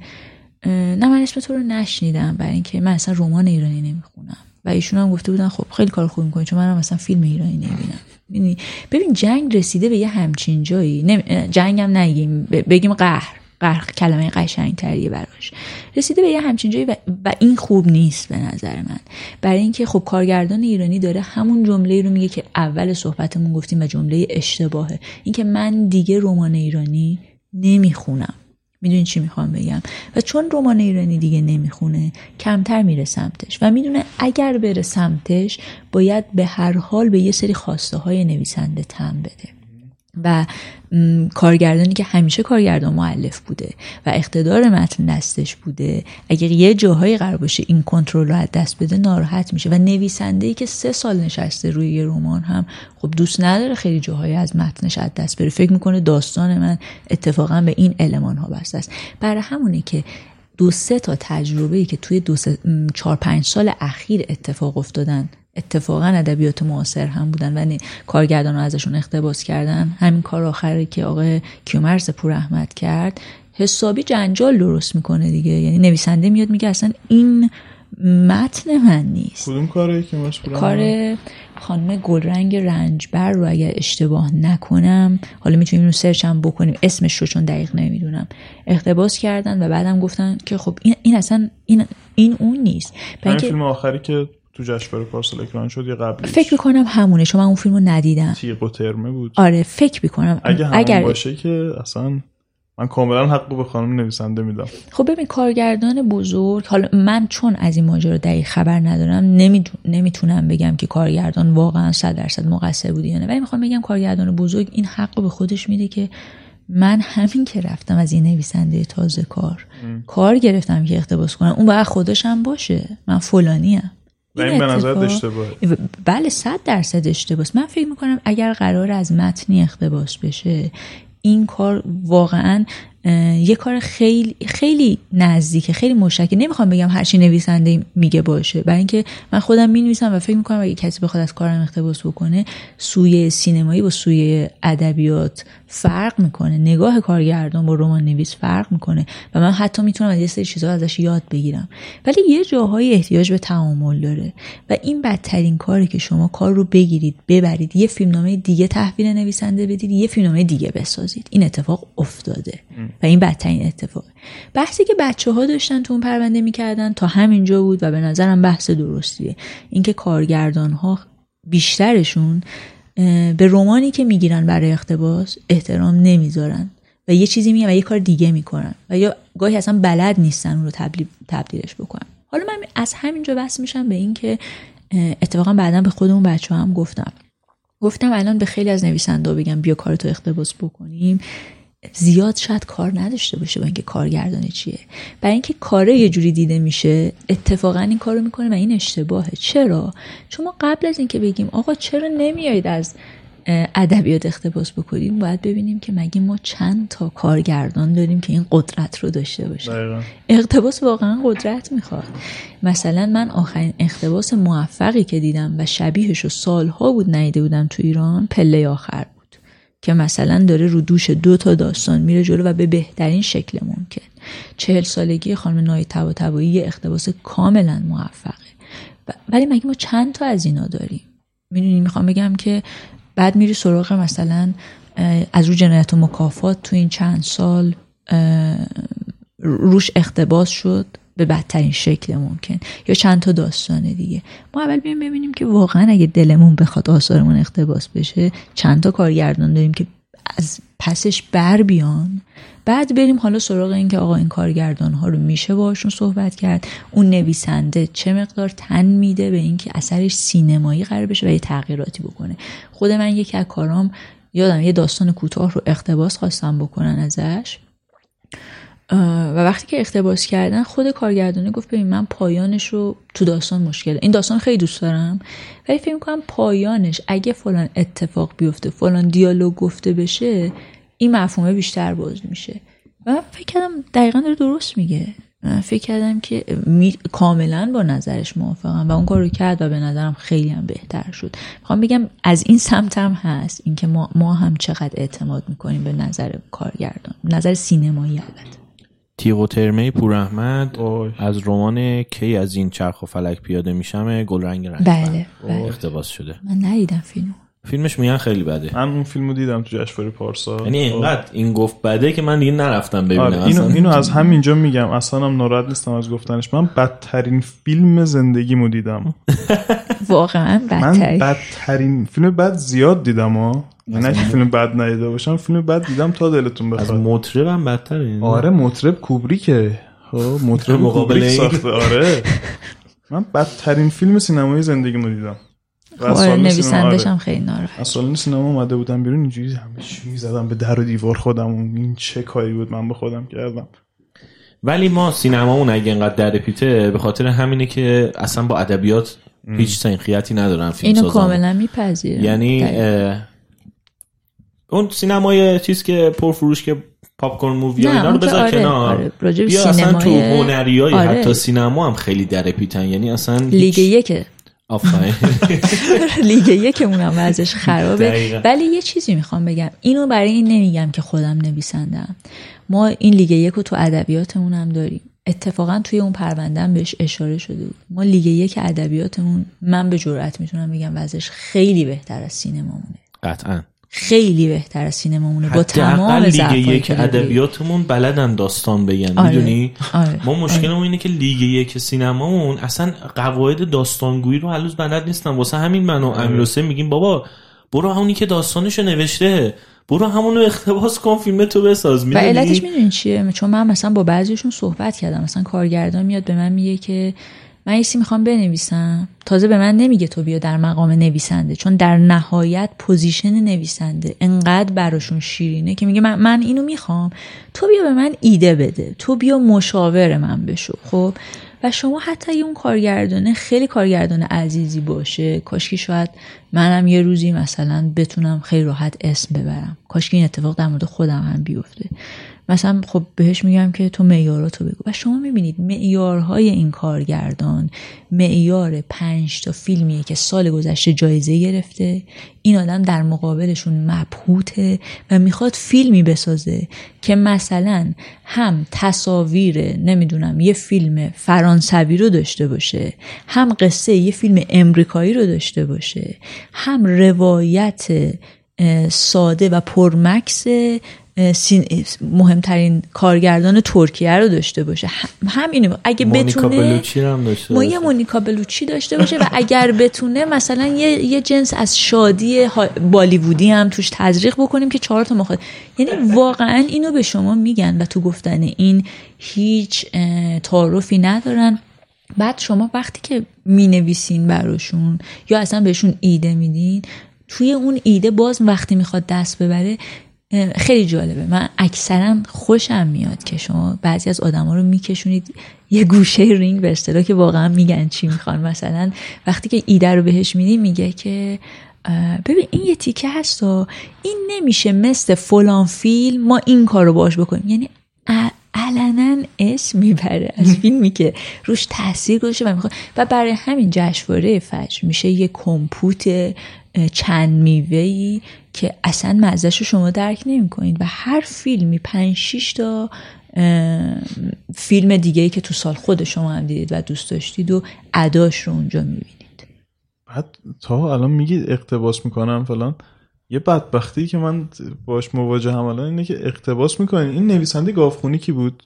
نه من اسم تو رو نشنیدم برای اینکه من اصلا رمان ایرانی نمی‌خونم. و ایشون هم گفته بودن خب خیلی کار خوب می‌کنی چون منم مثلا فیلم ایرانی نمی‌بینم. ببین جنگ رسیده به یه همچین جایی. جنگ هم نگیم. بگیم قهر. قهر کلمه قشنگ تریه براش. رسیده به یه همچین جایی و, این خوب نیست به نظر من. برای اینکه خب کارگردان ایرانی داره همون جمله رو میگه که اول صحبتمون گفتیم و جمله اشتباهه. اینکه من دیگه رمان ایرانی نمی‌خونم. می‌دونی چی می‌خوام بگم. و چون رمان ایرانی دیگه نمی‌خونه کمتر میره سمتش. و می‌دونه اگر بره سمتش باید به هر حال به یه سری خواسته های نویسنده تم بده. و کارگردانی که همیشه کارگردان معلف بوده و اقتدار متن دستش بوده اگر یه جاهایی قرار باشه این کنترل رو از دست بده ناراحت میشه. و نویسنده ای که سه سال نشسته روی یه رمان هم خب دوست نداره خیلی جاهایی از متنش از دست بره. فکر می‌کنه داستان من اتفاقا به این المان ها بسته است. برای همونه که دو سه تا تجربه که توی دو سه چهار پنج سال اخیر اتفاق افتادن. اتفاقا ادبیات معاصر هم بودن و کارگردان ازشون اقتباس کردن. همین کار آخری که آقای کیومرس پور احمد کرد حسابی جنجال درست می‌کنه دیگه. یعنی نویسنده میاد میگه اصلا این متن من نیست. کدوم کاره که کار خانم گلرنگ رنجبر رو اگر اشتباه نکنم حالا می‌تونیم رو سرچ هم بکنیم. اسمش رو چون دقیق نمی‌دونم. اقتباس کردن و بعدم گفتن که خب این, این اصلا این, این اون نیست. این فیلم آخری که تو جشنواره پارسال اکران شد یا قبلش فکر می‌کنم همونه. چون من اون فیلمو ندیدم. تیغ و ترمه بود. آره فکر می‌کنم. اگه همون اگر... باشه که اصلا من کاملا حقو به خانم نویسنده میدم. خب ببین کارگردان بزرگ حالا من چون از این ماجرا دقیق خبر ندارم نمی‌تونم بگم که کارگردان واقعا صد درصد مقصر بوده یا نه. ولی می‌خوام بگم کارگردان بزرگ این حق به خودش میده که من همین که رفتم از این نویسنده تازه کار کار گرفتم که اقتباس کنم. اون باید خودش هم باشه. من فلانیم و این به نظر اشتباه بله صد درصد اشتباه من فکر می‌کنم اگر قرار از متنی اقتباس بشه این کار واقعا یه کار خیلی خیلی نزدیکه خیلی مشکل نمی‌خوام بگم هر چی نویسنده میگه باشه. برای اینکه من خودم می نویسم و فکر می‌کنم اگه کسی بخواد از کارم اقتباس بکنه سوی سینمایی با سوی ادبیات فرق می‌کنه. نگاه کارگردان با رمان نویس فرق می‌کنه. و من حتی می‌تونم از یه سری چیزها ازش یاد بگیرم. ولی یه جاهایی احتیاج به تعامل داره. و این بدترین کاری که شما کار رو بگیرید ببرید. یه فیلمنامه دیگه تحویل نویسنده بدید یه فیلمنامه دیگه بسازید. این اتفاق افتاده. و این بدترین اتفاق. بحثی که بچه ها داشتن تو اون پرونده می‌کردن تا همینجا بود و به نظرم بحث درستیه. اینکه کارگردان ها بیشترشون به رومانی که می‌گیرن برای اقتباس احترام نمی‌ذارن و یه چیزی میگن و یه کار دیگه می‌کنن و یا گاهی اصلا بلد نیستن اون رو تبدیلش بکنن. حالا من از همینجا بس میشم به اینکه اتفاقا بعدا به خودمون بچه هم گفتم. گفتم الان به خیلی از نویسنده بگم بیا کارتو اقتباس بکنیم. زیاد شاید کار نداشته باشه با اینکه کارگردانی چیه. برای اینکه کاره یه جوری دیده میشه اتفاقا این کارو می‌کنه و این اشتباهه. چرا؟ چون ما قبل از اینکه بگیم آقا چرا نمیایید از ادبیات اقتباس بکنیم باید ببینیم که مگه ما چند تا کارگردان داریم که این قدرت رو داشته باشه اقتباس واقعا قدرت می‌خواد. مثلا من آخرین اقتباس موفقی که دیدم و شبیهش رو سالها بود نیده بودم تو ایران پله آخر که مثلا داره رو دوش دو تا داستان میره جلو و به بهترین شکل ممکن. چهل سالگی خانم نای تبا تبایی یه اقتباس کاملا موفقه. ولی مگه ما چند تا از اینا داریم؟ می‌دونی می‌خوام بگم که بعد میری سراغ مثلا از رو جنایت و مکافات تو این چند سال روش اقتباس شد. به بدترین شکل ممکن. یا چند تا داستان دیگه. ما اول بیایم ببینیم که واقعا اگه دلمون بخواد آثارمون اقتباس بشه چند تا کارگردان داریم که از پسش بر بیان. بعد بریم حالا سراغ این که آقا این کارگردان ها رو میشه باشون صحبت کرد. اون نویسنده چه مقدار تن میده به اینکه اثرش سینمایی قرار بشه و یه تغییراتی بکنه. خود من یکی از کارام یادم یه داستان کوتاه رو اقتباس خواستم بکنن ازش. و وقتی که اقتباس کردن خود کارگردانه گفت ببین من پایانش رو تو داستان مشکل این داستان خیلی دوست دارم ولی فکر کنم پایانش اگه فلان اتفاق بیفته فلان دیالوگ گفته بشه این مفهومه بیشتر باز میشه. و من فکر کردم دقیقا داره درست میگه. من فکر کردم که می... کاملا با نظرش موافقم و اون کار رو کرد و به نظرم خیلی هم بهتر شد. می‌خوام بگم از این سمت هم هست اینکه ما, ما هم چقدر اعتماد می‌کنیم به نظر کارگردان نظر سینمایی البته. تیغ و ترمه پور احمد از رمان کی از این چرخ و فلک پیاده میشم گل رنگ رنگ. بله, بله. اقتباس شده. من ندیدم فیلمو. فیلمش میگن خیلی بده. من اون فیلمو دیدم تو جشنواره پارسا. یعنی اینقدر این گفت بده که من دیگه نرفتم ببینم. آره اینو, اینو از همینجا میگم. اصلا هم ناراحت نیستم از گفتنش. من بدترین فیلم زندگیمو دیدم. واقعا من بدترین فیلم بد زیاد دیدم ها نه که فیلم بد ندیده باشم. فیلم بد دیدم تا دلتون بخواد. از مطرب هم بدتره آره مطرب کوبریکه. خب مطرب مقابل ساخته. آره. من بدترین فیلم سینمایی زندگیمو دیدم. آره. نویسندش هم خیلی ناراحت. از سالن سینما اومده بودم بیرون اینجوری همه چی زدم به در و دیوار خودم این چه کاری بود من به خودم کردم. ولی ما سینمامون اگه اینقدر در پیته به خاطر همینه که اصلا با ادبیات هیچ سنخیتی ندارن فیلم اینو کاملا میپذیرم. یعنی اون سینمای چیز که پرفروش که popcorn movie اینا رو بذار آره، کنار. آره. بیا اصلا تو هنریای آره. حتی سینما هم خیلی درپیتن یعنی اصلا لیگ یکه آفرین. *laughs* لیگ یکمون هم ازش خرابه. ولی یه چیزی می‌خوام بگم. اینو برای این نمیگم که خودم نویسندم. ما این لیگ یک رو تو ادبیاتمون هم داریم. اتفاقا توی اون پروندهم بهش اشاره شده بود. ما لیگ یک ادبیاتمون من به جرئت می‌تونم بگم وضعش خیلی بهتر از سینمامونه. قطعا. خیلی بهتر از سینمامونه با تمام لیگ یک ادبیاتمون بلدن داستان بگن آره. می‌دونی آره. ما مشکلمون آره. اینه که لیگ یک سینمامون اصلا قواعد داستانگویی رو هنوز بلد نیستن واسه همین من و امیرحسین میگیم بابا برو همونی که داستانشو نوشته برو همونو اقتباس کن فیلم تو بساز و علتش می‌دونی چیه چون من مثلا با بعضیشون صحبت کردم مثلا کارگردان میاد به من میگه که من یه می‌خوام بنویسم. تازه به من نمیگه تو بیا در مقام نویسنده چون در نهایت position نویسنده انقدر براشون شیرینه که میگه من, من اینو می‌خوام. تو بیا به من ایده بده. تو بیا مشاور من بشو خب؟ و شما حتی اگه اون کارگردانه خیلی کارگردان عزیزی باشه کاشکی شاید منم یه روزی مثلا بتونم خیلی راحت اسم ببرم. کاشکی این اتفاق در مورد خودم هم بیفته. مثلا خب بهش میگم که تو معیاراتو بگو. و شما می‌بینید معیارهای این کارگردان معیار پنج تا فیلمیه که سال گذشته جایزه گرفته. این آدم در مقابلشون مبهوته و می‌خواد فیلمی بسازه که مثلا هم تصاویر نمی‌دونم یه فیلم فرانسوی رو داشته باشه هم قصه یه فیلم امریکایی رو داشته باشه هم روایت ساده و پرمکس مهمترین کارگردان ترکیه رو داشته باشه. همینه اگه بتونه ما یه مونیکا بلوچی داشته باشه و اگر بتونه مثلا یه, یه جنس از شادی بالیوودی هم توش تزریق بکنیم که چهار تا مخاطب یعنی واقعا اینو به شما میگن و تو گفتن این هیچ تعارفی ندارن. بعد شما وقتی که می نویسین براشون یا اصلا بهشون ایده میدین توی اون ایده باز وقتی می‌خواد دست ببره خیلی جالبه. من اکثرا خوشم میاد که شما بعضی از آدما رو میکشونید یه گوشه رینگ به اصطلاح که واقعا میگن چی می‌خوان. مثلا وقتی که ایده رو بهش میدی میگه که ببین این یه تیکه هست و این نمیشه مثل فلان فیلم ما این کار رو باش بکنیم. یعنی علنا اسم می‌بره. از *laughs* فیلمی که روش تاثیر گذاشته و می‌خواد. و برای همین جشنواره فجر میشه یه کمپوت چند میوهی که اصلا مزهش رو شما درک نمی کنید و هر فیلمی پنج شیش تا فیلم دیگه ای که تو سال خود شما هم دیدید و دوست داشتید و اداش رو اونجا می‌بینید. بعد تا الان میگید اقتباس می‌کنم فلان. یه بدبختی که من باش مواجه هم الان اینه که اقتباس می‌کنین. این نویسنده گافخونی کی بود؟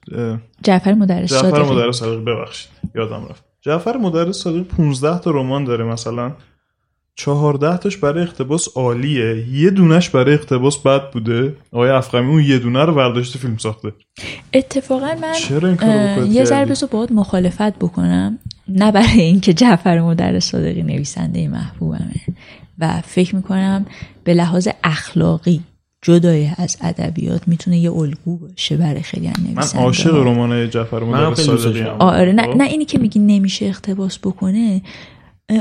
جعفر مدرس جعفر مدرس صادقی. ببخشید یادم رفت. جعفر مدرس صادقی 15 تا رمان داره مثلا. چهارده تاش برای اقتباس عالیه. یه دونش برای اقتباس بد بوده. آقای افغمی اون یه دونه رو برداشته فیلم ساخته. اتفاقا من چرا این یه ذره بسو باید مخالفت بکنم. نه برای اینکه جعفر مدرس صادقی نویسنده محبوبمه. و فکر می‌کنم به لحاظ اخلاقی جدای از ادبیات می‌تونه یه الگو باشه برای خیلی از من نویسنده عاشق رمان جعفر دوستش صادقی. آره نه, خب؟ نه اینی که میگی نمیشه اختباس بکنه.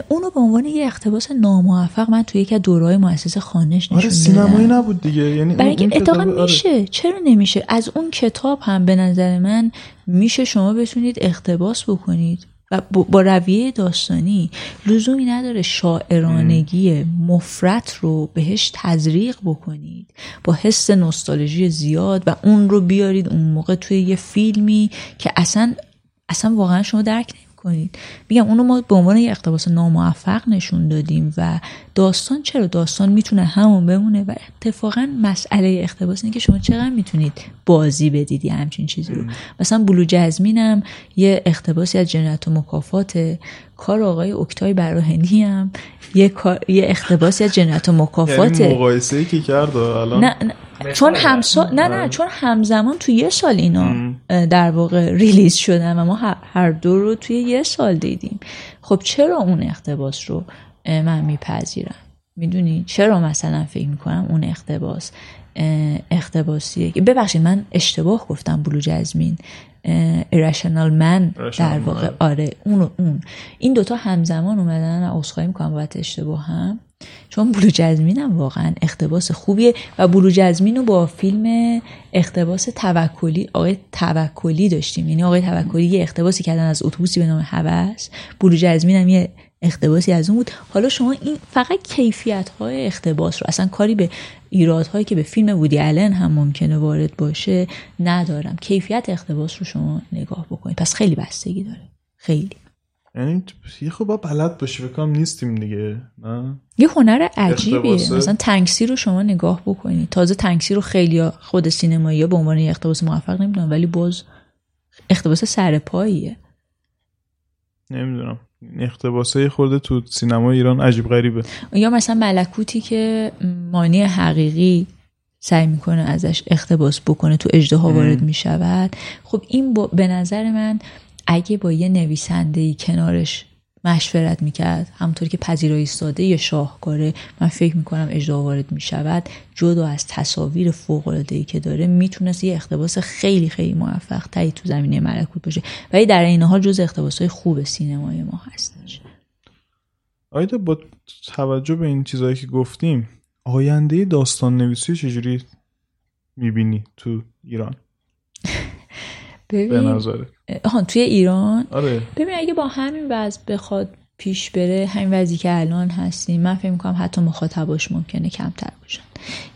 اونو به عنوان یه اقتباس ناموفق من توی یکی از دورهای مؤسسه خانش نشون آره. سینمایی نبود دیگه. یعنی برای اینکه اتفاقا آره. میشه. چرا نمیشه؟ از اون کتاب هم به نظر من میشه شما بتونید اقتباس بکنید. و با- با رویه داستانی لزومی نداره شاعرانگی مفرت رو بهش تزریق بکنید. با حس نوستالژی زیاد و اون رو بیارید اون موقع توی یه فیلمی که اصلا اصلا واقعا شما درک نمی‌کنید میگم اونو ما به عنوان یه اقتباس ناموفق نشون دادیم و داستان چرا داستان می‌تونه همون بمونه و اتفاقا مسئله اقتباس اینه که شما چقدر می‌تونید بازی بدید یه همچین چیزی رو. مثلا بلو جزمینم یه اقتباسی از جنایت و مکافات کار آقای اکتای براهنی هم یه, کار- یه اقتباسی از جنایت و مکافات یعنی مقایسه ای که کرد الان نه, نه چون همسا... نه نه چون همزمان توی یه سال اینا در واقع ریلیز شدن و ما هر- دو رو توی یه سال دیدیم. خب چرا اون اقتباس رو من میپذیرم؟ می‌دونی؟ چرا مثلا فکر می‌کنم اون اقتباسیه که ببخشید من اشتباه گفتم بلو جزمین ایرشنال من در واقع. آره اون و اون. این دوتا همزمان اومدن و عذرخواهی می‌کنم بابت اشتباه هم. چون بلو جزمین هم واقعا اقتباس خوبیه و بلو جزمین رو با فیلم اقتباس توکلی آقای توکلی داشتیم. یعنی آقای توکلی یه اقتباسی کردن از اتوبوسی به نام هوس بلو جزمین هم یه اقتباسی از اون بود. حالا شما این فقط کیفیت های اقتباس رو اصلا کاری به ایرادهایی که به فیلم وودی آلن هم ممکنه وارد باشه ندارم. کیفیت اقتباس رو شما نگاه بکنید. پس خیلی بستگی داره. خیلی. یعنی یه خب بلد باشی فکر کنم نیستیم دیگه نه؟ یه هنر عجیبیه. مثلا تنگسی رو شما نگاه بکنید. تازه تنگسی رو خیلی خود سینمایی به عنوان یه اقتباس موفق نمی‌دونم ولی باز اقتباس سر پاییه. نمی‌دونم. اقتباسه خورده تو سینما ایران عجیب غریبه. یا مثلا ملکوتی که مانی حقیقی سعی می‌کنه ازش اقتباس بکنه تو اجده وارد می‌شود. خب این با به نظر من اگه با یه نویسنده کنارش مشورت می‌کرد. همونطور که پذیرایی ساده یا شاهکاره من فکر می‌کنم اجرا وارد می‌شود جدا از تصاویر فوق ای که داره می‌تونست یه اقتباس خیلی خیلی موفق تری تو زمینه ملکوت باشه. ولی در این حال جز اقتباس های خوب سینمای ما هستش آیدا با توجه به این چیزهایی که گفتیم آینده داستان نویسی چجوری می‌بینی تو ایران؟ *laughs* به ببین نظرت آها توی ایران؟ آره. ببین اگه با همین وضع بخواد پیش بره همین وضعی که الان هستیم من فکر می‌کنم حتی مخاطباش ممکنه کمتر باشن.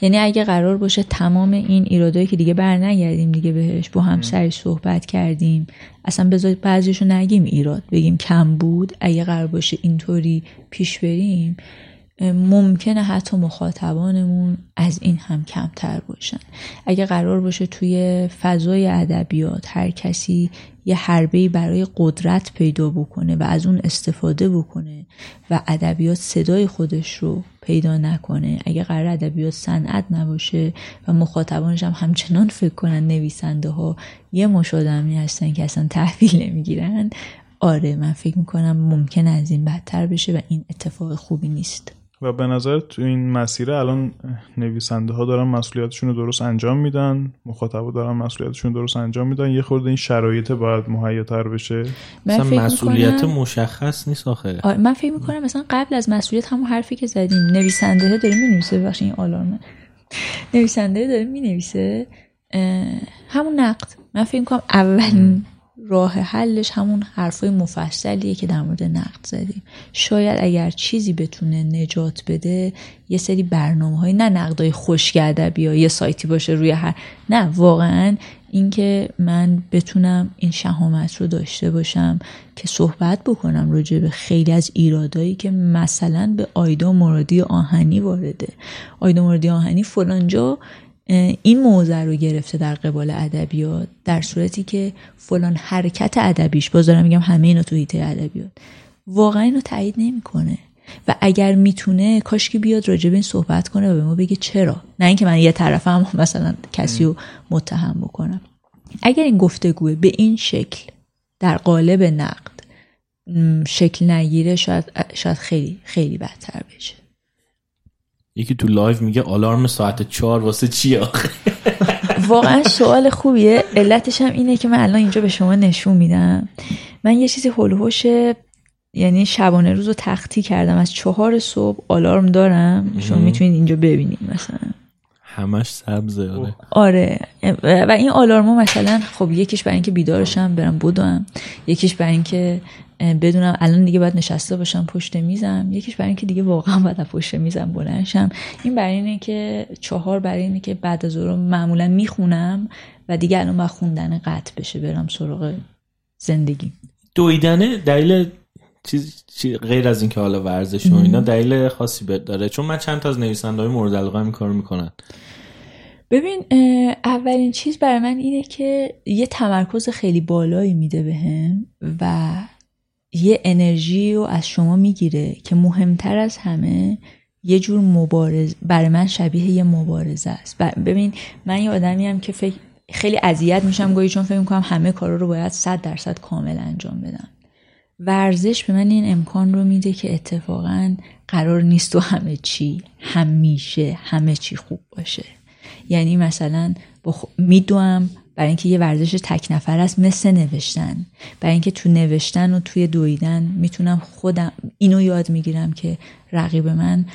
یعنی اگه قرار باشه تمام این ایرادایی که دیگه بر نگردیم دیگه بهش با هم سری صحبت کردیم اصلا بذار بعضیشو نگیم ایراد بگیم کم بود. اگه قرار باشه اینطوری پیش بریم ممکنه حتی مخاطبانمون از این هم کمتر باشن. اگه قرار باشه توی فضای ادبیات هر کسی یه حربه‌ای برای قدرت پیدا بکنه و از اون استفاده بکنه و ادبیات صدای خودش رو پیدا نکنه. اگه قرار ادبیات صنعت نباشه و مخاطبانش هم همچنان فکر کنن نویسنده ها یه مش آدمی هستن که اصلا تحویل نمی‌گیرن آره من فکر می‌کنم ممکن از این بدتر بشه و این اتفاق خوبی نیست. و به نظر تو این مسیر الان نویسنده ها دارن مسئولیتشون رو درست انجام میدن مخاطبا دارن مسئولیتشون رو درست انجام میدن یه خورده این شرایط باید مهیاتر بشه. مثلا مسئولیت می‌کنم- مشخص نیست آخه. آره من فکر می‌کنم مثلا قبل از مسئولیت همون حرفی که زدیم نویسنده داره می‌نویسه ببخشید این آلارمه نویسنده داره می‌نویسه همون نقد. من فکر می‌کنم اولین راه حلش همون حرفای مفصلیه که در مورد نقد زدیم. شاید اگر چیزی بتونه نجات بده یه سری برنامه های نه نقدای خوش ادبی یا یه سایتی باشه روی هر نه واقعا اینکه من بتونم این شهامت رو داشته باشم که صحبت بکنم راجع به خیلی از ایرادایی که مثلا به آیدا مرادی آهنی وارده. آیدا مرادی آهنی فلانجا این موضع رو گرفته در قبال ادبیات در صورتی که فلان حرکت ادبیش باز دارم میگم همه اینا تو هیته ادبیات واقعا اینو تایید نمی‌کنه. و اگر می‌تونه کاش که بیاد راجع به این صحبت کنه و به ما بگه چرا؟ نه اینکه من یه طرفم *laughs* مثلا کسی رو متهم بکنم. اگر این گفتگوه به این شکل در قالب نقد شکل نگیره شاید, شاید خیلی خیلی بدتر بشه. یکی تو live میگه آلارم ساعت چهار واسه چی آخه؟ واقعا سوال خوبیه. علتش هم اینه که من الان اینجا به شما نشون میدم. من یه چیزی حول و حوش یعنی شبانه روز رو تختی کردم. از چهار صبح آلارم دارم. شما می‌تونید اینجا ببینید مثلا. همش سبزه آره. آره. و این آلارما مثلا خب یکیش برای اینکه بیدارشم برم بدوم یکیش برای اینکه بدونم الان دیگه باید نشسته باشم پشت میزم. یکیش برای اینکه دیگه واقعا باید پشت میزم بلنشم این برای اینه که چهار برای اینه که بعد از رو معمولا می‌خونم و دیگه الان باید خوندن قطع بشه برم سراغ زندگی. دویدنه دلیل چیز غیر از اینکه حالا ورزش و اینا دلیل خاصی داره. چون من چند تا از نویسنده های مورد علاقه این کارو می‌کنن. ببین اولین چیز برای من اینه که یه تمرکز خیلی بالایی میده بهم و یه انرژی رو از شما می‌گیره که مهمتر از همه یه جور مبارز برای من شبیه یه مبارزه است. ببین من یه آدمی هم که فکر خیلی اذیت میشم گاهی چون فکر می‌کنم همه کارا رو باید صد درصد کامل انجام بدم. ورزش به من این امکان رو میده که اتفاقا قرار نیست و همه چی همیشه همه چی خوب باشه. یعنی مثلا میدوم برای اینکه یه ورزش تک نفر است مثل نوشتن. برای اینکه تو نوشتن و توی دویدن می‌تونم خودم اینو یاد می‌گیرم که رقیب من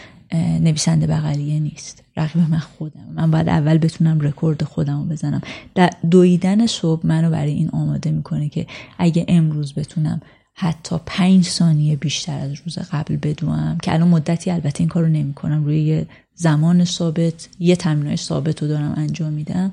نویسنده بغلیه نیست. رقیب من خودم من باید اول بتونم رکورد خودم رو بزنم دویدن صبح منو برای این آماده می‌کنه که اگه امروز بتونم حتی پنج ثانیه بیشتر از روز قبل بدوم که الان مدتی البته این کار رو نمی کنم روی زمان ثابت یه تمرینای ثابت رو دارم انجام میدم.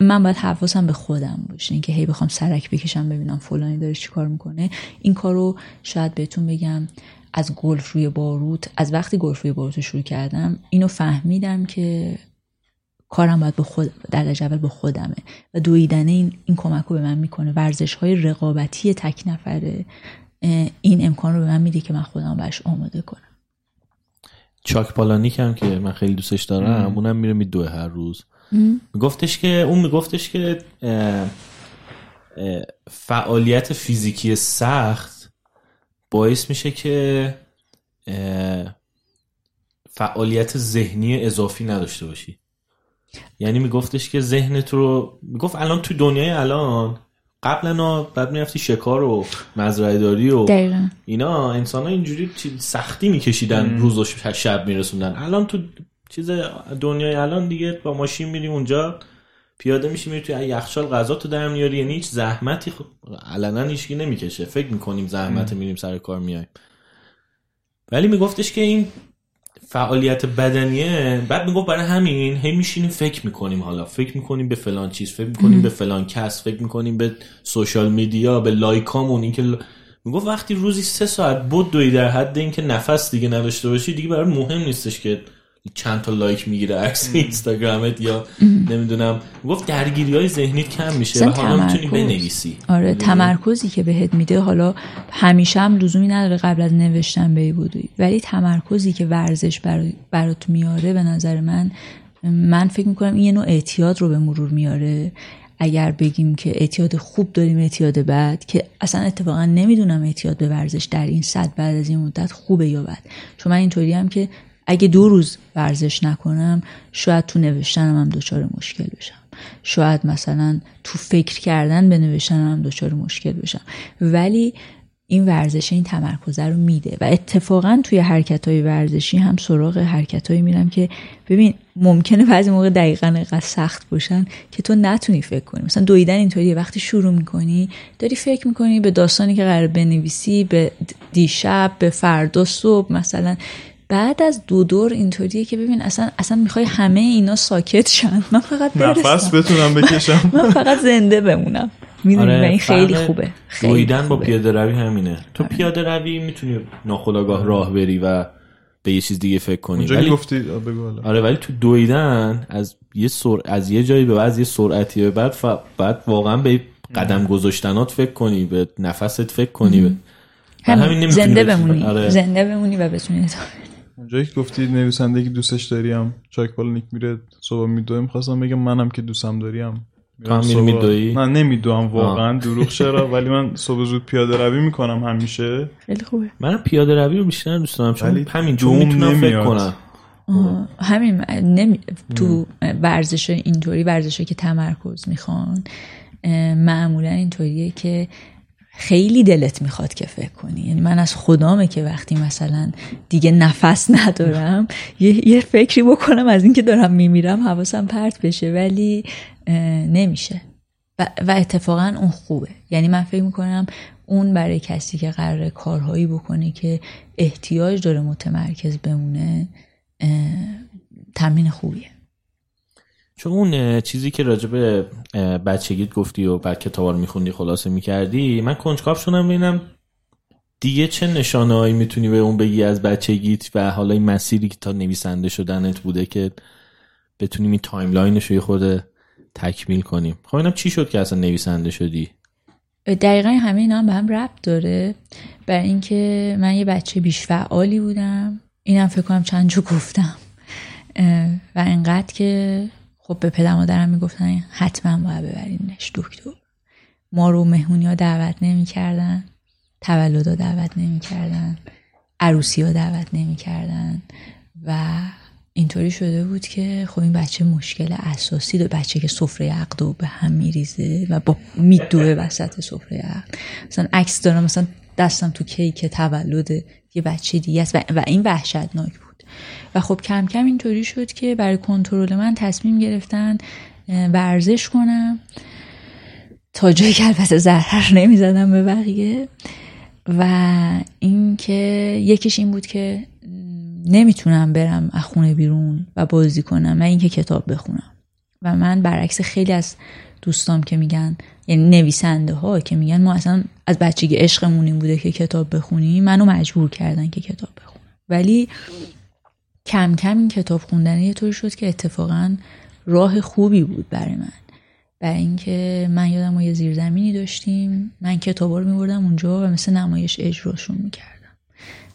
من باید حواسم به خودم باشه. اینکه هی بخوام سرک بکشم ببینم فلانی داره چی کار می‌کنه. این کار رو شاید بهتون بگم. از گلف روی باروت از وقتی گلف روی باروت شروع کردم اینو فهمیدم که کارم باید به خود در اول به خودمه. و دویدن این, این کمک رو به من می‌کنه. ورزش های رقابتی تک نفره این امکان رو به من میده که من خودم بهش آماده کنم. چاک پالانیک هم که من خیلی دوستش دارم اونم میره میدوه هر روز. میگفتش که اون میگفتش که فعالیت فیزیکی سخت باعث میشه که فعالیت ذهنی اضافی نداشته باشی. یعنی میگفتش که ذهنت رو می‌گفت الان تو دنیای الان قبلا بعد می‌رفتی شکار و مزرعه داری و اینا انسان ها اینجوری سختی میکشیدن روز و شب میرسوندن. الان تو چیز دنیای الان دیگه با ماشین میری اونجا پیاده میشی میری توی یخچال غذا تو در میاری یعنی هیچ زحمتی خب علنا هیچکی نمی‌کشه. فکر می‌کنیم زحمت میریم سر کار میایم. ولی میگفتش که این فعالیت بدنیه بعد می‌گفت برای همین هی میشینیم فکر می‌کنیم حالا. فکر می‌کنیم به فلان چیز فکر می‌کنیم به فلان کس فکر می‌کنیم به سوشال میدیا به لایکامون اینکه ل... می‌گفت وقتی روزی سه ساعت بود دوی در حد اینکه نفس دیگه نداشته باشی دیگه برای مهم نیستش که چند تا لایک می‌گیره عکس اینستاگرامت یا نمی‌دونم. گفت درگیری های ذهنیت کم میشه و حالا می‌تونی بنویسی. آره تمرکزی که بهت میده. حالا همیشه هم لزومی نداره قبل از نوشتن به بودی ولی تمرکزی که ورزش برات میاره به نظر من من فکر می‌کنم این یه نوع اعتیاد رو به مرور میاره. اگر بگیم که اعتیاد خوب داریم اعتیاد بد که اصلا اتفاقا نمی‌دونم اعتیاد به ورزش در این صد بعد از این مدت خوبه یا بد. چون من اینطوری هم که اگه دو روز ورزش نکنم شاید تو نوشتنم هم دچار مشکل بشم. شاید مثلا تو فکر کردن به نوشتنم هم دچار مشکل بشم. ولی این ورزش این تمرکزه رو میده و اتفاقا توی حرکت های ورزشی هم سراغ حرکت هایی میرم که ببین ممکنه بعضی موقع دقیقا اینقدر سخت باشن که تو نتونی فکر کنی. مثلا دویدن اینطوریه. وقتی شروع می‌کنی داری فکر می‌کنی به داستانی که قرار بنویسی به دیشب به فردا صبح مثلا بعد از دو دور اینطوریه که ببین اصلا اصلا می‌خوای همه اینا ساکت شن. من فقط نفس بتونم بکشم. *laughs* من فقط زنده بمونم. می‌دونی آره این خیلی خوبه. دویدن با پیاده روی همینه. تو آره. پیاده روی می‌تونی ناخداگاه راه بری و به یه چیز دیگه فکر کنی. ولی گفتی آره ولی تو دویدن از یه سر... از یه جایی به بعد یه سرعتی به بعد ف... بعد واقعا به قدم گذاشتنات فکر کنی به نفست فکر کنی به همین زنده بمونی. آره. زنده بمونی و بتونی اونجایی که گفتی نویسنده که دوستش داریم چاک نیک میره صبح میدوه می‌خواستم بگم منم که دوستم داریم. تو میدوی نه نمیدوم واقعا دروغ چرا؟ *laughs* ولی من صبح زود پیاده روی می‌کنم همیشه. خیلی خوبه. منم پیاده روی رو بیشتر دوست دارم چون ولی همین دوم می‌تونم فکر. کنم. همین نمی... تو ورزش اینطوری ورزش که تمرکز می‌خوان معمولا اینطوریه که خیلی دلت می‌خواد که فکر کنی. یعنی من از خدامه که وقتی مثلا دیگه نفس ندارم یه, فکری بکنم از اینکه دارم میمیرم حواسم پرت بشه ولی نمیشه. و, و اتفاقا اون خوبه. یعنی من فکر می‌کنم اون برای کسی که قراره کارهایی بکنه که احتیاج داره متمرکز بمونه تمرین خوبیه. چون اون چیزی که اه، بچگیت گفتی و بعد کتابا رو میخوندی خلاصه می‌کردی من کنجکاو شدم ببینم دیگه چه نشانه هایی می‌تونی به اون بگی از بچگیت و حالا این مسیری که تا نویسنده شدنت بوده که بتونیم این timeline ش رو یه خورده تکمیل کنیم خب اینم چی شد که اصلا نویسنده شدی؟ دقیقا همه اینا هم به هم ربط داره. برای اینکه من یه بچه بیش فعالی بودم. اینم فکر کنم چند جو گفتم. و انقدر که خب به پدر مادرم می‌گفتن حتما باید ببرینش. دکتر. ما رو مهمونی ها دعوت نمی‌کردن. تولد ها دعوت نمی‌کردن. عروسی ها دعوت نمی‌کردن. و اینطوری شده بود که خب این بچه مشکل اساسی داره. بچه که سفره عقد به هم میریزه و با میدوه وسط سفره عقد. مثلا عکس دارم مثلا دستم تو کیک تولد یه بچه دیگه است. و, و این وحشتناک بود. و خب کم کم اینطوری شد که برای کنترل من تصمیم گرفتن ورزش کنم. تا جایی که البته ضرر نمی‌زدم به بقیه. و اینکه یکیش این بود که نمی‌تونم برم از خونه بیرون و بازی کنم من اینکه کتاب بخونم. و من برعکس خیلی از دوستام که میگن یعنی نویسنده ها که میگن ما اصلا از بچگی عشقمون این بوده که کتاب بخونیم منو مجبور کردن که کتاب بخونم. ولی کم کم این کتاب خوندن یه طوری شد که اتفاقا راه خوبی بود برای من. برای اینکه من یادم ما یه زیرزمینی داشتیم. من کتابا رو میبردم اونجا و مثل نمایش اجراشون می‌کردم.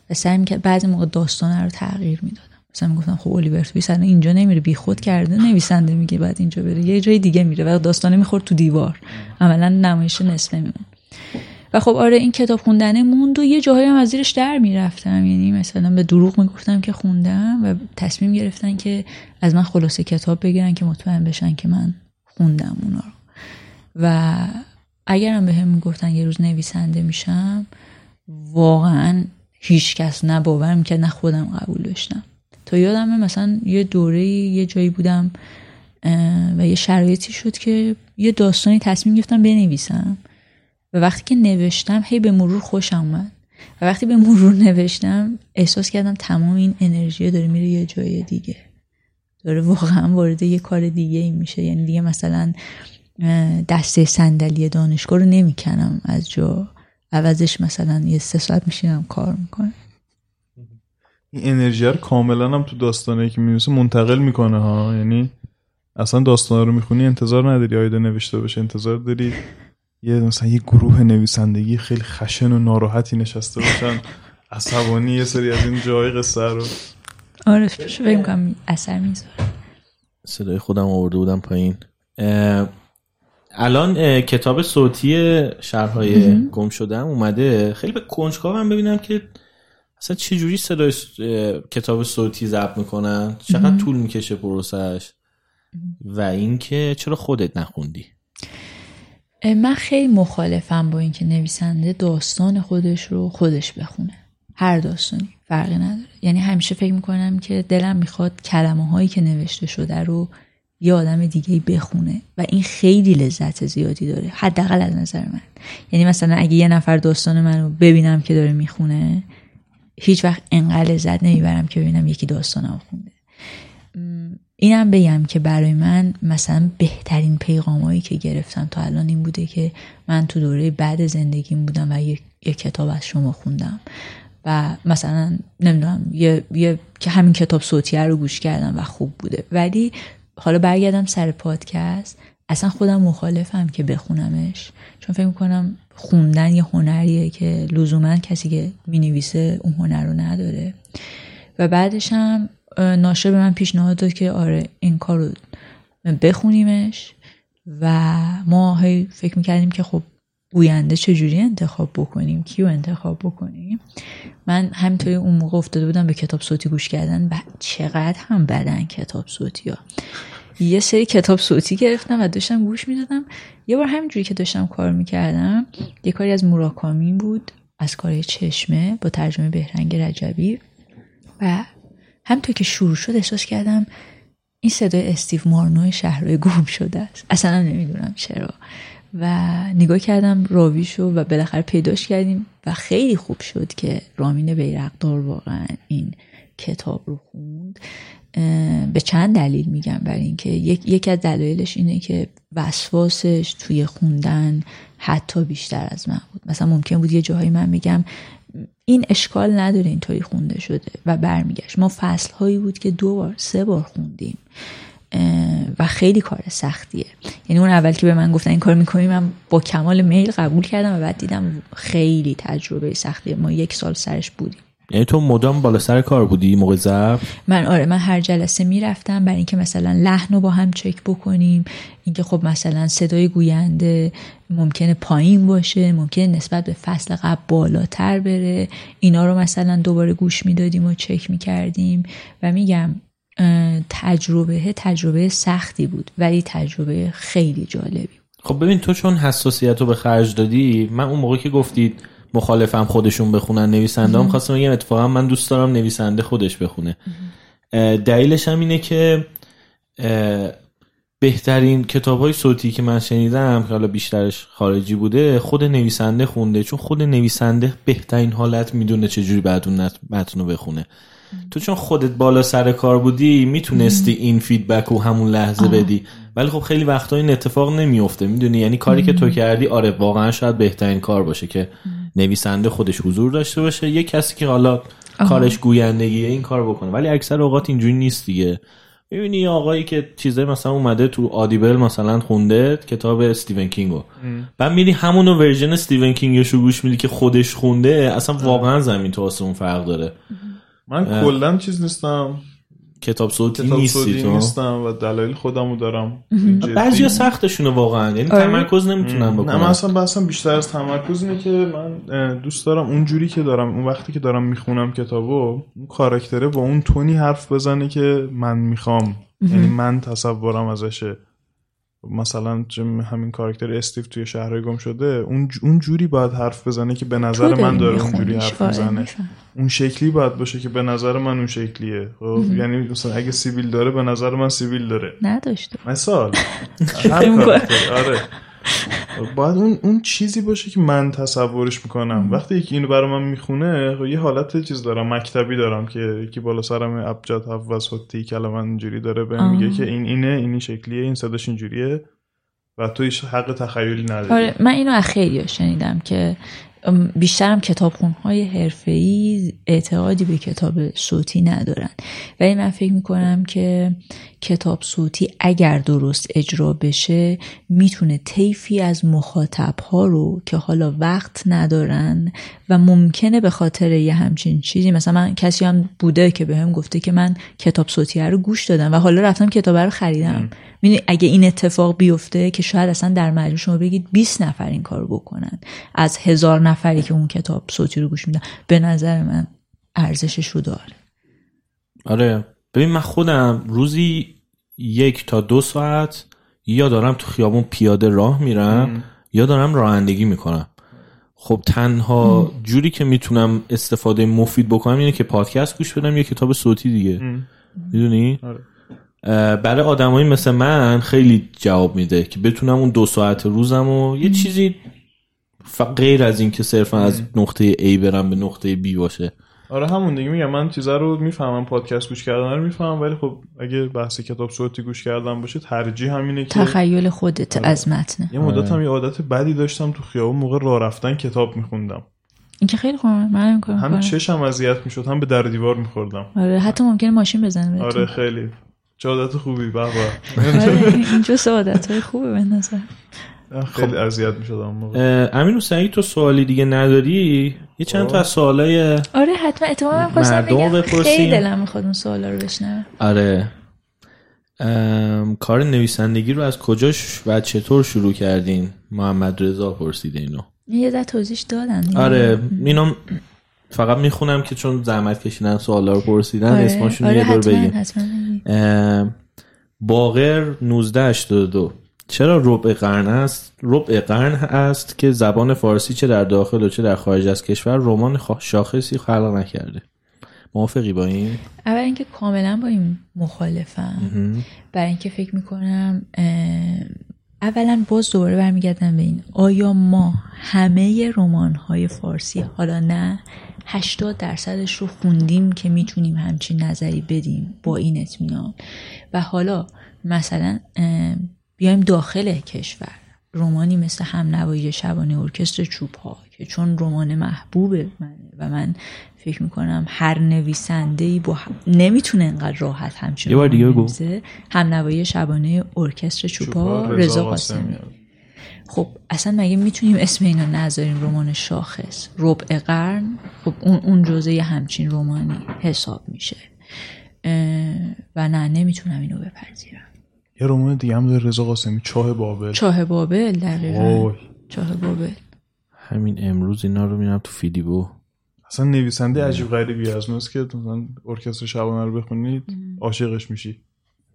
و سعی می‌کرد بعضی موقع داستانه رو تغییر می‌دادم. مثلا می‌گفتم خب الیور تویس الان اینجا نمیره بیخود کرده نویسنده میگه بعد اینجا بره. یه جای دیگه میره و داستانه می‌خورد تو دیوار. عملا نمایش نصفه میمون. و خب آره این کتاب خوندنه موند و یه جاهایی هم از زیرش در می‌رفتم. یعنی مثلا به دروغ می‌گفتم که خوندم و تصمیم گرفتن که از من خلاصه کتاب بگیرن که مطمئن بشن که من خوندم اونا رو. و اگرم به هم می‌گفتن یه روز نویسنده میشم واقعا هیچ کس نه باور می‌کرد نه خودم قبول داشتم. تا یادم مثلا یه دوره یه جایی بودم و یه شرایطی شد که یه داستانی تصمیم گرفتم بنویسم. و وقتی که نوشتم هی به مرور خوشم اومد. و وقتی به مرور نوشتم احساس کردم تمام این انرژی داره میره یه جای دیگه. داره واقعا وارد یه کار دیگه ای میشه. یعنی دیگه مثلا دسته صندلی دانشگاه رو نمی‌کنم. از جا عوضش مثلا یه سه ساعت میشینم کار می‌کنم. این انرژی رو کاملا هم تو داستانه که می‌نویسه منتقل می‌کنه ها. یعنی اصلا داستان رو می‌خونی انتظار نداری آیده نوشته باشه انتظار داری یه مثلا یه گروه نویسندگی خیلی خشن و ناراحتی نشسته باشن. *laughs* عصبانی یه سری از این جای قصه رو. آره فکر می‌کنم اثر می‌ذاره. صدای خودم آورده بودم پایین. الان کتاب صوتی شهرهای گم شدم اومده. خیلی به کنجکاوم ببینم که اصلا چه جوری صدای کتاب صوتی ضبط می‌کنن. چقدر طول می‌کشه پروسش و اینکه چرا خودت نخوندی؟ من خیلی مخالفم با اینکه نویسنده داستان خودش رو خودش بخونه. هر داستانی فرقی نداره. یعنی همیشه فکر می‌کنم که دلم می‌خواد کلمه هایی که نوشته شده رو یه آدم دیگه بخونه و این خیلی لذت زیادی داره حداقل از نظر من. یعنی مثلا اگه یه نفر داستان منو ببینم که داره می‌خونه هیچ وقت انقدر لذت نمی‌برم که ببینم یکی داستانم خونده. اینم بگم که برای من مثلا بهترین پیغامایی که گرفتم تا الان این بوده که من تو دوره بعد زندگیم بودم و یک, یک کتاب از شما خوندم. و مثلا نمی‌دونم یه, یه که همین کتاب صوتیه رو گوش کردم و خوب بوده. ولی حالا برگردم سر پادکست اصلا خودم مخالفم که بخونمش. چون فکر می‌کنم خوندن یه هنریه که لزوما کسی که می‌نویسه اون هنر رو نداره. و بعدش هم ناشر به من پیشنهاد داد که آره این کار رو بخونیمش و ما هی فکر می‌کردیم که خب گوینده چجوری انتخاب بکنیم؟ کیو انتخاب بکنیم؟ من همینطوری اون موقع افتاده بودم به کتاب صوتی گوش کردن و چقدر هم بدن کتاب صوتی ها. یه سری کتاب صوتی گرفتم و داشتم گوش می‌دادم. یه بار همینجوری که داشتم کار می‌کردم یه کاری از موراکامی بود از کار چشمه با ترجمه بهرنگ رجبی و همطور که شروع شد احساس کردم این صدای استیو مارنو شهرهای گم شده است. اصلا نمی‌دونم چرا. و نگاه کردم راویشو و بالاخره پیداش کردیم و خیلی خوب شد که رامین بیرقدار واقعا این کتاب رو خوند. به چند دلیل میگم برای اینکه یک یکی از دلایلش اینه که وسواسش توی خوندن حتی بیشتر از من بود. مثلا ممکن بود یه جاهایی من میگم این اشکال نداره اینطوری خونده شده و برمیگشت. ما فصل هایی بود که دو بار سه بار خوندیم و خیلی کار سختیه. یعنی اون اول که به من گفتن این کار می‌کنیم من با کمال میل قبول کردم و بعد دیدم خیلی تجربه سختیه. ما یک سال سرش بودیم. یعنی تو مدام بالا سر کار بودی موقع ضبط؟ من آره من هر جلسه می‌رفتم برای اینکه مثلا لحن رو با هم چک بکنیم اینکه خب مثلا صدای گوینده ممکنه پایین باشه ممکنه نسبت به فصل قبل بالاتر بره. اینا رو مثلا دوباره گوش می‌دادیم و چک می‌کردیم. و میگم تجربه تجربه سختی بود ولی تجربه خیلی جالبی خب ببین تو چون حساسیت رو به خرج دادی من اون موقع که گفتید مخالفم خودشون بخونن نویسنده هم خواستم بگم اتفاقا من دوست دارم نویسنده خودش بخونه. دلیلش هم اینه که بهترین کتاب های صوتی که من شنیدم که حالا بیشترش خارجی بوده خود نویسنده خونده. چون خود نویسنده بهترین حالت می‌دونه چجوری بعد اون متن رو بخونه. تو چون خودت بالا سر کار بودی می‌تونستی این فیدبک رو همون لحظه بدی. ولی خب خیلی وقتا این اتفاق نمیفته می‌دونی؟ یعنی کاری که تو کردی آره واقعا شاید بهترین کار باشه که نویسنده خودش حضور داشته باشه. یه کسی که حالا کارش گویندگیه این کار بکنه. ولی اکثر اوقات اینجوری نیست دیگه. می‌بینی آقایی که چیزای مثلا اومده تو آدیبل مثلا خونده کتاب استیون کینگو بعد میری همونو ورژن استیون کینگشو گوش میدی که خودش خونده اصلا واقعا زمین تو آسمون فرق داره. من کلا چیز نیستم. کتاب صوتی کتاب نیستی تو؟ نیستم و دلایل خودمو دارم. بعضی سختشونه واقعا. یعنی آره. تمرکز نمی‌تونن نه من اصلا بحثم بیشتر از تمرکز اینه که من دوست دارم اون جوری که دارم اون وقتی که دارم می‌خونم کتابو اون کاراکتره با اون تونی حرف بزنه که من می‌خوام. یعنی من تصورم ازشه. مثلا همین کاراکتر استیو توی شهرهای گم شده اون ج- اون جوری باید حرف بزنه که به نظر من داره اون جوری حرف می‌زنه. اون شکلی باید باشه که به نظر من اون شکلیه. خب؟ یعنی مثلا اگه سیبیل داره به نظر من سیبیل داره. نداشته مثال. *laughs* آره. باید اون اون چیزی باشه که من تصورش می‌کنم. وقتی یکی اینو برای من می‌خونه خب یه حالت چیز دارم مکتبی دارم که یکی بالا سرم ابجد حفظ حتی کلمه اینجوری داره بهم میگه. که این اینه اینی شکلیه این صداش اینجوریه و تو هیچ حق تخیلی نداری. آره من اینو خیلی شنیدم که بیشترم کتابخون های حرفه‌ای اعتقادی به کتاب صوتی ندارن. ولی من فکر می‌کنم که کتاب صوتی اگر درست اجرا بشه می‌تونه طیفی از مخاطب ها رو که حالا وقت ندارن و ممکنه به خاطر یه همچین چیزی مثلا من کسی هم بوده که بهم گفته که من کتاب صوتی رو گوش دادم و حالا رفتم کتاب رو خریدم. می‌دونی اگه این اتفاق بیفته که شاید اصلا در مجموع شما بگید 20 نفر این کارو بکنن از هزار نفری که اون کتاب صوتی رو گوش میدن به نظر من ارزشش رو داره. آره. ببین من خودم روزی یک تا دو ساعت یا دارم تو خیابون پیاده راه میرم یا دارم رانندگی می‌کنم. خب تنها جوری که می‌تونم استفاده مفید بکنم اینه که پادکست گوش بدم یا کتاب صوتی دیگه. می‌دونی؟ آره. برای آدمایی مثل من خیلی جواب میده که بتونم اون دو ساعت روزم و یه چیزی غیر از این که صرفا از نقطه A برم به نقطه B باشه. آره همون دیگه میگم من چیزا رو می‌فهمم پادکست گوش کردن رو می‌فهمم ولی خب اگه بحث کتاب صوتی گوش کردن باشه ترجیح همینه که تخیل خودت از متنه یه مدت هم یه عادت بدی داشتم تو خیابون موقع راه رفتن کتاب میخوندم. این که خیلی خوبه من هم می‌کنم. چشم اذیت می‌شد هم به در دیوار میخوردم. آره حتی ممکنه ماشین بزنه بهتون. آره خیلی. چه عادت خوبی به به. آره اینجا سعادت های خوبه به نظر. خیلی اذیت می‌شدم موقع. امین حسینی تو سوالی دیگه نداری؟ یه چند تا از سوالای آره حتما. اتفاقا من خواستم. خیلی دلم می‌خواد اون سوالا رو بشنوم. آره. ام، کار نویسندگی رو از کجاش و چطور شروع کردین؟ محمد رضا پرسیده اینو. یه ذره توضیح دادن. دیگه. آره. اینو فقط می‌خونم که چون زحمت کشیدن سوالا رو پرسیدن آره، اسمشون آره یه دور بگیم باقر 1982 چرا ربع قرن است؟ ربع قرن است که زبان فارسی چه در داخل و چه در خارج از کشور رمان شاخصی خلق نکرده. موافقی با این؟ اول اینکه کاملا با این مخالفم. برای اینکه فکر می‌کنم اولا باز دوباره برمیگردم به این. آیا ما همه رمان های فارسی حالا نه 80 درصدش رو خوندیم که می‌تونیم همچین نظری بدیم با این اطمینان؟ و حالا مثلا بیایم داخل کشور. رومانی مثل همنوایی شبانه ارکستر چوب ها که چون رمان محبوب منه و من فکر می‌کنم هر نویسنده ای با هم... نمی‌تونه انقدر راحت همچین یه بار دیگه بگو. بنویسه. همنوایی شبانه ارکستر چوپا رضا قاسمی. خب اصلا مگه می‌تونیم اسم اینو نذاریم؟ رمان شاخص. ربع قرن. خب اون اون جزء یه همچین رومانی حساب میشه. اه، و نه نمی‌تونم اینو بپذیرم. یه رمان دیگه هم داره رضا قاسمی چاه بابل. چاه بابل دقیقا. چاه بابل. همین امروز اینا رو میرم تو فیدیبو. اصلا نویسنده عجیب غریبی از ماست که مثلا ارکستر شبانه رو بخونید عاشقش میشی.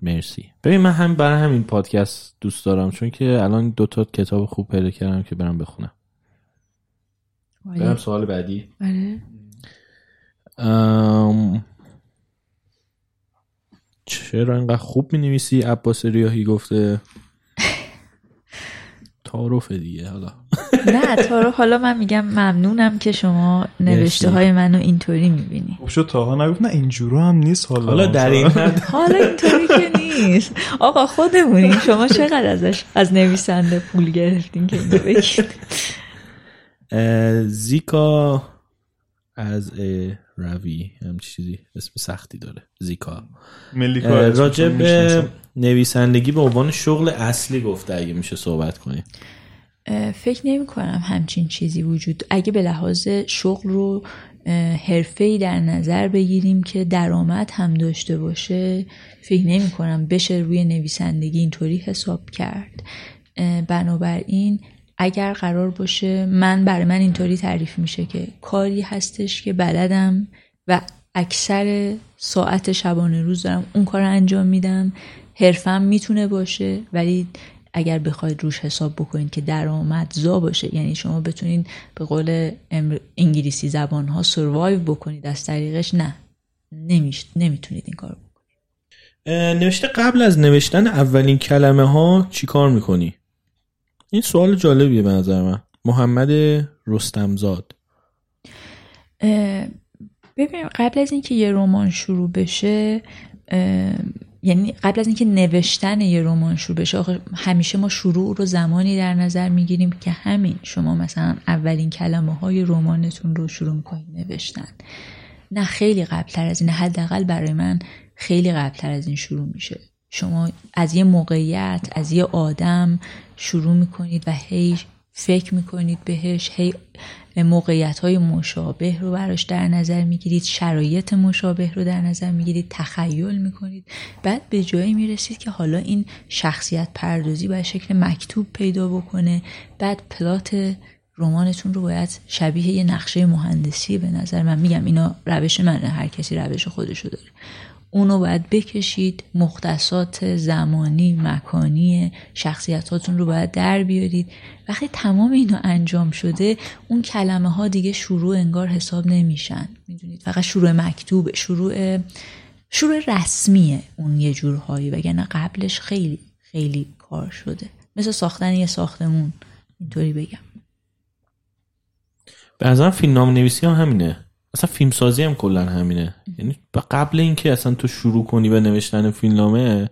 مرسی. ببین من هم برای همین پادکست دوست دارم چون که الان دو تا کتاب خوب پیدا کردم که برم بخونم. برم سوال بعدی. آره. ام... چرا اینقدر خوب می نویسی عباس ریاهی گفته. *laughs* تعارف دیگه حالا. *laughs* نه تا رو حالا من میگم ممنونم که شما نوشته های منو اینطوری می‌بینی. خب شد تاها نگفت نه اینجورو هم نیست حالا حالا در این *laughs* حالا اینطوری که نیست. آقا خودمونیم. شما چقدر ازش از نویسنده پول گرفتین که اینو بگید؟ زیکا از روی هم چیزی اسم سختی داره. زیکا. راجع به. نویسندگی به عنوان شغل اصلی گفته اگه میشه صحبت کنیم فکر نمی کنم همچین چیزی وجود اگه به لحاظ شغل رو حرفه در نظر بگیریم که درآمد هم داشته باشه فکر نمی کنم بشه روی نویسندگی اینطوری حساب کرد. بنابراین اگر قرار باشه من برای من اینطوری تعریف میشه که کاری هستش که بلدم و اکثر ساعت شبانه روز دارم اون کار رو انجام میدم حرفم می‌تونه باشه ولی اگر بخواید روش حساب بکنید که درآمدزا باشه یعنی شما بتونید به قول انگلیسی زبان ها سروایو بکنید از طریقش نه نمیش... نمی‌تونید این کار بکنید نوشته قبل از نوشتن اولین کلمه ها چی کار می‌کنی؟ این سوال جالبیه به نظر من. محمد رستمزاد. ببین قبل از اینکه یه رمان شروع بشه یعنی قبل از اینکه نوشتن یه رمان شروع بشه آخه همیشه ما شروع رو زمانی در نظر می‌گیریم که همین شما مثلا اولین کلمه های رمانتون رو شروع می‌کنید نوشتن. نه خیلی قبلتر از این حداقل برای من خیلی قبلتر از این شروع میشه. شما از یه موقعیت از یه آدم شروع می‌کنید و هی فکر می‌کنید بهش هی موقعیت های مشابه رو براش در نظر می‌گیرید شرایط مشابه رو در نظر می‌گیرید تخیل می‌کنید. بعد به جایی می‌رسید که حالا این شخصیت پردازی باید شکل مکتوب پیدا بکنه. بعد پلات رمانتون رو باید شبیه یه نقشه مهندسی به نظر من میگم. اینا روش منه هر کسی روش خودشو داره. اونو باید بکشید مختصات زمانی مکانی شخصیتاتون رو باید در بیارید. وقتی تمام اینا انجام شده اون کلمه ها دیگه شروع انگار حساب نمیشن. می‌دونید فقط شروع مکتوب شروع شروع رسمیه اون یه جورهایی وگرنه قبلش خیلی خیلی کار شده. مثل ساختن یه ساختمون اینطوری بگم. به نظرم فیلم نام نویسی هم همینه. اصلا فیلم سازی هم کلا همینه. یعنی با قبل اینکه اصلا تو شروع کنی به نوشتن فیلم نامه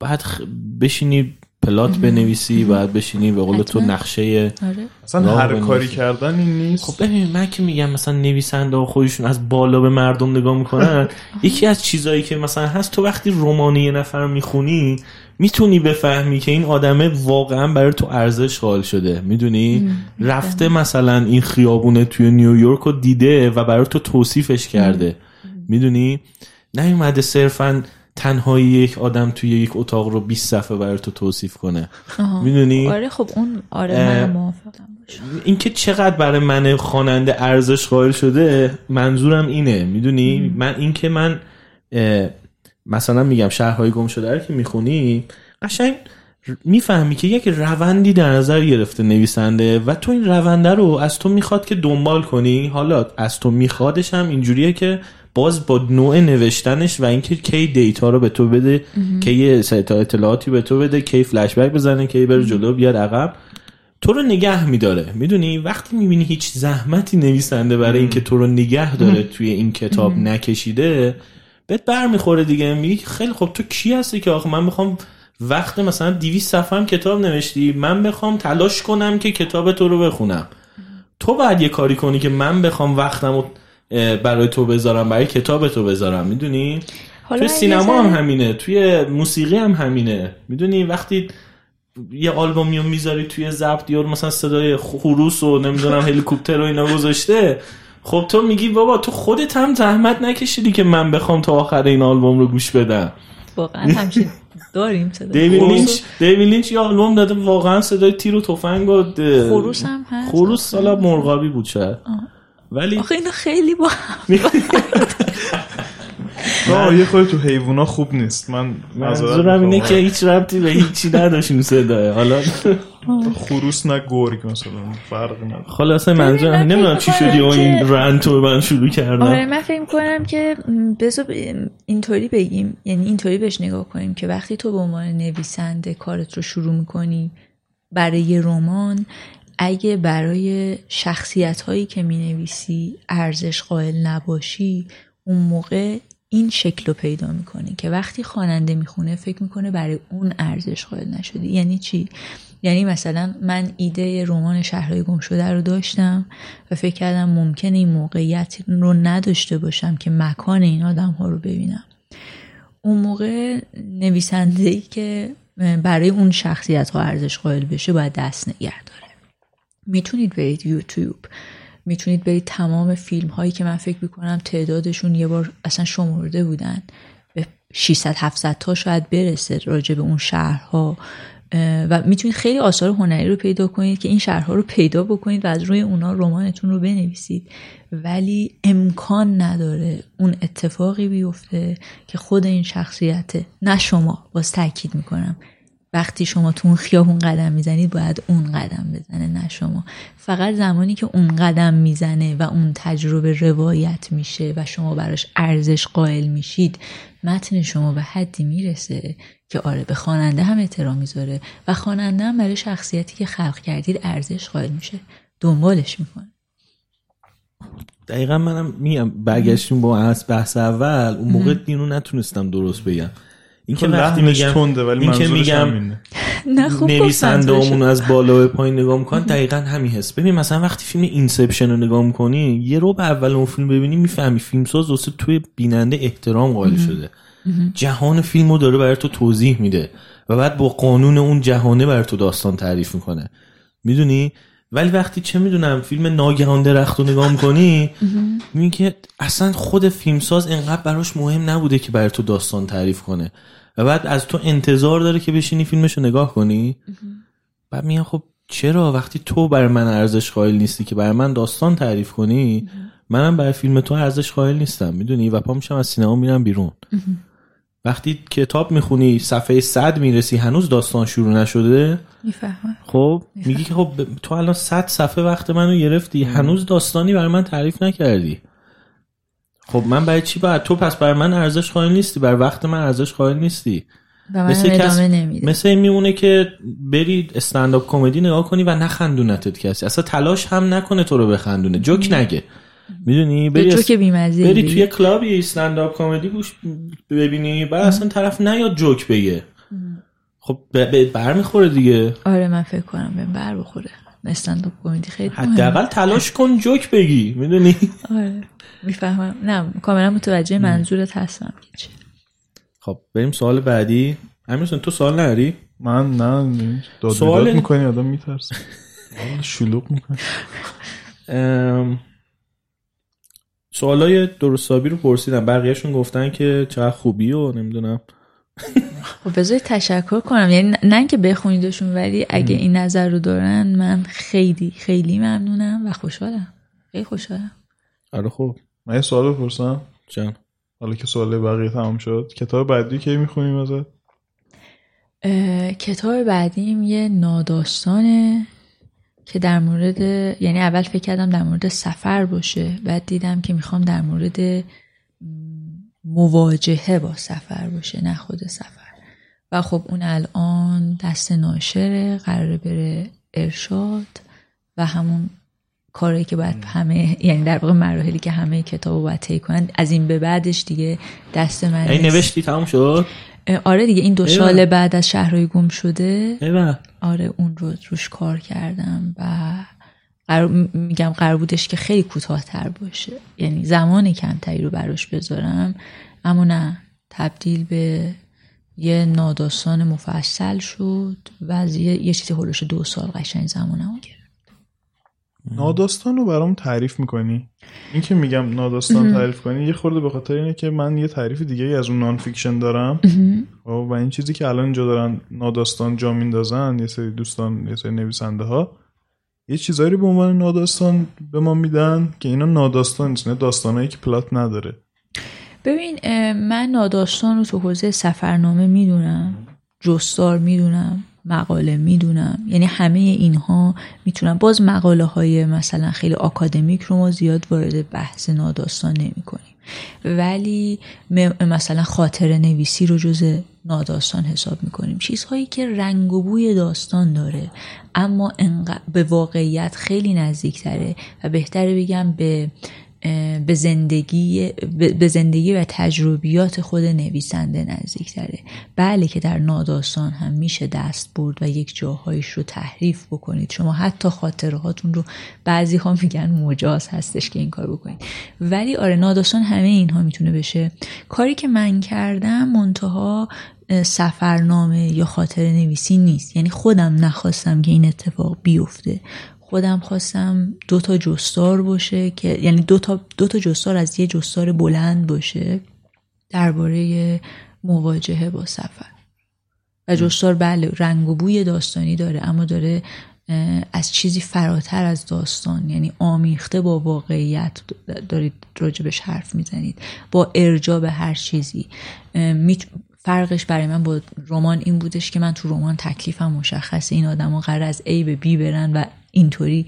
بعد خ... بشینی پلات بنویسی بعد بشینی به قول تو. نقشه آره. اصلا هر بنویسی. کاری کردن این نیست. خب ببین من که میگم مثلا نویسنده ها خودشون از بالا به مردم نگاه می‌کنن *laughs* یکی از چیزایی که مثلا هست تو وقتی رمان یه نفر می‌خونی می‌تونی بفهمی که این آدمه واقعا برای تو ارزش قائل شده می‌دونی؟ رفته مثلا این خیابونه توی نیویورک رو دیده و برای تو توصیفش کرده. می‌دونی؟ نیومده صرفا تنهایی یک آدم توی یک اتاق رو 20 صفحه برای تو توصیف کنه. می‌دونی؟ آره خب اون آره من موافقم. اینکه چقدر برای من خواننده ارزش قائل شده منظورم اینه. می‌دونی؟ من اینکه من مثلا میگم شهرهای گم شده رو که می‌خونی قشنگ می‌فهمی که یک روندی در نظر گرفته نویسنده و تو این رونده رو از تو می‌خواد که دنبال کنی. حالا از تو میخوادش هم اینجوریه که باز با نوع نوشتنش و اینکه کی دیتا رو به تو بده کی یه سری اطلاعاتی به تو بده کی فلش بک بزنه کی بره جلو بیاد عقب. تو رو نگه میداره. می‌دونی؟ وقتی می‌بینی هیچ زحمتی نویسنده برای اینکه تو رو نگه داره توی این کتاب نکشیده بهت برمیخوره دیگه. میگی خیلی خب تو کی هستی که آخه؟ من می‌خوام وقت مثلا 200 صفحه هم کتاب نوشتی. من بخوام تلاش کنم که کتاب تو رو بخونم. تو باید یه کاری کنی که من بخوام وقتم رو برای تو بذارم برای کتاب تو بذارم. می‌دونی؟ توی سینما هم همینه. توی موسیقی هم همینه. می‌دونی؟ وقتی یه آلبومی رو می‌ذاری توی ضبط یا مثلا صدای خروس و نمی‌دونم *laughs* هلیکوپتر و اینا گذاشته خب تو میگی بابا تو خودت هم زحمت نکشیدی که من بخوام تا آخر این آلبوم رو گوش بدم. واقعا همچین داریم دیوید لینچ دیوید لینچ یه آلبوم داده واقعا صدای تیر و تفنگ و خروس هم هست؟ خروس سالا مرغابی بود شاید. ولی آخه اینا خیلی با *laughs* *laughs* نه. یه خود تو حیوونا خوب نیست. من منظورم اینه. که هیچ ربطی به هیچی نداشت این صداه حالا خروس نه گرگ مثلا فرق نداره. خلاصه منظورم من نمی‌دونم چی فکر شدی و می‌کنم این که- رنت رو من شروع آره کردم من فکر کنم که بذار اینطوری بگیم. یعنی اینطوری بهش نگاه کنیم که وقتی تو به عنوان نویسنده کارت رو شروع می‌کنی برای یه رمان اگه برای شخصیت هایی که می نویسی ارزش قائل نباشی اون موقع این شکل رو پیدا می‌کنی که وقتی خواننده می‌خونه فکر می‌کنه برای اون ارزش قائل نشدی یعنی چی؟ یعنی مثلا من ایده رمان شهرهای گم شده رو داشتم و فکر کردم ممکنه این موقعیت رو نداشته باشم که مکان این آدم ها رو ببینم. اون موقع نویسنده ای که برای اون شخصیت ها ارزش قائل بشه باید دست نگه داره. می‌تونید برید یوتیوب. می‌تونید برید تمام فیلم هایی که من فکر می‌کنم تعدادشون یه بار اصلا شمرده بودن. به 600 700 تا شاید برسه راجع به اون شهرها. و می‌تونید خیلی آثار هنری رو پیدا کنید که این شهرها رو پیدا بکنید و از روی اونا رمانتون رو بنویسید. ولی امکان نداره اون اتفاقی بیفته که خود این شخصیت نه شما باز تاکید می‌کنم وقتی شما تو اون خیابون قدم می‌زنید باید اون قدم بزنه نه شما. فقط زمانی که اون قدم می‌زنه و اون تجربه روایت میشه و شما براش ارزش قائل میشید متن شما به حدی می‌رسه که آره به خواننده هم احترام می‌ذاره و خواننده هم برای شخصیتی که خلق کردید ارزش قائل میشه. دنبالش می‌کنه. دقیقا منم میگم برگشتیم با بحث اول اون موقع اینو نتونستم درست بگم. این که وقتی میگم تنده ولی این که میگم نویسنده. همون از بالا به پایین نگاه می‌کنن دقیقا همین حس. ببین مثلا وقتی فیلم اینسپشن رو نگاه می‌کنی یه رو به اول اون فیلم ببینی می‌فهمی فیلمساز واسه توی بیننده احترام قائل شده. جهان فیلم رو داره برای تو توضیح میده و بعد با قانون اون جهانه برای تو داستان تعریف می‌کنه. می‌دونی؟ ولی وقتی چه می‌دونم فیلم ناگهان درخت رو نگاه می‌کنی که اصلا خود فیلمساز انقدر براش مهم نبوده که برای تو داستان تعریف کنه. و بعد از تو انتظار داره که بشینی فیلمش رو نگاه کنی؟ بعد میگن خب چرا؟ وقتی تو برای من ارزش قائل نیستی که برای من داستان تعریف کنی منم برای فیلم تو ارزش قائل نیستم می‌دونی؟ و پا میشم از سینما میرم بیرون. وقتی کتاب می‌خونی صفحه صد می‌رسی هنوز داستان شروع نشده می‌فهمم. خب میگی که خب تو الان صد صفحه وقت منو گرفتی هنوز داستانی برای من تعریف نکردی. خب من برای چی باید تو پس برای من ارزش قائل نیستی برای وقت من ارزش قائل نیستی. و من مثل کس- نمیده مثل این میمونه که بری استنداپ کمدی نگاه کنی و نخندونتت کسی. اصلا تلاش هم نکنه تو رو بخندونه. جوک نگه. می‌دونی؟ بری اس- بری توی club ی stand-up comedy گوش ببینی بعد اصلا طرف نیاد جوک بگه. خب ب- ب- برمیخوره دیگه. آره من فکر کنم به بر بخوره. stand-up comedy خیلی. حداقل تلاش کن جوک بگی. می‌دونی؟ *laughs* آره. می‌فهمم. نه کاملا متوجه منظورت هستم. که خب بریم سوال بعدی. امیرحسین تو سوال نداری؟ من نه داد سوال- می‌کنی آدم میترسه. شلوغ می‌کنی. ام، سوالای درستابی رو پرسیدم. بقیهشون گفتن که چقدر خوبی و نمی‌دونم. خب بذار تشکر کنم. یعنی نه اینکه بخونیدشون ولی اگه این نظر رو دارن من خیلی خیلی ممنونم و خوشحالم. خیلی خوشحالم. آره خوب من یه سوال بپرسم. جان. حالا که سوال بقیه تمام شد. کتاب بعدی کی می‌خونیم ازت؟ کتاب بعدیم یه ناداستانه که در مورد یعنی اول فکر کردم در مورد سفر باشه بعد دیدم که می‌خوام در مورد مواجهه با سفر باشه نه خود سفر. و خب اون الان دست ناشره قراره بره ارشاد و همون کاری که باید همه یعنی در واقع مراحلی که همه کتاب باید طی کنن از این به بعدش دیگه دست من این نوشتی؟ تمام شد؟ آره دیگه این دو سال بعد از شهرهای گم شده ایوه. آره اون رو روش کار کردم و قرار میگم قرار بودش که خیلی کوتاهتر باشه. یعنی زمان کمتری رو براش بذارم اما نه تبدیل به یه ناداستان مفصل شد. و یه, یه چیزی هلوش دو سال قشنگ زمانمو گرفت. ناداستان رو برام تعریف می‌کنی؟ این که میگم ناداستان تعریف کنی یه خورده به خاطر اینه که من یه تعریف دیگه از اون non-fiction دارم خب، و این چیزی که الان اینجا دارن ناداستان جا میندازن یه سری دوستان یه سری نویسنده ها یه چیزایی رو به عنوان ناداستان به ما میدن که اینا ناداستان نیست داستانایی که plot نداره. ببین من ناداستان رو تو حوزه سفرنامه می‌دونم جستار می‌دونم. مقاله می‌دونم. یعنی همه اینها می‌تونم. باز مقاله های مثلا خیلی آکادمیک رو ما زیاد وارد بحث ناداستان نمی کنیم ولی مثلا خاطر نویسی رو جز ناداستان حساب می‌کنیم. چیزهایی که رنگ و بوی داستان داره اما به واقعیت خیلی نزدیک تره و بهتره بگم به به زندگی به زندگی و تجربیات خود نویسنده نزدیک تره بله که در ناداستان هم میشه دست برد و یک جاهایش رو تحریف بکنید. شما حتی خاطرهاتون رو بعضی ها میگن مجاز هستش که این کار بکنید. ولی آره ناداستان همه اینها می‌تونه بشه. کاری که من کردم منتها سفرنامه یا خاطر نویسی نیست. یعنی خودم نخواستم که این اتفاق بیفته. خودم خواستم دو تا جستار باشه که یعنی دو تا, دو تا جستار از یه جستار بلند باشه درباره مواجهه با سفر. و جستار بله رنگ و بوی داستانی داره اما داره از چیزی فراتر از داستان یعنی آمیخته با واقعیت دارید راجبش حرف می‌زنید با ارجا به هر چیزی. فرقش برای من با رمان این بودش که من تو رمان تکلیفم مشخصه این آدم قرار از A به B برن و اینطوری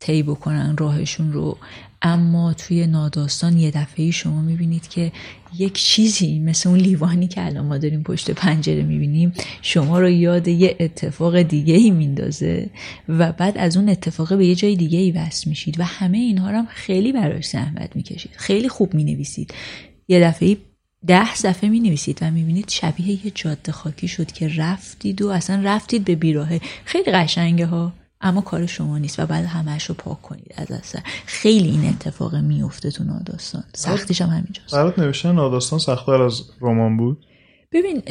طی بکنن راهشون رو. اما توی ناداستان یه دفعه شما می‌بینید که یک چیزی مثل اون لیوانی که الان ما داریم پشت پنجره می‌بینیم شما رو یاد یه اتفاق دیگه ای میندازه و بعد از اون اتفاق به یه جای دیگه ای وست میشید و همه اینها رو هم خیلی براش زحمت می‌کشید. خیلی خوب می‌نویسید. یه دفعه ده صفحه می نویسید و می‌بینید شبیه یه جاده خاکی شد که رفتید و اصلا رفتید به بیراهه. خیلی قشنگه ها. اما کار شما نیست و بعد همهش رو پاک کنید از اصلا خیلی این اتفاق میفته تو ناداستان سختیش هم همینجاست. برات نوشتن ناداستان سختتر از رمان بود؟ ببین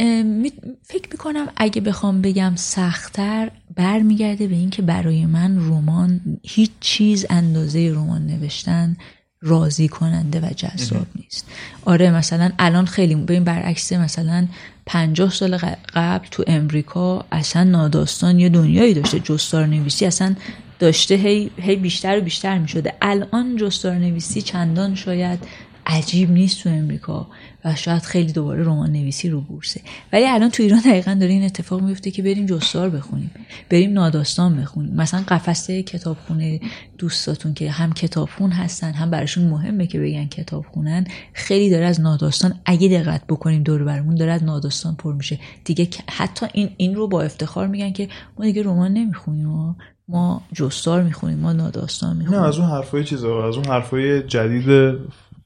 فکر می‌کنم اگه بخوام بگم سختتر برمیگرده به اینکه برای من رمان هیچ چیز اندازه رمان نوشتن راضی کننده و جذاب نیست. آره مثلا الان خیلی ببین برعکس مثلا پنجاه سال قبل تو امریکا اصلا ناداستان یه دنیایی داشته. جستار نویسی اصلا داشته هی, هی بیشتر و بیشتر می شده الان جستار نویسی چندان شاید عجیب نیست تو امریکا و شاید خیلی دوباره رمان نویسی رو بورسه. ولی الان تو ایران دقیقا داره این اتفاق میفته که بریم جستار بخونیم. بریم ناداستان بخونیم. مثلا قفسه کتابخونه دوستاتون که هم کتابخون هستن هم براشون مهمه که بگن کتابخونن. خیلی داره از ناداستان اگه دقت بکنیم دور برمون داره از ناداستان پر میشه. دیگه حتی این این رو با افتخار میگن که ما دیگه رمان نمی‌خونیم ما جستار می‌خونیم ما ناداستان می‌خونیم. نه از اون حرفای چیزا از اون حرفای جدید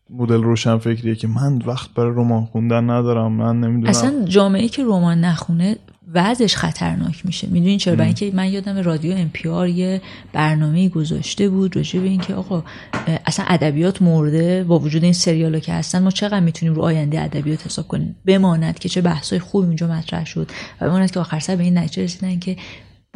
مدل روشن فکریه که من وقت برای رمان خوندن ندارم من نمی‌دونم. اصلا جامعه که رمان نخونه وضعش خطرناک میشه. می‌دونین چرا؟ برای اینکه من یادم رادیو ام پی آر یه برنامه گذاشته بود راجع به اینکه آقا اصلا ادبیات مرده با وجود این سریالا که هستن ما چقدر می‌تونیم رو آینده ادبیات حساب کنیم؟ بماند که چه بحثای خوب اونجا مطرح شد و بماند که آخر سر به این نتیجه رسیدن که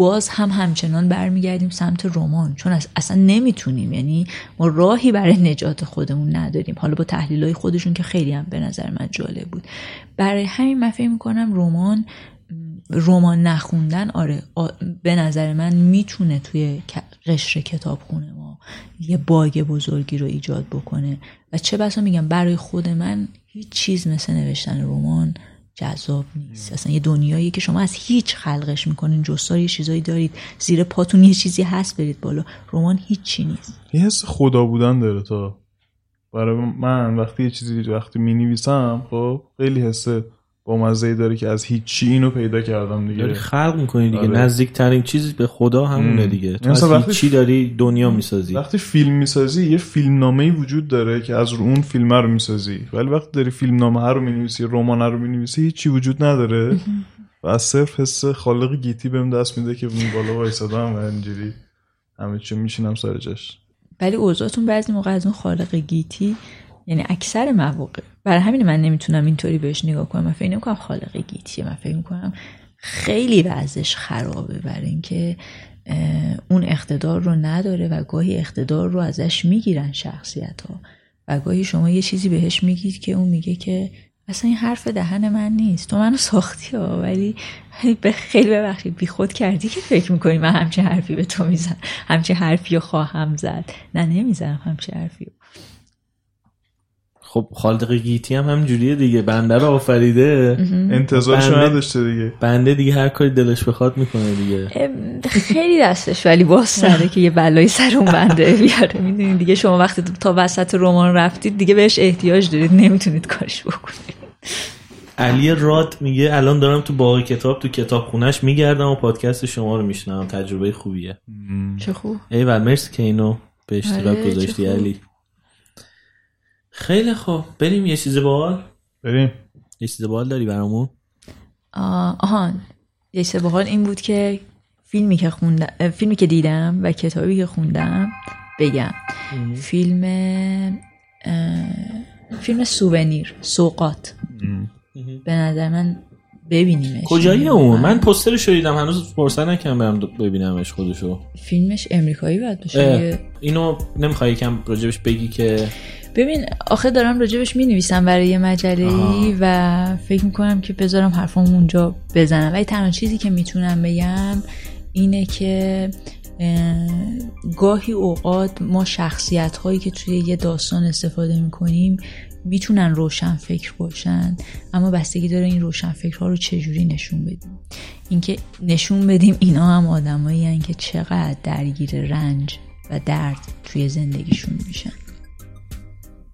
باز هم همچنان برمیگردیم سمت رمان چون اصلا نمی‌تونیم. یعنی ما راهی برای نجات خودمون نداریم. حالا با تحلیل های خودشون که خیلی هم به نظر من جالب بود. برای همین من می‌کنم رمان رمان نخوندن آره به نظر من می‌تونه توی قشر کتابخونه ما یه باگ بزرگی رو ایجاد بکنه. و چه بسا میگم برای خود من هیچ چیز مثل نوشتن رمان جذاب نیست. اصلا یه دنیایی که شما از هیچ خلقش می‌کنین جستار یه چیزایی دارید زیر پاتون یه چیزی هست برید بالا. رمان هیچی نیست. یه حس خدا بودن داره تا. برای من وقتی یه چیزی وقتی می خب خیلی حسه با مزه داره که از هیچی اینو پیدا کردم دیگه. داری خلق می‌کنی دیگه. آره. نزدیکترین چیز به خدا همونه دیگه. تو از وقتی چی داری دنیا می‌سازی. وقتی فیلم می‌سازی یه فیلم نامه وجود داره که از رو اون فیلم رو می‌سازی. ولی وقتی داری فیلم نامه رو می‌نویسی رمان رو می‌نویسی هیچی وجود نداره. و از صرف حس خالق گیتی بهم دست میده که اون بالا وایسادم و اینجوری همه چی میشینم سر جاش. ولی اوضاعتون بعضی موقع از اون خالق گیتی یعنی اکثر مواقع. برای همین من نمی‌تونم اینطوری بهش نگاه کنم. من فکر نمی‌کنم خالق گیتیه. من فکر می‌کنم خیلی وضعش خرابه برای اینکه اون اقتدار رو نداره و گاهی اقتدار رو ازش می‌گیرن شخصیت ها و گاهی شما یه چیزی بهش میگید که اون میگه که اصلا این حرف دهن من نیست. تو منو ساختی ها. ولی به خیلی ببخشید بی خود کردی که فکر می‌کنی من همچه حرفی به تو میزن همچه حرفی رو خواهم زد. نه نمی‌زنم همچه حرفی خب خالق گیتی هم همجوریه دیگه. بنده رو آفریده. انتظارش نداشته دیگه. بنده دیگه هر کاری دلش بخواد می‌کنه دیگه. خیلی دستش ولی باز سره که یه بلایی سر اون بنده بیاره. می‌دونید دیگه شما وقتی تا وسط رمان رفتید دیگه بهش احتیاج دارید. نمی‌تونید کارش بکنید. علی راد میگه الان دارم تو باقی کتاب تو کتاب خونش میگردم و پادکست شما رو میشنم تجربه خوبیه. چه خوب. ای مرسی که اینو به اشتراک آره، گذاشتی علی. خیلی خوب. بریم یه چیز بال. بریم. یه چیز بال داری برامون؟ آهان یه چیز بال این بود که فیلمی که خوندم فیلمی که دیدم و کتابی که خوندم. بگم. فیلم فیلم سوونیر سوقات. به نظر من ببینیمش. کجایی اون؟ من پوسترش رو دیدم. هنوز فرصت نکردم برم ببینمش خودشو. فیلمش امریکایی باید باشه. اینو نمی‌خوای یکم راجبش بگی که ببین آخه دارم راجبش می نویسم برای یه مجله و فکر می‌کنم که بذارم حرفام اونجا بزنم. ولی تنها چیزی که می‌تونم بگم اینه که گاهی اوقات ما شخصیت هایی که توی یه داستان استفاده می‌کنیم می‌تونن روشن فکر باشن اما بستگی داره این روشن فکرها رو چجوری نشون بدیم. اینکه نشون بدیم اینا هم آدمایی که چقدر درگیر رنج و درد توی زندگیشون میشن.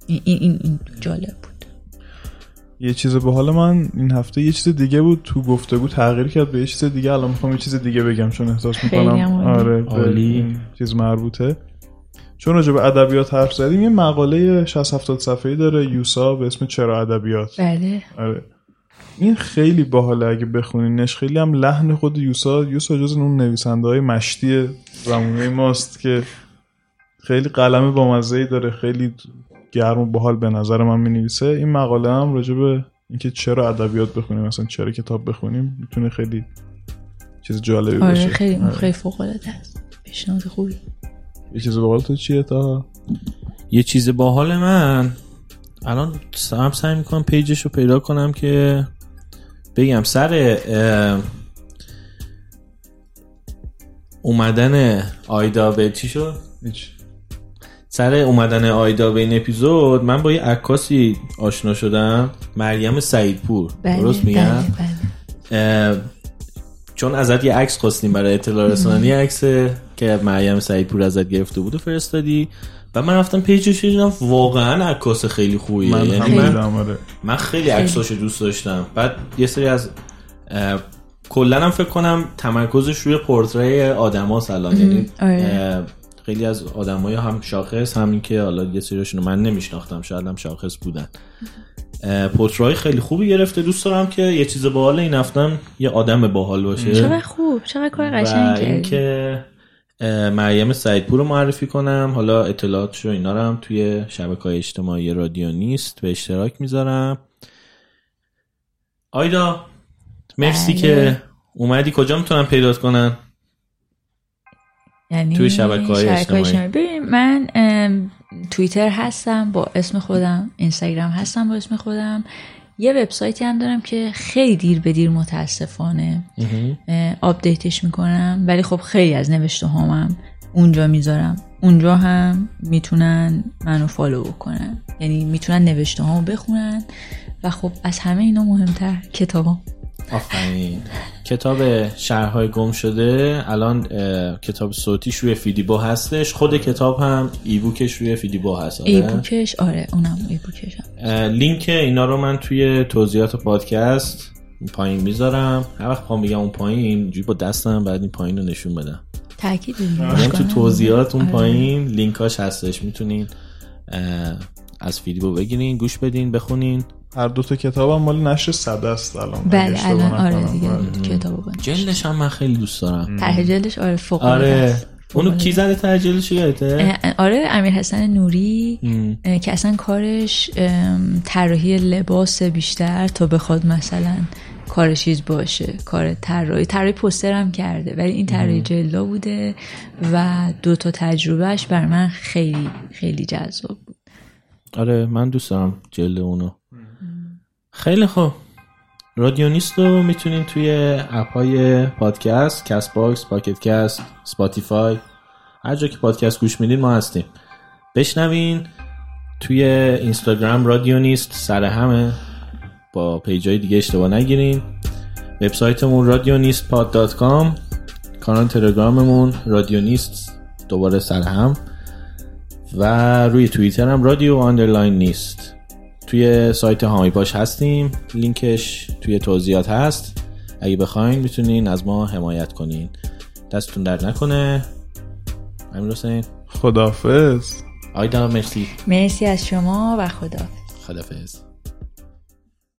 این, این, این جالب بود. یه چیز به حال من این هفته یه چیز دیگه بود. تو گفته بود تغییر کرد به یه چیز دیگه. الان می‌خوام یه چیز دیگه بگم چون احساس می‌کنم. آره عالی. چیز مربوطه. چون راجع به ادبیات حرف زدیم یه مقاله 60 70 صفحه‌ای داره. یوسا به اسم چرا ادبیات. بله. آره. این خیلی باحاله. اگه بخونینش خیلی هم لحن خود یوسا یوسا جز اون نویسنده های مشتی زمونه ماست که خیلی قلم با داره. خیلی گرم و باحال به نظر من می نویسه این مقاله هم راجع به اینکه چرا ادبیات بخونیم مثلا چرا کتاب بخونیم می‌تونه خیلی چیز جالبی آره باشه. خیلی آره. خیلی فوق العاده است. پیشنهاد خوبی. یه چیز باحال تو چیه تا؟ یه چیز باحال من؟ الان هم سعی می‌کنم پیجش رو پیدا کنم که بگم. سر اومدن آیدا به چی شد؟ سر اومدن آیدا به این اپیزود من با یه عکاسی آشنا شدم مریم سعیدپور. بله، درست میگم؟ بله، بله. چون ازت یه عکس خواستیم برای اطلاع رسانی عکس که مریم سعیدپور ازت گرفته بود و فرستادی. و من رفتم پیجش دیدم واقعا عکاس خیلی خوبیه. من یعنی من. من خیلی عکساشو دوست داشتم. بعد یه سری از کلا هم فکر کنم تمرکزش روی پورتری آدما الان. یعنی آره. خیلی از آدمای هم شاخص همین که حالا یه سریشون من نمیشناختم شاید هم شاخص بودن. پورترای خیلی خوبی گرفته. دوست دارم که یه چیز باحال این هفتم یه آدم باحال باشه. چقدر خوب چقدر کار قشنگه. اینکه مریم سعیدپور رو معرفی کنم. حالا اطلاعاتش رو اینا رو هم توی شبکه های اجتماعی رادیو نیست به اشتراک می‌ذارم. آیدا مرسی بله. که اومدی. کجا می‌تونم پیدات کنن؟ یعنی توی شبکه‌های اجتماعی. ببین من توییتر هستم با اسم خودم. اینستاگرام هستم با اسم خودم. یه وبسایتی هم دارم که خیلی دیر به دیر متاسفانه update ش می‌کنم. ولی خب خیلی از نوشته هامم اونجا می‌ذارم. اونجا هم می‌تونن منو follow بکنن. یعنی می‌تونن نوشته هامو بخونن. و خب از همه اینا مهمتر کتابام. آفرین کتاب شهرهای گم شده الان کتاب صوتیش روی فیدیبو هستش خود کتاب هم e-book ش روی فیدیبو هست آره؟ e book ش آره اونم e-book ش هم. لینک اینا رو من توی توضیحات پادکست پایین می‌ذارم هر وقت پام میگم اون پایین اینجوری با دستم بعد این پایین رو نشون بدم تاکید. یعنی تو توضیحات اون آره. پایین لینکاش هستش می‌تونین از فیدیبو بگیرین گوش بدین بخونین هر دو تا کتابم مال نشر صده است الان. بله الان آره. دیگه آره. کتابو بند جلدش هم من خیلی دوست دارم. ته جلدش؟ آره فوق آره. اونو فوق‌العاده. کی زده؟ ته جلدش یادته؟ آره امیر حسن نوری ام. که اصلا کارش طراحی لباس بیشتر تا بخواد مثلا کار چیز باشه کار طراحی. طراحی پوستر هم کرده ولی این طراحی جلدا بوده و دو تا تجربهش بر من خیلی خیلی جذاب بود. آره من دوست دارم جلد اونو. خیلی خوب. رادیونیست رو می‌تونین توی app های پادکست Castbox Pocket Casts Spotify هر جا که پادکست گوش میدین ما هستیم. بشنوین توی اینستاگرام رادیونیست سر همه. با page ای دیگه اشتباه نگیرین. وبسایتمون رادیونیست pod dot com. کانال تلگراممون رادیونیست دوباره سر هم. و روی توییتر هم رادیو underline نیست. توی سایت هامی باش هستیم. لینکش توی توضیحات هست. اگه بخواین می‌تونین از ما حمایت کنین. دستتون در نکنه. امیر حسین. خدافز آیدا مرسی. مرسی از شما و خدا خدافظ